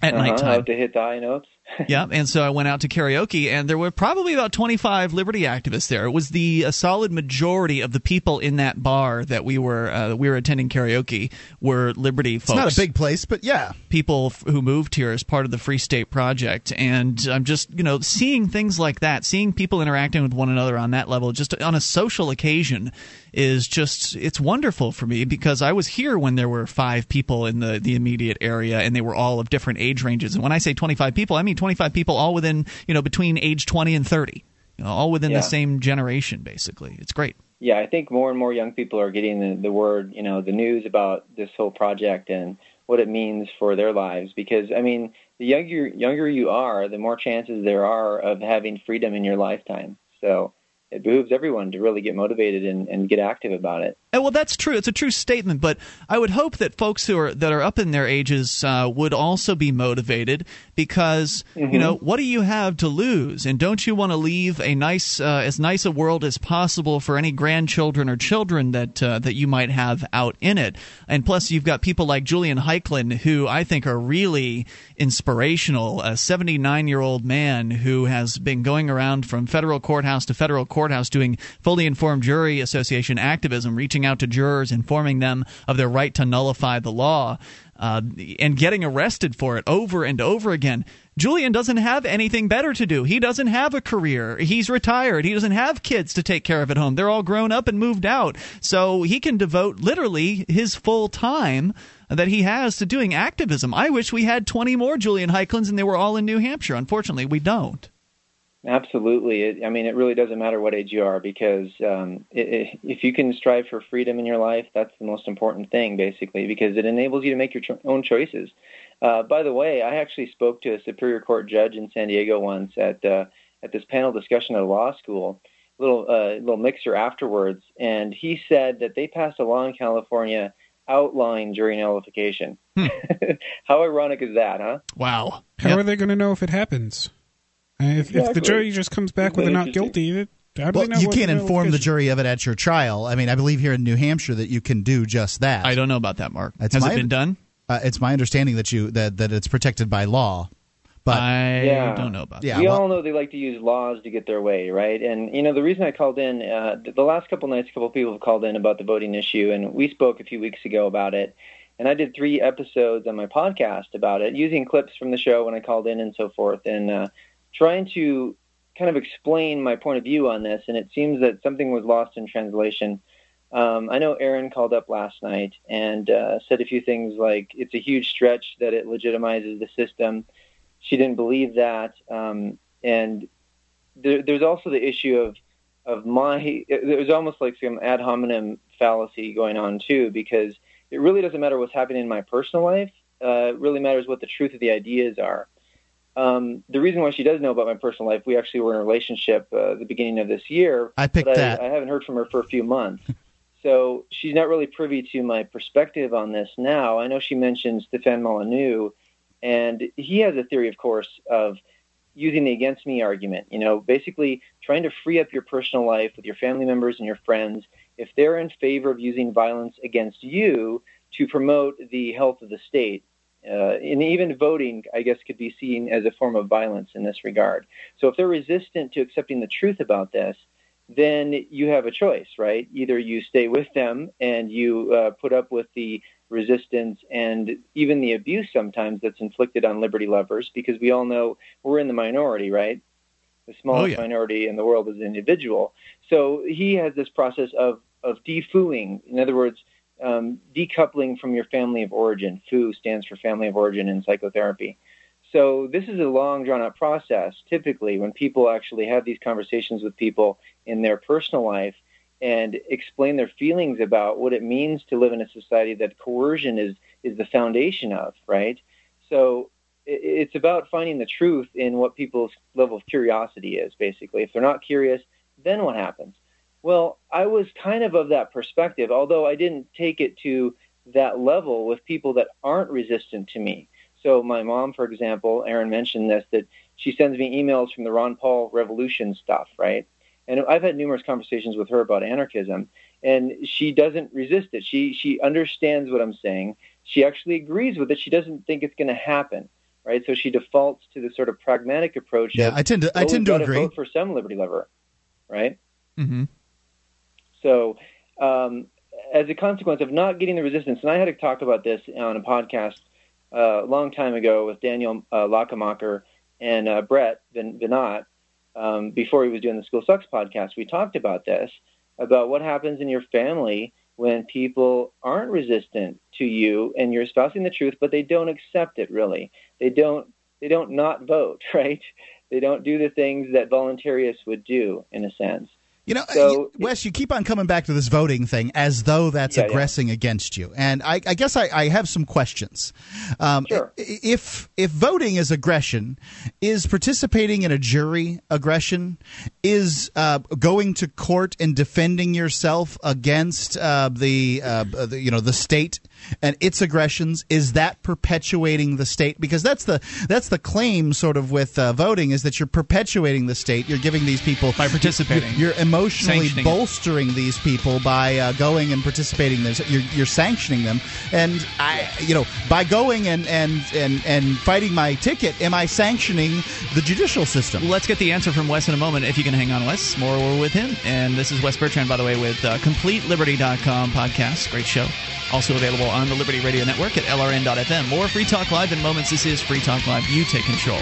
at uh-huh, nighttime. to hit the high notes. yeah, and so I went out to karaoke, and there were probably about 25 liberty activists there. It was the a solid majority of the people in that bar that we were uh, we were attending karaoke were liberty It's folks. not a big place, but yeah. people f- who moved here as part of the Free State Project, and I'm just you know seeing things like that, seeing people interacting with one another on that level, just on a social occasion, is just it's wonderful for me because I was here when there were five people in the the immediate area, and they were all of different age ranges. And when I say 25 people, I mean 25 people all within you know between age 20 and 30, you know, all within Yeah. the same generation, basically. It's great. Yeah, I think more and more young people are getting the, the word, you know, the news about this whole project and what it means for their lives. Because I mean, the younger younger you are, the more chances there are of having freedom in your lifetime. So it behooves everyone to really get motivated and, and get active about it. Uh, Well, that's true. It's a true statement, but I would hope that folks who are that are up in their ages uh, would also be motivated because you know what do you have to lose, and don't you want to leave a nice, uh, as nice a world as possible for any grandchildren or children that uh, that you might have out in it? And plus, you've got people like Julian Heicklen who I think are really inspirational. A 79 year old man who has been going around from federal courthouse to federal courthouse doing fully informed jury association activism, reaching out to jurors, informing them of their right to nullify the law, uh, and getting arrested for it over and over again. Julian doesn't have anything better to do. He doesn't have a career. He's retired. He doesn't have kids to take care of at home. They're all grown up and moved out. So he can devote literally his full time that he has to doing activism. I wish we had 20 more Julian Heicklens and they were all in New Hampshire. Unfortunately, we don't. Absolutely. It, I mean, it really doesn't matter what age you are because um, it, it, if you can strive for freedom in your life, that's the most important thing, basically, because it enables you to make your cho- own choices. Uh, by the way, I actually spoke to a Superior Court judge in San Diego once at uh, at this panel discussion at a law school, little uh, little mixer afterwards, and he said that they passed a law in California outlawing jury nullification. How ironic is that, huh? Wow. How are they going to know if it happens? If, if the jury just comes back with a not guilty, it, how Well, they you can't inform the jury of it at your trial. I mean, I believe here in New Hampshire that you can do just that. I don't know about that, Mark. That's Has my- it been done? Uh, it's my understanding that you that that it's protected by law. But I Yeah. don't know about Yeah, we well- all know they like to use laws to get their way, right? And you know, the reason I called in, uh, the last couple nights, a couple people have called in about the voting issue, and we spoke a few weeks ago about it. And I did three episodes on my podcast about it, using clips from the show when I called in and so forth, and uh, trying to kind of explain my point of view on this. And it seems that something was lost in translation. Um, I know Aaron called up last night and uh, said a few things like it's a huge stretch that it legitimizes the system. She didn't believe that, um, and there, there's also the issue of of my. There's almost like some ad hominem fallacy going on too, because it really doesn't matter what's happening in my personal life. Uh, it really matters what the truth of the ideas are. Um, the reason why she does know about my personal life, we actually were in a relationship uh, at the beginning of this year. I picked but that. I, I haven't heard from her for a few months. so she's not really privy to my perspective on this now. I know she mentioned Stefan Molyneux, and he has a theory, of course, of using the against me argument. You know, basically trying to free up your personal life with your family members and your friends if they're in favor of using violence against you to promote the health of the state. Uh, and even voting, I guess, could be seen as a form of violence in this regard. So if they're resistant to accepting the truth about this, then you have a choice, right? Either you stay with them and you uh, put up with the resistance and even the abuse sometimes that's inflicted on liberty lovers, because we all know we're in the minority, right? The smallest Oh, yeah. minority in the world is an individual. So he has this process of of defooing. In other words, um, decoupling from your family of origin. Foo stands for family of origin in psychotherapy. So this is a long, drawn out process. Typically, when people actually have these conversations with people in their personal life and explain their feelings about what it means to live in a society that coercion is is the foundation of, right? So it's about finding the truth in what people's level of curiosity is. Basically, if they're not curious, then what happens? Well, I was kind of of that perspective, although I didn't take it to that level with people that aren't resistant to me. So my mom, for example, Aaron mentioned this, that she sends me emails from the Ron Paul revolution stuff, right? And I've had numerous conversations with her about anarchism, and she doesn't resist it. She she understands what I'm saying. She actually agrees with it. She doesn't think it's going to happen, right? So she defaults to the sort of pragmatic approach. Yeah, of, I tend to- I "Well, tend to agree." Vote for some liberty lover, right? Mm-hmm. So, um, as a consequence of not getting the resistance, and I had to talk about this on a podcast uh, a long time ago with Daniel uh, Lockemacher and uh, Brett Vin- Veinotte um, before he was doing the School Sucks podcast. We talked about this about what happens in your family when people aren't resistant to you and you're espousing the truth, but they don't accept it. Really, they don't. They don't not vote, right? They don't do the things that voluntarists would do, in a sense. You know, So- Wes, you keep on coming back to this voting thing as though that's Yeah, yeah. aggressing against you, and I, I guess I, I have some questions. Um, i- If if voting is aggression, is participating in a jury aggression? Is uh, going to court and defending yourself against uh, the, uh, the you know the state and its aggressions? Is that perpetuating the state? Because that's the that's the claim, sort of, with uh, voting is that you're perpetuating the state. You're giving these people By participating. You're, you're emotionally bolstering these people by uh, going and participating. in this. You're, you're sanctioning them, and I, you know, by going and and and and fighting my ticket, am I sanctioning the judicial system? Let's get the answer from Wes in a moment. If you can hang on, Wes. More we're with him. And this is Wes Bertrand, by the way, with uh, CompleteLiberty.com podcast. Great show. Also available on the Liberty Radio Network at LRN.FM. More Free Talk Live in moments. This is Free Talk Live. You take control.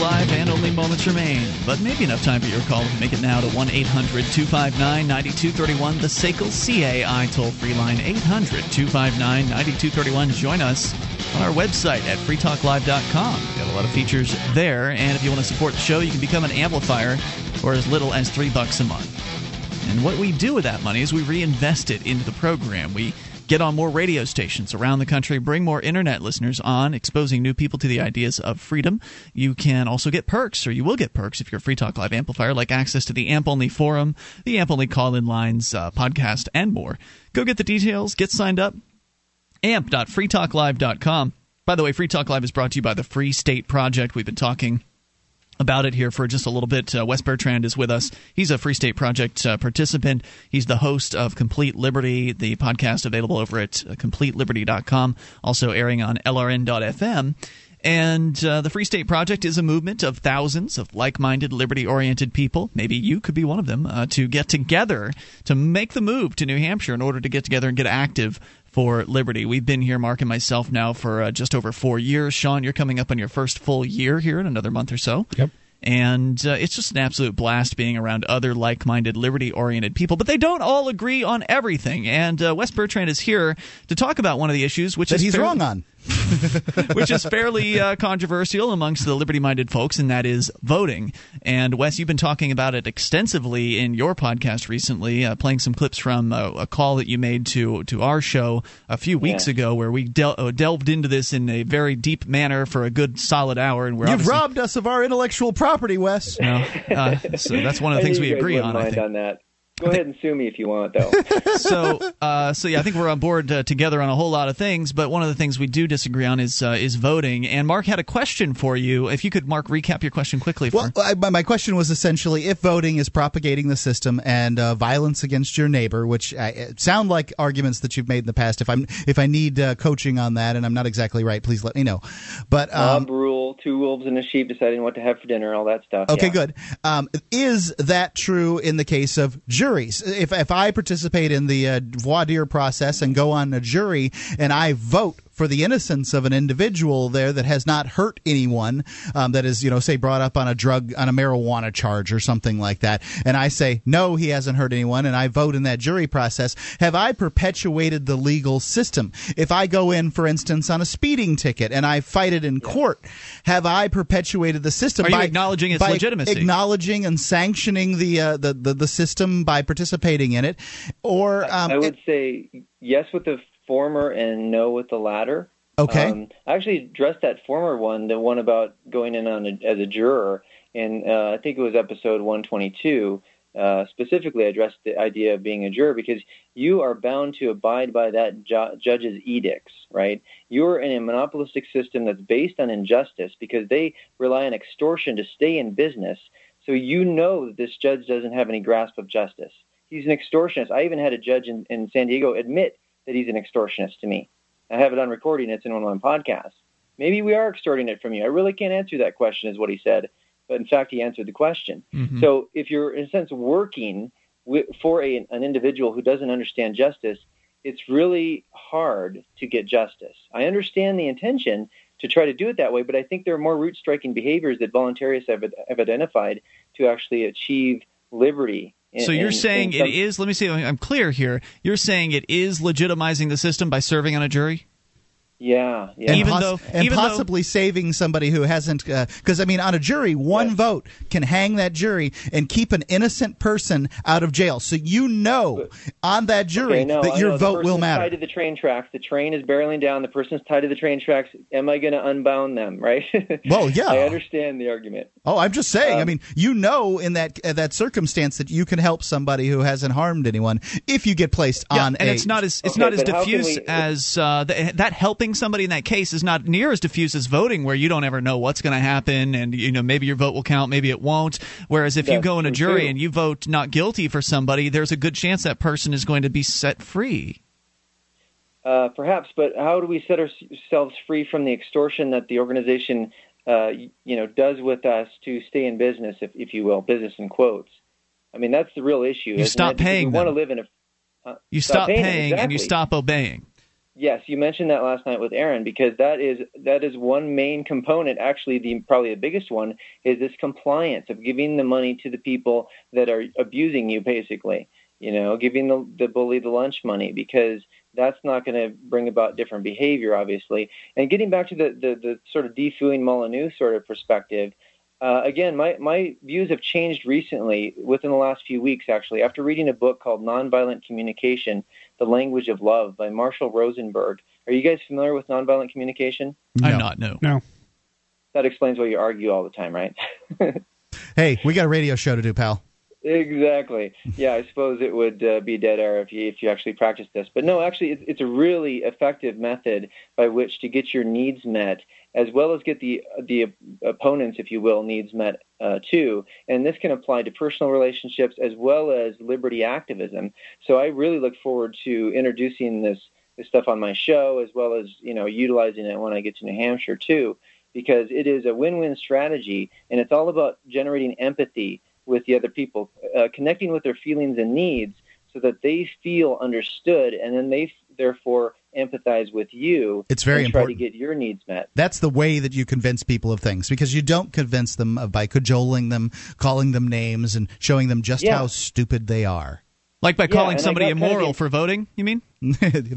Live, and only moments remain. But maybe enough time for your call to make it now to 1 800 259 9231, the SACL CAI toll free line 800 259 9231. Join us on our website at freetalklive.com. We have a lot of features there, and if you want to support the show, you can become an amplifier for as little as three bucks a month. And what we do with that money is we reinvest it into the program. We get on more radio stations around the country, bring more internet listeners on, exposing new people to the ideas of freedom. You can also get perks, or you will get perks if you're a Free Talk Live amplifier, like access to the AMP Only forum, the AMP Only call in lines, uh, podcast, and more. Go get the details, get signed up. amp.freetalklive.com. By the way, Free Talk Live is brought to you by the Free State Project. We've been talking about it here for just a little bit. Uh, Wes Bertrand is with us. He's a Free State Project uh, participant. He's the host of Complete Liberty, the podcast available over at uh, CompleteLiberty.com, also airing on LRN.FM. And uh, the Free State Project is a movement of thousands of like minded, liberty oriented people. Maybe you could be one of them uh, to get together to make the move to New Hampshire in order to get together and get active for liberty. We've been here, Mark and myself, now for uh, just over four years. Sean, you're coming up on your first full year here in another month or so. Yep. And uh, it's just an absolute blast being around other like minded, liberty oriented people. But they don't all agree on everything. And uh, Wes Bertrand is here to talk about one of the issues, which That is he's fairly- wrong on. which is fairly uh, controversial amongst the liberty minded folks, and that is voting. And Wes, you've been talking about it extensively in your podcast recently, uh, playing some clips from uh, a call that you made to, to our show a few weeks Yeah. ago, where we del- uh, delved into this in a very deep manner for a good solid hour. And we're You've obviously- robbed us of our intellectual property, Wes. No, uh, so that's one of the I things we agree on. I Mind think. on that. Go ahead and sue me if you want, though. so, uh, so yeah, I think we're on board uh, together on a whole lot of things. But one of the things we do disagree on is uh, is voting. And Mark had a question for you. If you could, Mark, recap your question quickly. For Well, I, my my question was essentially if voting is propagating the system and uh, violence against your neighbor, which uh, sound like arguments that you've made in the past. If I'm if I need uh, coaching on that and I'm not exactly right, please let me know. But um, Mob rule, two wolves and a sheep deciding what to have for dinner, all that stuff. Okay, yeah. good. Um, is that true in the case of juries? If if I participate in the uh, voir dire process and go on a jury and I vote for the innocence of an individual there that has not hurt anyone, um, that is, you know, say brought up on a drug on a marijuana charge or something like that, and I say no, he hasn't hurt anyone, and I vote in that jury process, have I perpetuated the legal system? If I go in, for instance, on a speeding ticket and I fight it in court, have I perpetuated the system? Are you by- acknowledging its by legitimacy? Acknowledging and sanctioning the, uh, the the the system by participating in it, or um, I would say yes with the former and no with the latter. Okay. Um, I actually addressed that former one, the one about going in on a, as a juror, and uh, I think it was episode 122. Uh, specifically, I addressed the idea of being a juror because you are bound to abide by that ju- judge's edicts, right? You're in a monopolistic system that's based on injustice because they rely on extortion to stay in business. So you know that this judge doesn't have any grasp of justice. He's an extortionist. I even had a judge in, in San Diego admit that he's an extortionist to me. I have it on recording. It's in one of my podcasts. Maybe we are extorting it from you. I really can't answer that question, is what he said. But in fact, he answered the question. Mhm. So if you're, in a sense, working wi- for a, an individual who doesn't understand justice, it's really hard to get justice. I understand the intention to try to do it that way, but I think there are more root striking behaviors that voluntarists have, have identified to actually achieve liberty. So you're saying it is? Let me see. I'm clear here. You're saying it is legitimizing the system by serving on a jury. Yeah, yeah. and, Even poss- though- and even though- possibly saving somebody who hasn't uh, because I mean on a jury one vote can hang that jury and keep an innocent person out of jail so you know on that jury Okay, no, that your vote will matter Tied to the train tracks. The train is barreling down. The person's tied to the train tracks. Am I going to unbound them? Right? Well, yeah. I understand the argument. Oh I'm just saying I Um, mean you know in that uh, that circumstance that you can help somebody who hasn't harmed anyone if you get placed Yeah, on and a it's not as it's Okay, not as but how can diffuse we- as uh, th- that helping somebody in that case is not near as diffuse as voting, where you don't ever know what's going to happen, and you know maybe your vote will count, maybe it won't. Whereas if you go in a jury too. and you vote not guilty for somebody, there's a good chance that person is going to be set free. Uh, perhaps, but how do we set ourselves free from the extortion that the organization, uh, you know, does with us to stay in business, if, if you will, business in quotes? I mean, that's the real issue. You stop it? Paying We want to live in a. Uh, You stop, paying, paying, them, and you stop obeying. Yes, you mentioned that last night with Aaron because that is that is one main component. Actually, the probably the biggest one is this compliance of giving the money to the people that are abusing you, basically. You know, giving the the bully the lunch money because that's not going to bring about different behavior, obviously. And getting back to the the, the sort of defooing Molyneux sort of perspective. Uh, again, my, my views have changed recently within the last few weeks, actually, after reading a book called Nonviolent Communication The Language of Love by Marshall Rosenberg. Are you guys familiar with nonviolent communication? I'm not. No. No. That explains why you argue all the time, right? hey we got a radio show to do pal Exactly. Yeah, I suppose it would uh, be dead air if you if you actually practice this. But no, actually, it's, it's a really effective method by which to get your needs met, as well as get the the opponents, if you will, needs met uh, too. And this can apply to personal relationships as well as liberty activism. So I really look forward to introducing this this stuff on my show, as well as you know utilizing it when I get to New Hampshire too, because it is a win-win strategy, and it's all about generating empathy with the other people, uh, connecting with their feelings and needs so that they feel understood and then they therefore empathize with you It's very and try important. to get your needs met. That's the way that you convince people of things because you don't convince them by cajoling them, calling them names, and showing them just Yeah. how stupid they are. Like by calling and I somebody got kind of immoral the- for voting, you mean?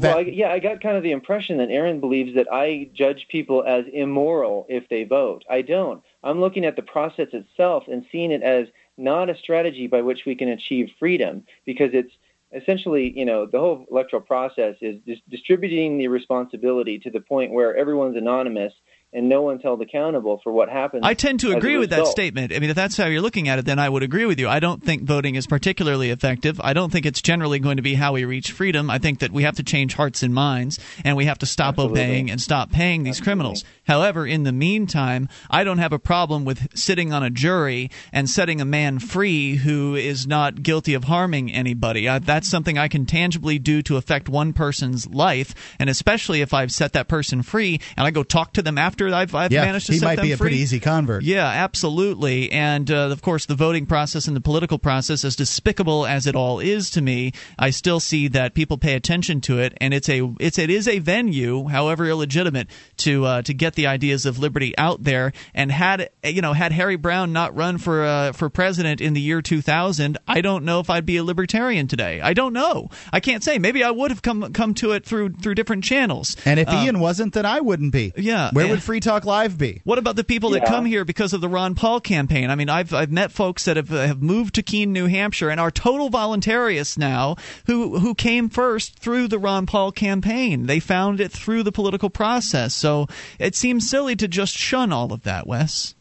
well, I, yeah, I got kind of the impression that Aaron believes that I judge people as immoral if they vote. I don't. I'm looking at the process itself and seeing it as not a strategy by which we can achieve freedom because it's essentially, you know, the whole electoral process is dis- distributing the responsibility to the point where everyone's anonymous and no one's held accountable for what happens. I tend to agree with that statement. I mean, if that's how you're looking at it, then I would agree with you. I don't think voting is particularly effective. I don't think it's generally going to be how we reach freedom. I think that we have to change hearts and minds, and we have to stop Absolutely. obeying and stop paying these criminals. However, in the meantime, I don't have a problem with sitting on a jury and setting a man free who is not guilty of harming anybody. I, that's something I can tangibly do to affect one person's life, and especially if I've set that person free and I go talk to them after I've, I've yeah, managed to he set might them be a free. pretty easy convert. Yeah, absolutely. And uh, of course, the voting process and the political process, as despicable as it all is to me, I still see that people pay attention to it, and it's a it's it is a venue, however illegitimate, to uh, to get the ideas of liberty out there. And had you know had Harry Browne not run for uh, for president in the year 2000, I don't know if I'd be a libertarian today. I don't know. I can't say. Maybe I would have come come to it through through different channels. And if Um, Ian wasn't, then I wouldn't be. Yeah. Where would Free Talk Live be? what about the people that come here because of the Ron Paul campaign? I mean, I've I've met folks that have have moved to Keene, New Hampshire, and are total voluntarists now who who came first through the Ron Paul campaign. They found it through the political process. So it seems silly to just shun all of that, Wes.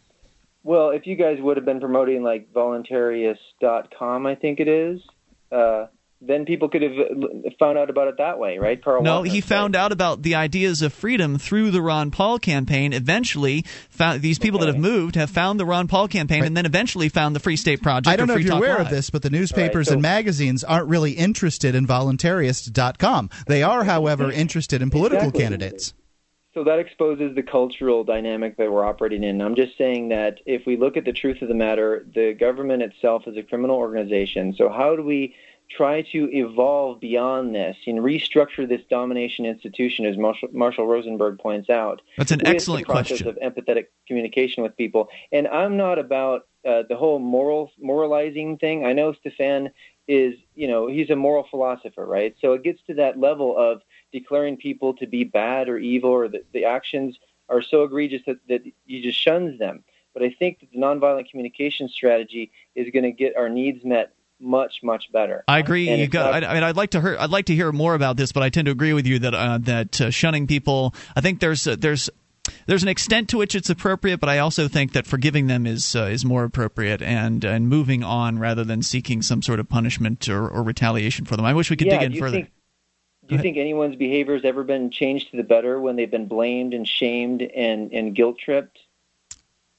Well, if you guys would have been promoting like voluntarius.com, I think it is, uh, then people could have uh, found out about it that way, right? Carl No, Wapner he found out about the ideas of freedom through the Ron Paul campaign. Eventually, found, these people that have moved have found the Ron Paul campaign, and then eventually found the Free State Project. I don't or know Free if you're Talk aware Live. of this, but the newspapers so- and magazines aren't really interested in voluntarist.com. They are, however, interested in political Exactly. candidates. So that exposes the cultural dynamic that we're operating in. I'm just saying that if we look at the truth of the matter, the government itself is a criminal organization. So how do we try to evolve beyond this and restructure this domination institution, as Marshall, Marshall Rosenberg points out? That's an excellent the process question. of empathetic communication with people. And I'm not about uh, the whole moral moralizing thing. I know Stefan is, you know, he's a moral philosopher, right? So it gets to that level of declaring people to be bad or evil, or that the actions are so egregious that, that you just shuns them. But I think that the nonviolent communication strategy is going to get our needs met much, much better. I agree. And You not- I, I mean, I'd like to hear. I'd like to hear more about this, but I tend to agree with you that uh, that uh, shunning people. I think there's uh, there's there's an extent to which it's appropriate, but I also think that forgiving them is uh, is more appropriate and and moving on rather than seeking some sort of punishment or, or retaliation for them. I wish we could yeah, dig in further. Think, do you think anyone's behavior has ever been changed to the better when they've been blamed and shamed and, and guilt tripped?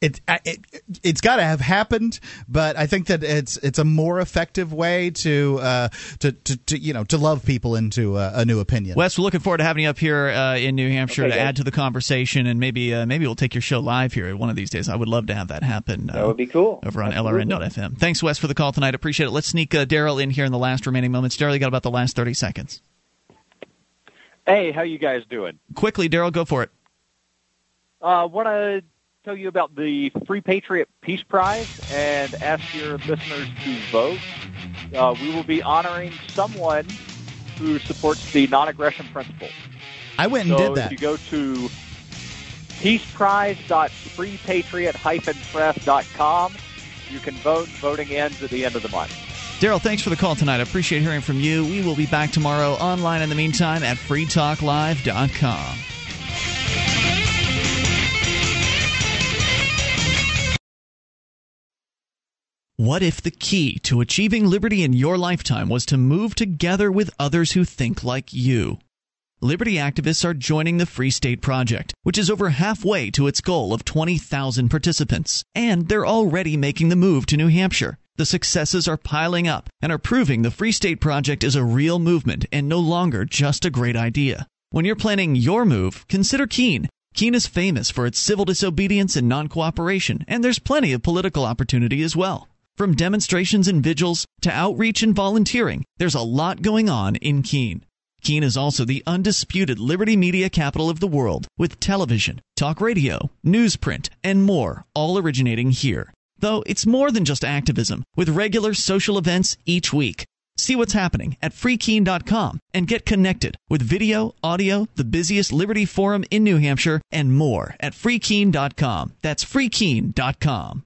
It, it it's got to have happened, but I think that it's it's a more effective way to uh, to, to, to you know to love people into uh, a new opinion. Wes, we're looking forward to having you up here uh, in New Hampshire Okay, to guys. add to the conversation, and maybe uh, maybe we'll take your show live here one of these days. I would love to have that happen. Uh, That would be cool. over on Absolutely. LRN.FM. Thanks, Wes, for the call tonight. Appreciate it. Let's sneak uh, Daryl in here in the last remaining moments. Daryl, you got about the last thirty seconds. Hey, how you guys doing? Quickly, Daryl, go for it. I uh, want to tell you about the Free Patriot Peace Prize and ask your listeners to vote. Uh, we will be honoring someone who supports the non-aggression principle. I went and so did that. if you go to peaceprize.freepatriot-press.com, you can vote. Voting ends at the end of the month. Daryl, thanks for the call tonight. I appreciate hearing from you. We will be back tomorrow online in the meantime at freetalklive.com. What if the key to achieving liberty in your lifetime was to move together with others who think like you? Liberty activists are joining the Free State Project, which is over halfway to its goal of 20,000 participants. And they're already making the move to New Hampshire. The successes are piling up and are proving the Free State Project is a real movement and no longer just a great idea. When you're planning your move, consider Keene. Keene is famous for its civil disobedience and non cooperation, and there's plenty of political opportunity as well. From demonstrations and vigils to outreach and volunteering, there's a lot going on in Keene. Keene is also the undisputed liberty media capital of the world, with television, talk radio, newsprint, and more, all originating here. Though it's more than just activism, with regular social events each week. See what's happening at freekeene.com and get connected with video, audio, the busiest Liberty Forum in New Hampshire, and more at freekeene.com. That's freekeene.com.